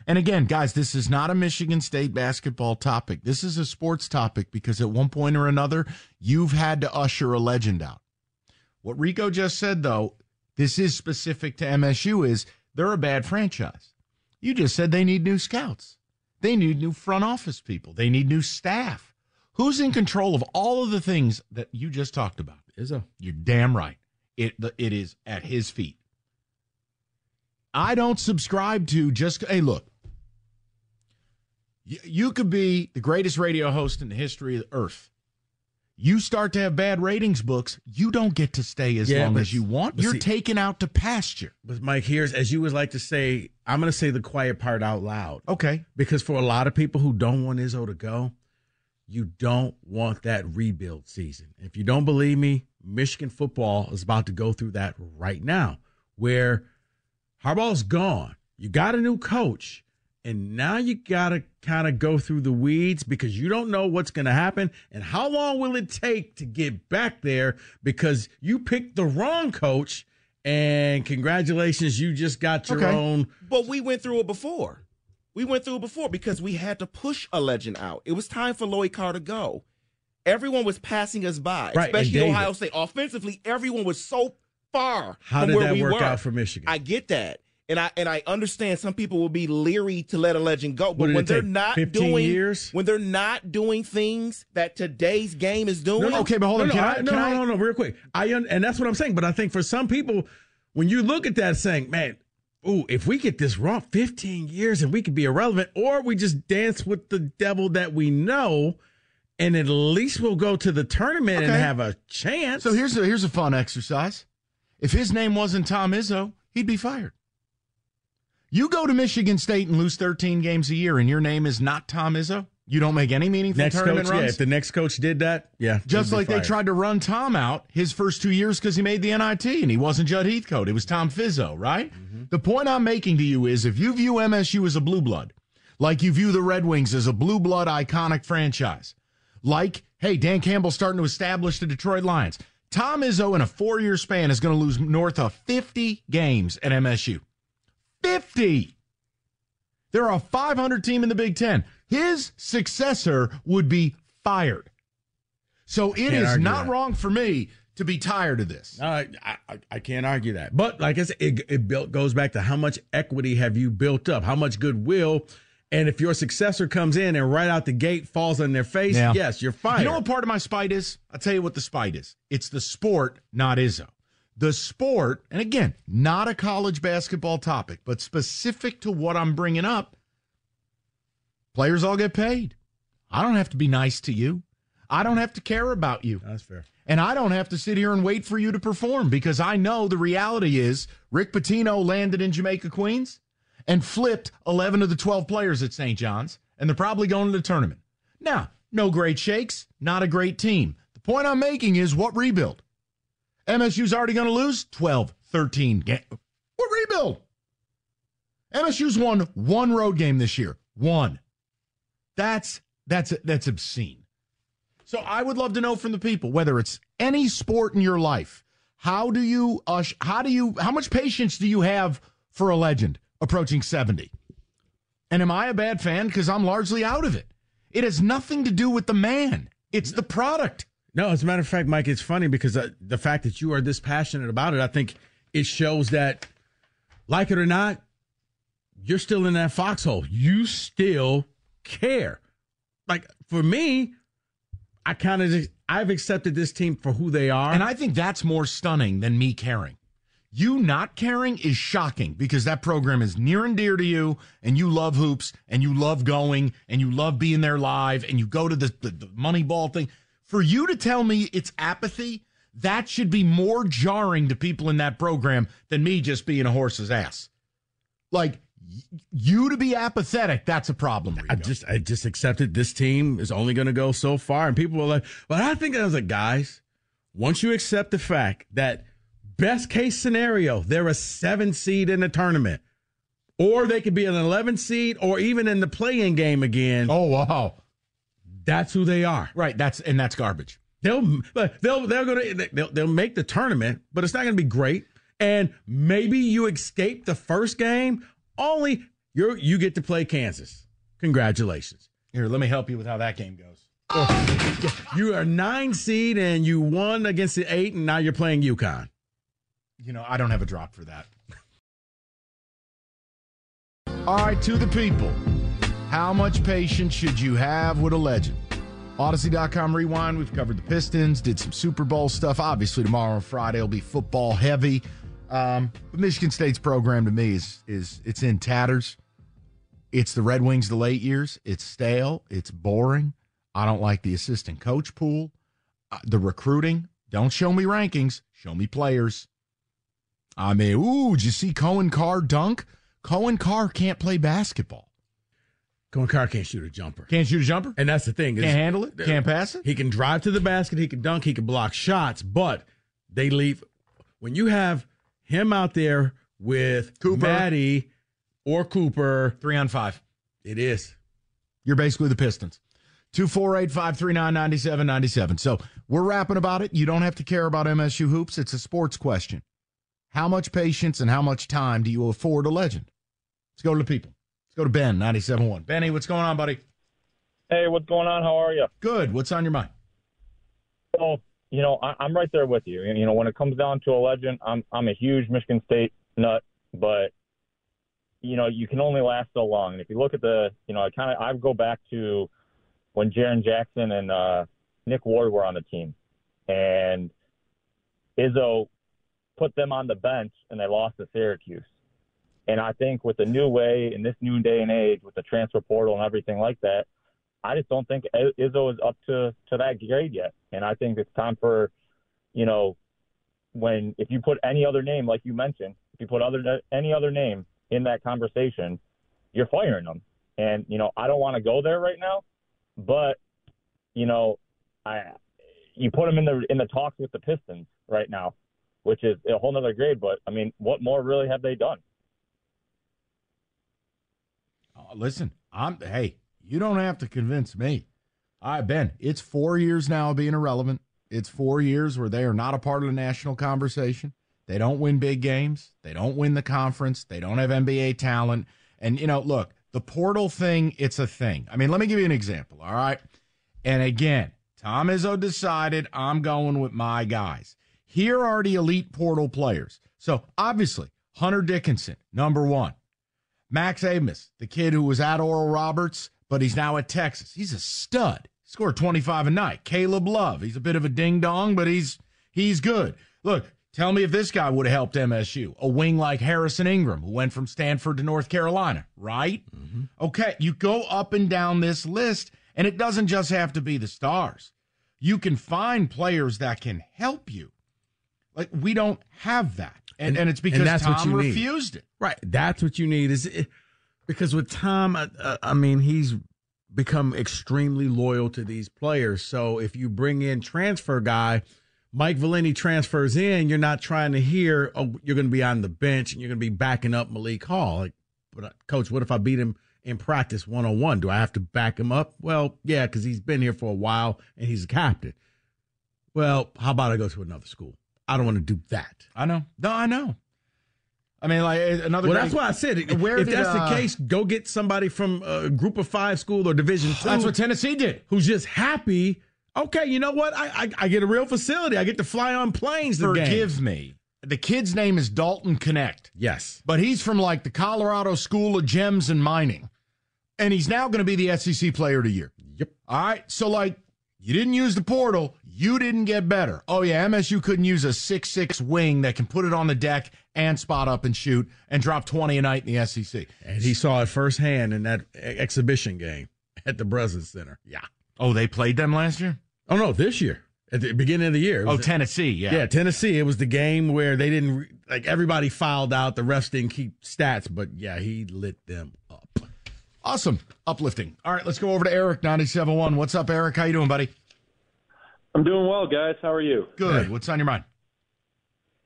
And again, guys, this is not a Michigan State basketball topic. This is a sports topic because at one point or another, you've had to usher a legend out. What Rico just said, though, this is specific to MSU, is they're a bad franchise. You just said they need new scouts. They need new front office people. They need new staff. Who's in control of all of the things that you just talked about? Izzo. You're damn right. It it is at his feet. I don't subscribe to just hey look. You, could be the greatest radio host in the history of the earth. You start to have bad ratings books, you don't get to stay as Yeah, long but- as you want. You're see- taken out to pasture. But Mike, here's as you would like to say, I'm going to say the quiet part out loud. Okay. Because for a lot of people who don't want Izzo to go, you don't want that rebuild season. If you don't believe me, Michigan football is about to go through that right now, where Harbaugh's gone. You got a new coach, and now you got to kind of go through the weeds because you don't know what's going to happen and how long will it take to get back there because you picked the wrong coach. And congratulations, you just got your Okay. own. But we went through it before. We went through it before because we had to push a legend out. It was time for Lloyd Carr to go. Everyone was passing us by, Right, especially Ohio State. Offensively, everyone was so far How from did that we work were. out for Michigan? I get that. And I and I understand some people will be leery to let a legend go, but when they're take, not doing years? when they're not doing things that today's game is doing. No, no, no, no, I- no, no, no, no, real quick. I and that's what I'm saying. But I think for some people, when you look at that, saying, "Man, ooh, if we get this wrong, 15 years and we could be irrelevant, or we just dance with the devil that we know, and at least we'll go to the tournament and have a chance. So here's a here's a fun exercise. If his name wasn't Tom Izzo, he'd be fired. You go to Michigan State and lose 13 games a year, and your name is not Tom Izzo. You don't make any meaningful next tournament coach, yeah, if the next coach did that, yeah, Just like they tried to run Tom out his first two years because he made the NIT and he wasn't Jud Heathcote. It was Tom Fizzo, right? Mm-hmm. The point I'm making to you is if you view MSU as a blue blood, like you view the Red Wings as a blue blood iconic franchise, like, hey, Dan Campbell's starting to establish the Detroit Lions. Tom Izzo in a four year span is going to lose north of 50 games at MSU. 50! They're a 500 team in the Big Ten. His successor would be fired. So it is not that. wrong for me to be tired of this. No, I, I, I can't argue that. But like I said, it, it built, goes back to how much equity have you built up, how much goodwill. And if your successor comes in and right out the gate falls on their face, Yeah. yes, you're fired. You know what part of my spite is? I'll tell you what the spite is. It's the sport, not Izzo. The sport, and again, not a college basketball topic, but specific to what I'm bringing up, players all get paid. I don't have to be nice to you. I don't have to care about you. That's fair. And I don't have to sit here and wait for you to perform because I know the reality is Rick Pitino landed in Jamaica, Queens and flipped 11 of the 12 players at St. John's, and they're probably going to the tournament. Now, no great shakes, not a great team. The point I'm making is what rebuild? MSU's already going to lose 12, 13 games. What rebuild? MSU's won one road game this year. One. That's that's that's obscene. So I would love to know from the people whether it's any sport in your life, how do you uh, ush, how do you how much patience do you have for a legend approaching 70? And am I a bad fan because I'm largely out of it? It has nothing to do with the man. It's the product. No, as a matter of fact, Mike, it's funny because uh, the fact that you are this passionate about it, I think it shows that, like it or not, you're still in that foxhole. You still care. Like for me, I kind of I've accepted this team for who they are, And I think that's more stunning than me caring. You not caring is shocking because that program is near and dear to you, and you love hoops, and you love going, and you love being there live, and you go to the, the, the money ball thing. For you to tell me it's apathy, that should be more jarring to people in that program than me just being a horse's ass. Like y- you to be apathetic, that's a problem. I just I just accepted this team is only going to go so far, and people were like, "But I think I was like, guys, once you accept the fact that best case scenario, they're a seven seed in the tournament, or they could be an eleven seed, or even in the play-in game again. Oh wow, that's who they are. Right. That's and that's garbage. They'll but they'll they're gonna they'll, they'll make the tournament, but it's not gonna be great. And maybe you escape the first game. Only you you get to play Kansas. Congratulations. Here, let me help you with how that game goes. Oh, you are nine seed and you won against the eight, and now you're playing UConn. You know, I don't have a drop for that. <laughs> All right, to the people. How much patience should you have with a legend? Audacy.com rewind. We've covered the Pistons, did some Super Bowl stuff. Obviously, tomorrow and Friday will be football heavy. Um, but Michigan State's program to me is is it's in tatters. It's the Red Wings the late years. It's stale. It's boring. I don't like the assistant coach pool. Uh, the recruiting. Don't show me rankings. Show me players. I mean, ooh, did you see Coen Carr dunk? Coen Carr can't play basketball. Coen Carr can't shoot a jumper. Can't shoot a jumper? And that's the thing. Can't handle it? Can't pass it? He can drive to the basket. He can dunk. He can block shots. But they leave when you have him out there with Cooper. Mady or Cooper. Three on five. It is. You're basically the Pistons. 248 539 9797. So we're rapping about it. You don't have to care about MSU hoops. It's a sports question. How much patience and how much time do you afford a legend? Let's go to the people. Go to Ben, 97.1. Benny, what's going on, buddy? Hey, what's going on? How are you? Good. What's on your mind? So, you know, I, I'm right there with you. You know, when it comes down to a legend, I'm I'm a huge Michigan State nut, but you know, you can only last so long. And if you look at the, you know, I kind of I go back to when Jaren Jackson and uh, Nick Ward were on the team, and Izzo put them on the bench and they lost to Syracuse. And I think with the new way in this new day and age, with the transfer portal and everything like that, I just don't think Izzo is up to to that grade yet. And I think it's time for, you know, when if you put any other name like you mentioned, if you put other any other name in that conversation, you're firing them. And you know, I don't want to go there right now, but you know, I you put them in the in the talks with the Pistons right now, which is a whole other grade. But I mean, what more really have they done? Uh, listen, I'm hey, you don't have to convince me. All right, Ben, it's four years now being irrelevant. It's four years where they are not a part of the national conversation. They don't win big games. They don't win the conference. They don't have NBA talent. And, you know, look, the portal thing, it's a thing. I mean, let me give you an example, all right? And again, Tom Izzo decided I'm going with my guys. Here are the elite portal players. So obviously, Hunter Dickinson, number one. Max Abmas, the kid who was at Oral Roberts, but he's now at Texas. He's a stud. He scored 25 a night. Caleb Love, he's a bit of a ding dong, but he's he's good. Look, tell me if this guy would have helped MSU. A wing like Harrison Ingram, who went from Stanford to North Carolina, right? Mm-hmm. Okay, you go up and down this list, and it doesn't just have to be the stars. You can find players that can help you. Like we don't have that, and, and, and it's because and that's Tom what you refused need. it. Right, that's what you need. Is it, because with Tom, I, I mean, he's become extremely loyal to these players. So if you bring in transfer guy, Mike Valenti transfers in, you're not trying to hear, oh, you're going to be on the bench and you're going to be backing up Malik Hall. Like, but uh, coach, what if I beat him in practice one on one? Do I have to back him up? Well, yeah, because he's been here for a while and he's a captain. Well, how about I go to another school? I don't want to do that. I know. No, I know. I mean, like another. Well, that's why I said where if did, that's uh, the case, go get somebody from a Group of Five school or Division Two. That's what Tennessee did. Who's just happy? Okay, you know what? I I, I get a real facility. I get to fly on planes. Forgive game. me. The kid's name is Dalton Knecht. Yes, but he's from like the Colorado School of Gems and Mining, and he's now going to be the SEC Player of the Year. Yep. All right. So like, you didn't use the portal. You didn't get better. Oh yeah, MSU couldn't use a six six wing that can put it on the deck and spot up and shoot and drop 20 a night in the SEC. And he saw it firsthand in that exhibition game at the Breslin Center. Yeah. Oh, they played them last year? Oh, no, this year. At the beginning of the year. Oh, Tennessee, yeah. Yeah, Tennessee. It was the game where they didn't, like, everybody filed out. The refs didn't keep stats, but yeah, he lit them up. Awesome. Uplifting. All right, let's go over to Eric, 97.1. What's up, Eric? How you doing, buddy? I'm doing well, guys. How are you? Good. What's on your mind?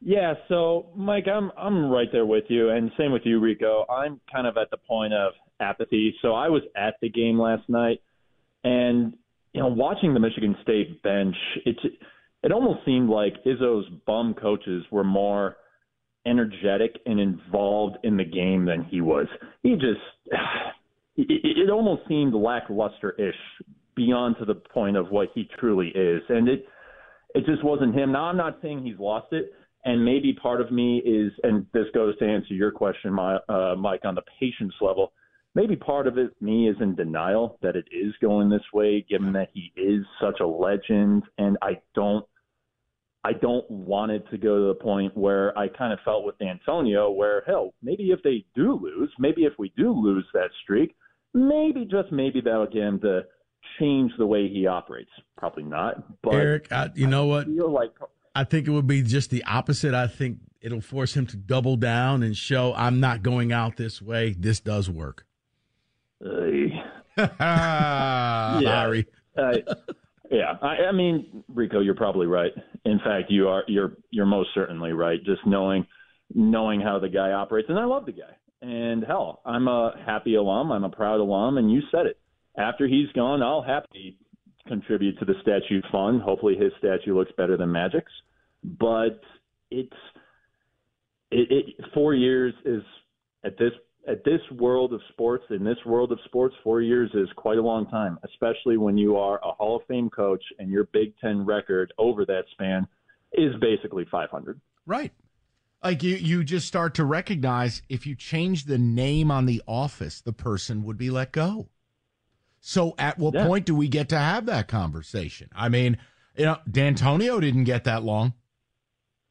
Yeah, so Mike, I'm I'm right there with you, and same with you, Rico. I'm kind of at the point of apathy. So I was at the game last night, and you know, watching the Michigan State bench, it it almost seemed like Izzo's bum coaches were more energetic and involved in the game than he was. He just <sighs> it, it almost seemed lackluster-ish beyond to the point of what he truly is, and it it just wasn't him. Now I'm not saying he's lost it and maybe part of me is, and this goes to answer your question, my, uh, Mike, on the patience level. Maybe part of it, me, is in denial that it is going this way, given that he is such a legend, and I don't, I don't want it to go to the point where I kind of felt with Dantonio, where hell, maybe if they do lose, maybe if we do lose that streak, maybe just maybe that'll get him to change the way he operates. Probably not, but Eric, I, you know I what? Feel like I think it would be just the opposite. I think it'll force him to double down and show I'm not going out this way. This does work. Uh, <laughs> yeah. Sorry. Uh, yeah. I, I mean, Rico, you're probably right. In fact, you are. You're. You're most certainly right. Just knowing, knowing how the guy operates, and I love the guy. And hell, I'm a happy alum. I'm a proud alum, and you said it. After he's gone, I'll happily contribute to the statue fund. Hopefully, his statue looks better than Magic's. But it's it, it four years is at this at this world of sports in this world of sports four years is quite a long time especially when you are a hall of fame coach and your big ten record over that span is basically 500 right like you you just start to recognize if you change the name on the office the person would be let go so at what yeah. point do we get to have that conversation? I mean, you know, Dantonio didn't get that long.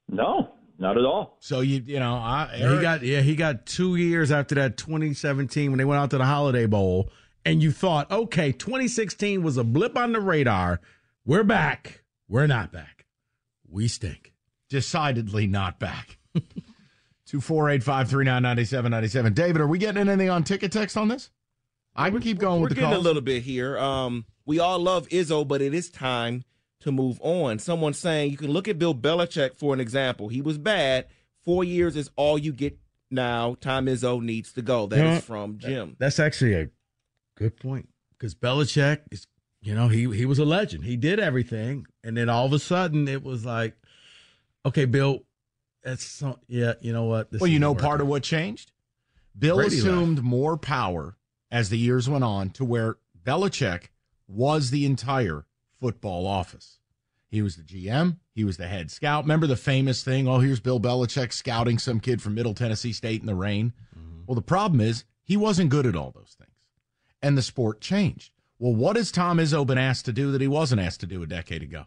No, Not at all. So you you know I Yeah, he got yeah he got two years after that 2017 when they went out to the Holiday Bowl, and you thought okay 2016 was a blip on the radar. We're back. We're not back. We stink. decidedly not back. <laughs> Two four eight five three nine ninety seven ninety seven. David, are we getting anything on ticket text on this? I can keep going We're with the getting calls. a little bit here. Um, we all love Izzo, but it is time to move on. Someone saying you can look at Bill Belichick for an example. He was bad. Four years is all you get now. Time Izzo needs to go. That is You know, from Jim. That's actually a good point because Belichick is you know he he was a legend. He did everything, and then all of a sudden it was like, okay, Bill, that's so, yeah. You know what? This well, you know working. part of what changed? Bill Brady assumed more power as the years went on to where Belichick was the entire football office. He was the GM, he was the head scout. Remember the famous thing, oh, here's Bill Belichick scouting some kid from Middle Tennessee State in the rain? Mm-hmm. Well, the problem is he wasn't good at all those things. And the sport changed. Well, what has Tom Izzo been asked to do that he wasn't asked to do a decade ago?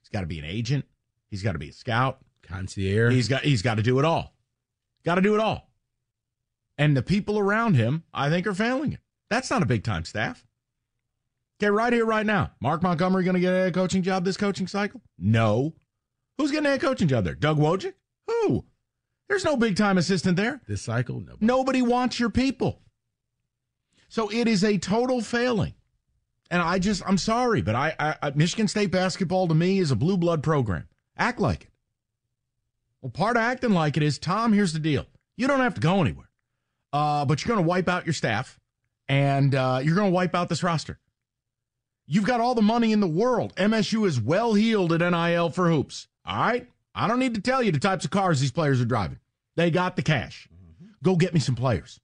He's got to be an agent. He's got to be a scout. concierge. He's got he's got to do it all. Got to do it all. And the people around him, I think, are failing him. That's not a big time staff. Okay, right here, right now. Mark Montgomery going to get a head coaching job this coaching cycle? No. Who's getting a head coaching job there? Doug Wojcik? Who? There's no big time assistant there. this cycle. No, Nobody wants your people. So it is a total failing. And I just, I'm sorry, but I, I, I Michigan State basketball to me is a blue blood program. Act like it. Well, part of acting like it is, Tom, here's the deal. You don't have to go anywhere, uh, but you're going to wipe out your staff and uh, you're going to wipe out this roster. You've got all the money in the world. MSU is well heeled at NIL for hoops. All right? I don't need to tell you the types of cars these players are driving. They got the cash. Go get me some players.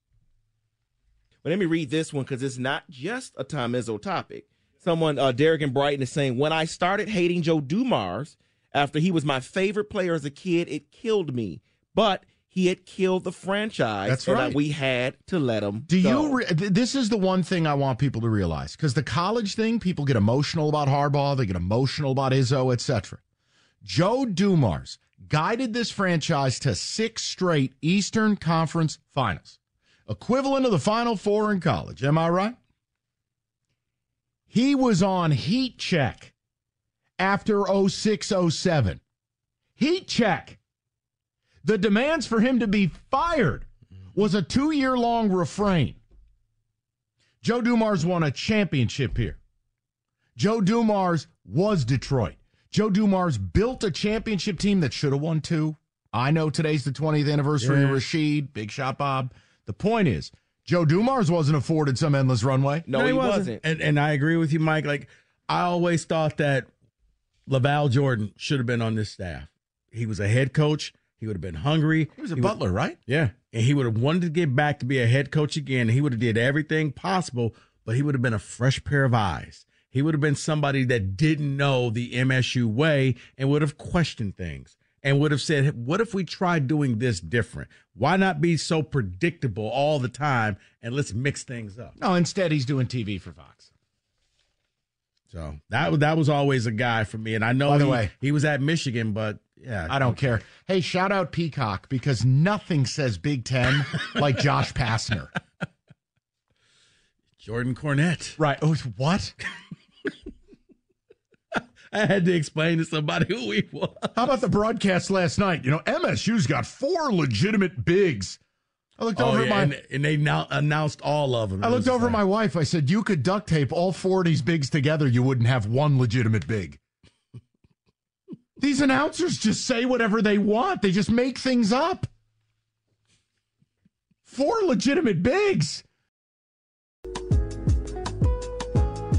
But let me read this one because it's not just a Tom Izzo topic. Someone, uh, Derek and Brighton, is saying, When I started hating Joe Dumars after he was my favorite player as a kid, it killed me. But he had killed the franchise. That's right. we had to let him Do go. you? Re- this is the one thing I want people to realize because the college thing, people get emotional about Harbaugh, they get emotional about Izzo, etc. Joe Dumars guided this franchise to six straight Eastern Conference Finals, equivalent of the Final Four in college. Am I right? He was on heat check after 06 07. Heat check. The demands for him to be fired was a two year long refrain. Joe Dumars won a championship here. Joe Dumars was Detroit. Joe Dumars built a championship team that should have won two. I know today's the 20th anniversary of Rasheed, Big Shot Bob. The point is, Joe Dumars wasn't afforded some endless runway. No, he wasn't. And and I agree with you, Mike. Like I always thought that LaVall Jordan should have been on this staff. He was a head coach. He would have been hungry. He was a would- butler, right? Yeah, and he would have wanted to get back to be a head coach again. He would have did everything possible, but he would have been a fresh pair of eyes. He would have been somebody that didn't know the MSU way and would have questioned things and would have said, "What if we tried doing this different? Why not be so predictable all the time and let's mix things up?" No, instead he's doing TV for Fox. So that that was always a guy for me, and I know By the he, way- he was at Michigan, but yeah, I don't care. Hey, shout out Peacock because nothing says Big Ten <laughs> like Josh Pastner. Jordan Cornette. Right. Oh, what? <laughs> I had to explain to somebody who he was. How about the broadcast last night? You know, MSU's got four legitimate bigs. I looked Oh, over yeah, my and, and they now announced all of them. I looked over my wife. I said, "You could duct tape all four of these bigs together. You wouldn't have one legitimate big." These announcers just say whatever they want. They just make things up. Four legitimate bigs.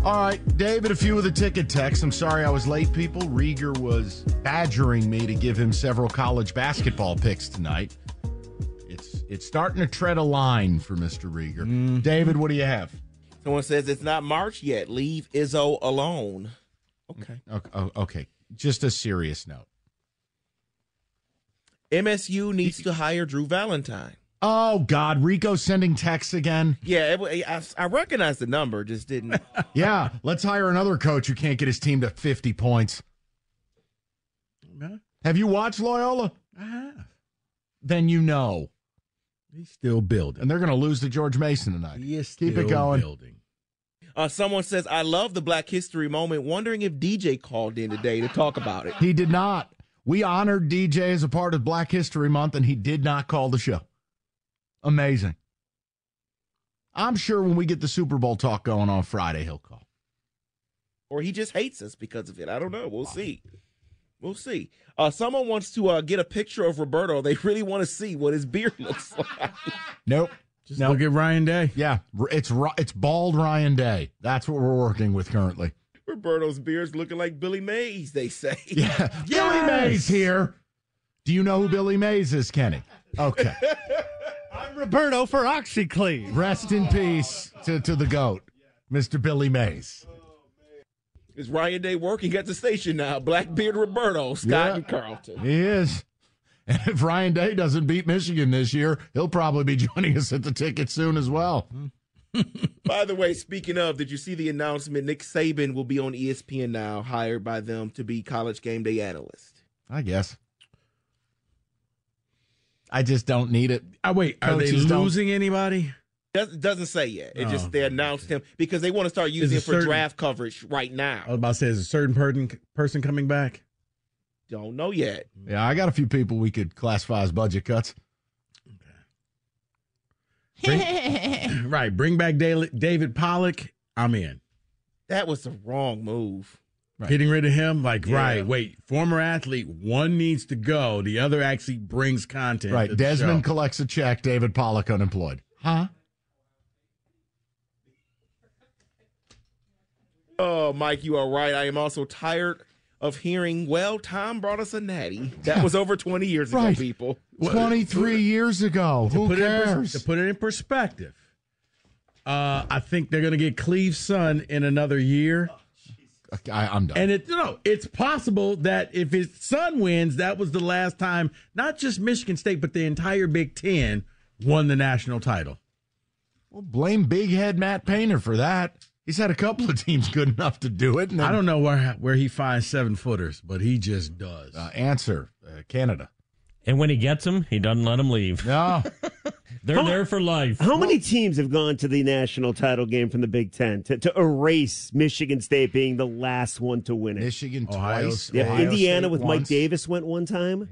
All right, David, a few of the ticket texts. I'm sorry I was late, people. Rieger was badgering me to give him several college basketball picks tonight. It's it's starting to tread a line for Mr. Rieger. Mm-hmm. David, what do you have? Someone says it's not March yet. Leave Izzo alone. Okay. Okay, okay. Just a serious note. MSU needs to hire Drew Valentine. Oh God, Rico sending texts again. Yeah, it, I, I recognize the number, just didn't. <laughs> Yeah, let's hire another coach who can't get his team to 50 points. Have you watched Loyola? I have. Then you know. He's still building. And they're going to lose to George Mason tonight. He is Keep it going. building. Uh, someone says, I love the Black History moment, wondering if DJ called in today to talk about it. He did not. We honored DJ as a part of Black History Month, and he did not call the show. Amazing. I'm sure when we get the Super Bowl talk going on Friday, he'll call. Or he just hates us because of it. I don't know. We'll see. We'll see. Uh, someone wants to uh, get a picture of Roberto. They really want to see what his beard <laughs> looks like. Nope. Just Nope. look at Ryan Day. Yeah, it's it's bald Ryan Day. That's what we're working with currently. Roberto's beard's looking like Billy Mays, they say. <laughs> Yeah, <laughs> Billy Mays here. Do you know who Billy Mays is, Kenny? Okay. <laughs> I'm Roberto for OxiClean. Rest in peace to, to the goat, Mr. Billy Mays. Is Ryan Day working at the station now? Blackbeard Roberto, Scott Yeah. and Carlton. He is. And if Ryan Day doesn't beat Michigan this year, he'll probably be <laughs> joining us at the ticket soon as well. <laughs> By the way, speaking of, did you see the announcement? Nick Saban will be on ESPN now, hired by them to be college game day analyst. I guess. I just don't need it. Oh, wait, are they Coaches don't- losing anybody? Doesn't, doesn't say yet. It Oh. just they announced him because they want to start using it for certain- draft coverage right now. I was about to say, is a certain person person coming back? Don't know yet. Yeah, I got a few people we could classify as budget cuts. Bring- <laughs> <laughs> right, bring back David, David Pollack. I'm in. That was the wrong move. Getting rid of him, like Yeah. right. Wait, former athlete. One needs to go. The other actually brings content. Right. to the Desmond show. collects a check, David Pollack unemployed. Huh? Oh, Mike, you are right. I am also tired of hearing, well, Tom brought us a natty. That was over 20 years Right. ago, people. 23 years ago. To Who put, it in, cares? pers- to put it in perspective, uh, I think they're going to get Cleaves' son in another year. I, I'm done. And it, you know, it's possible that if his son wins, that was the last time not just Michigan State, but the entire Big Ten won the national title. Well, blame big head Matt Painter for that. He's had a couple of teams good enough to do it. And then, I don't know where where he finds seven footers, but he just does. Uh, answer uh, Canada. And when he gets them, he doesn't let them leave. No. <laughs> They're How- there for life. How many teams have gone to the national title game from the Big Ten to, to erase Michigan State being the last one to win it? Michigan Ohio- twice. Yeah, Ohio Indiana State with Mike. Davis went one time.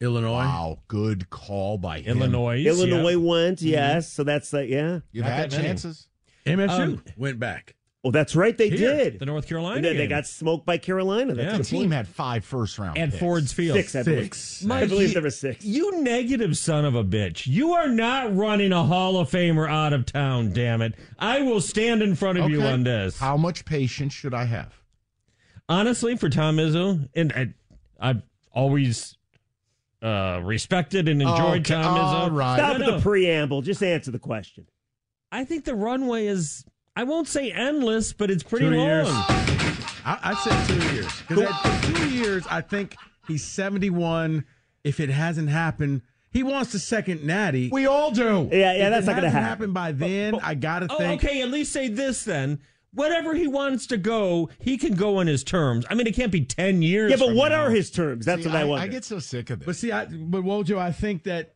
Illinois. Wow, good call by him. Illinois. Illinois yeah. went, yes. So that's like, yeah. You've Not had that many. chances. MSU Um, went back. Oh, that's right, they Here, did. The North Carolina. And then they got smoked by Carolina. That's Yeah. The team point. had five first round at picks. Ford's Field. six, I believe. Six. I believe you- there were six. You negative son of a bitch. You are not running a Hall of Famer out of town, damn it. I will stand in front of you Okay. on this. How much patience should I have? Honestly, for Tom Izzo, and I, I've always uh, respected and enjoyed Okay, Tom Izzo. all right. Stop No, with no. the preamble. Just answer the question. I think the runway is, I won't say endless, but it's pretty Two long. years. I, I said two years because two years, I think he's seventy-one. If it hasn't happened, he wants the second natty. We all do. Yeah, yeah, If that's it not going to hasn't happen. by oh, then. Oh. I gotta Oh, think. okay. At least say this then. Whatever he wants to go, he can go on his terms. I mean, it can't be ten years. Yeah, but from what now. are his terms? That's See, what I, I, wonder. I get so sick of this. But see, I, but Wojo, I think that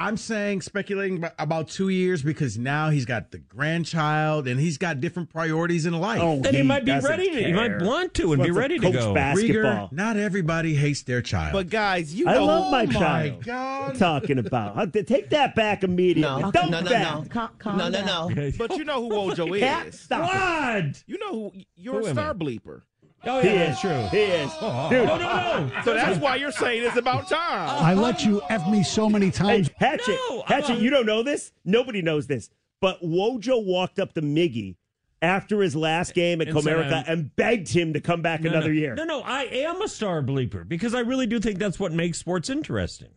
I'm saying speculating about, about two years because now he's got the grandchild and he's got different priorities in life. Oh, And he might be ready to- he might want to and He be ready to go. Basketball. Rieger, not everybody hates their child. But guys, you I know love my oh my child. What God. talking about? Take that back immediately. No, Dump no, no, that. no. Calm, calm No, no, no. But you know who Wojo Yeah, is. stop. What? You know who you're Who a star bleeper. Oh, yeah, He is. true. He is. Oh, oh. Dude, No, no, no. So that's why you're saying it's about time. <laughs> I let you F me so many Hey, times. Hatchet, No, Hatchet, I'm- you don't know this? Nobody knows this. But Wojo walked up to Miggy after his last game at And Comerica I'm- and begged him to come back No, another no. year. No, no, I am a star bleeper because I really do think that's what makes sports interesting.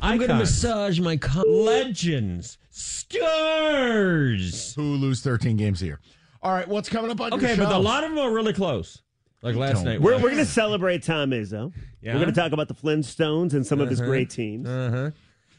I'm going to massage my co- legends, stars. Who lose 13 games a year? All right, what's coming up on Okay, your but a lot of them are really close. Like last Don't- night. We're, we're going to celebrate Tom Izzo. Yeah? We're going to talk about the Flintstones and some of his Uh-huh. great teams. Uh-huh.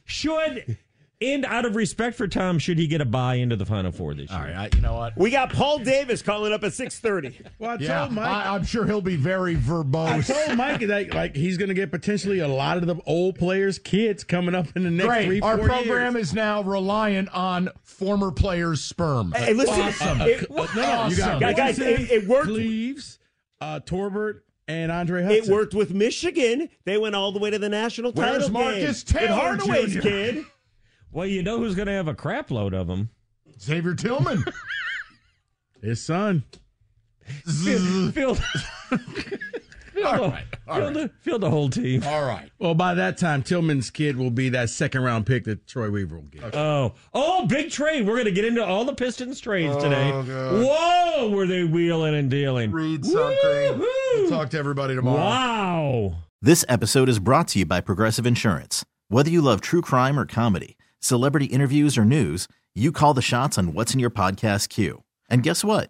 Should And out of respect for Tom, should he get a buy into the Final Four this year? All right, I, you know what? We got Paul Davis calling up at six thirty. Well, I Yeah, told Mike. I, I'm sure he'll be very verbose. I told Mike that like he's going to get potentially a lot of the old players' kids coming up in the next Great. three, Our four program years. is now reliant on former players' sperm. Hey, listen, Awesome. it- no, no, you got Guys, guys, it- it worked. Cleaves, uh, Torbert, and Andre Hudson. It worked with Michigan. They went all the way to the national Where's title Marcus game. Taylor, With Hardaway's Jr.? kid. <laughs> Well, you know who's going to have a crap load of them? Xavier Tillman. <laughs> His son. Field, <laughs> field, all right. All field, right. the, field the whole team. All right. Well, by that time, Tillman's kid will be that second round pick that Troy Weaver will get. Oh, oh, big trade. We're going to get into all the Pistons trades oh, today. Oh, God. Whoa, were they wheeling and dealing? Read something. We'll talk to everybody tomorrow. Wow. This episode is brought to you by Progressive Insurance. Whether you love true crime or comedy, celebrity interviews or news, you call the shots on what's in your podcast queue. And guess what?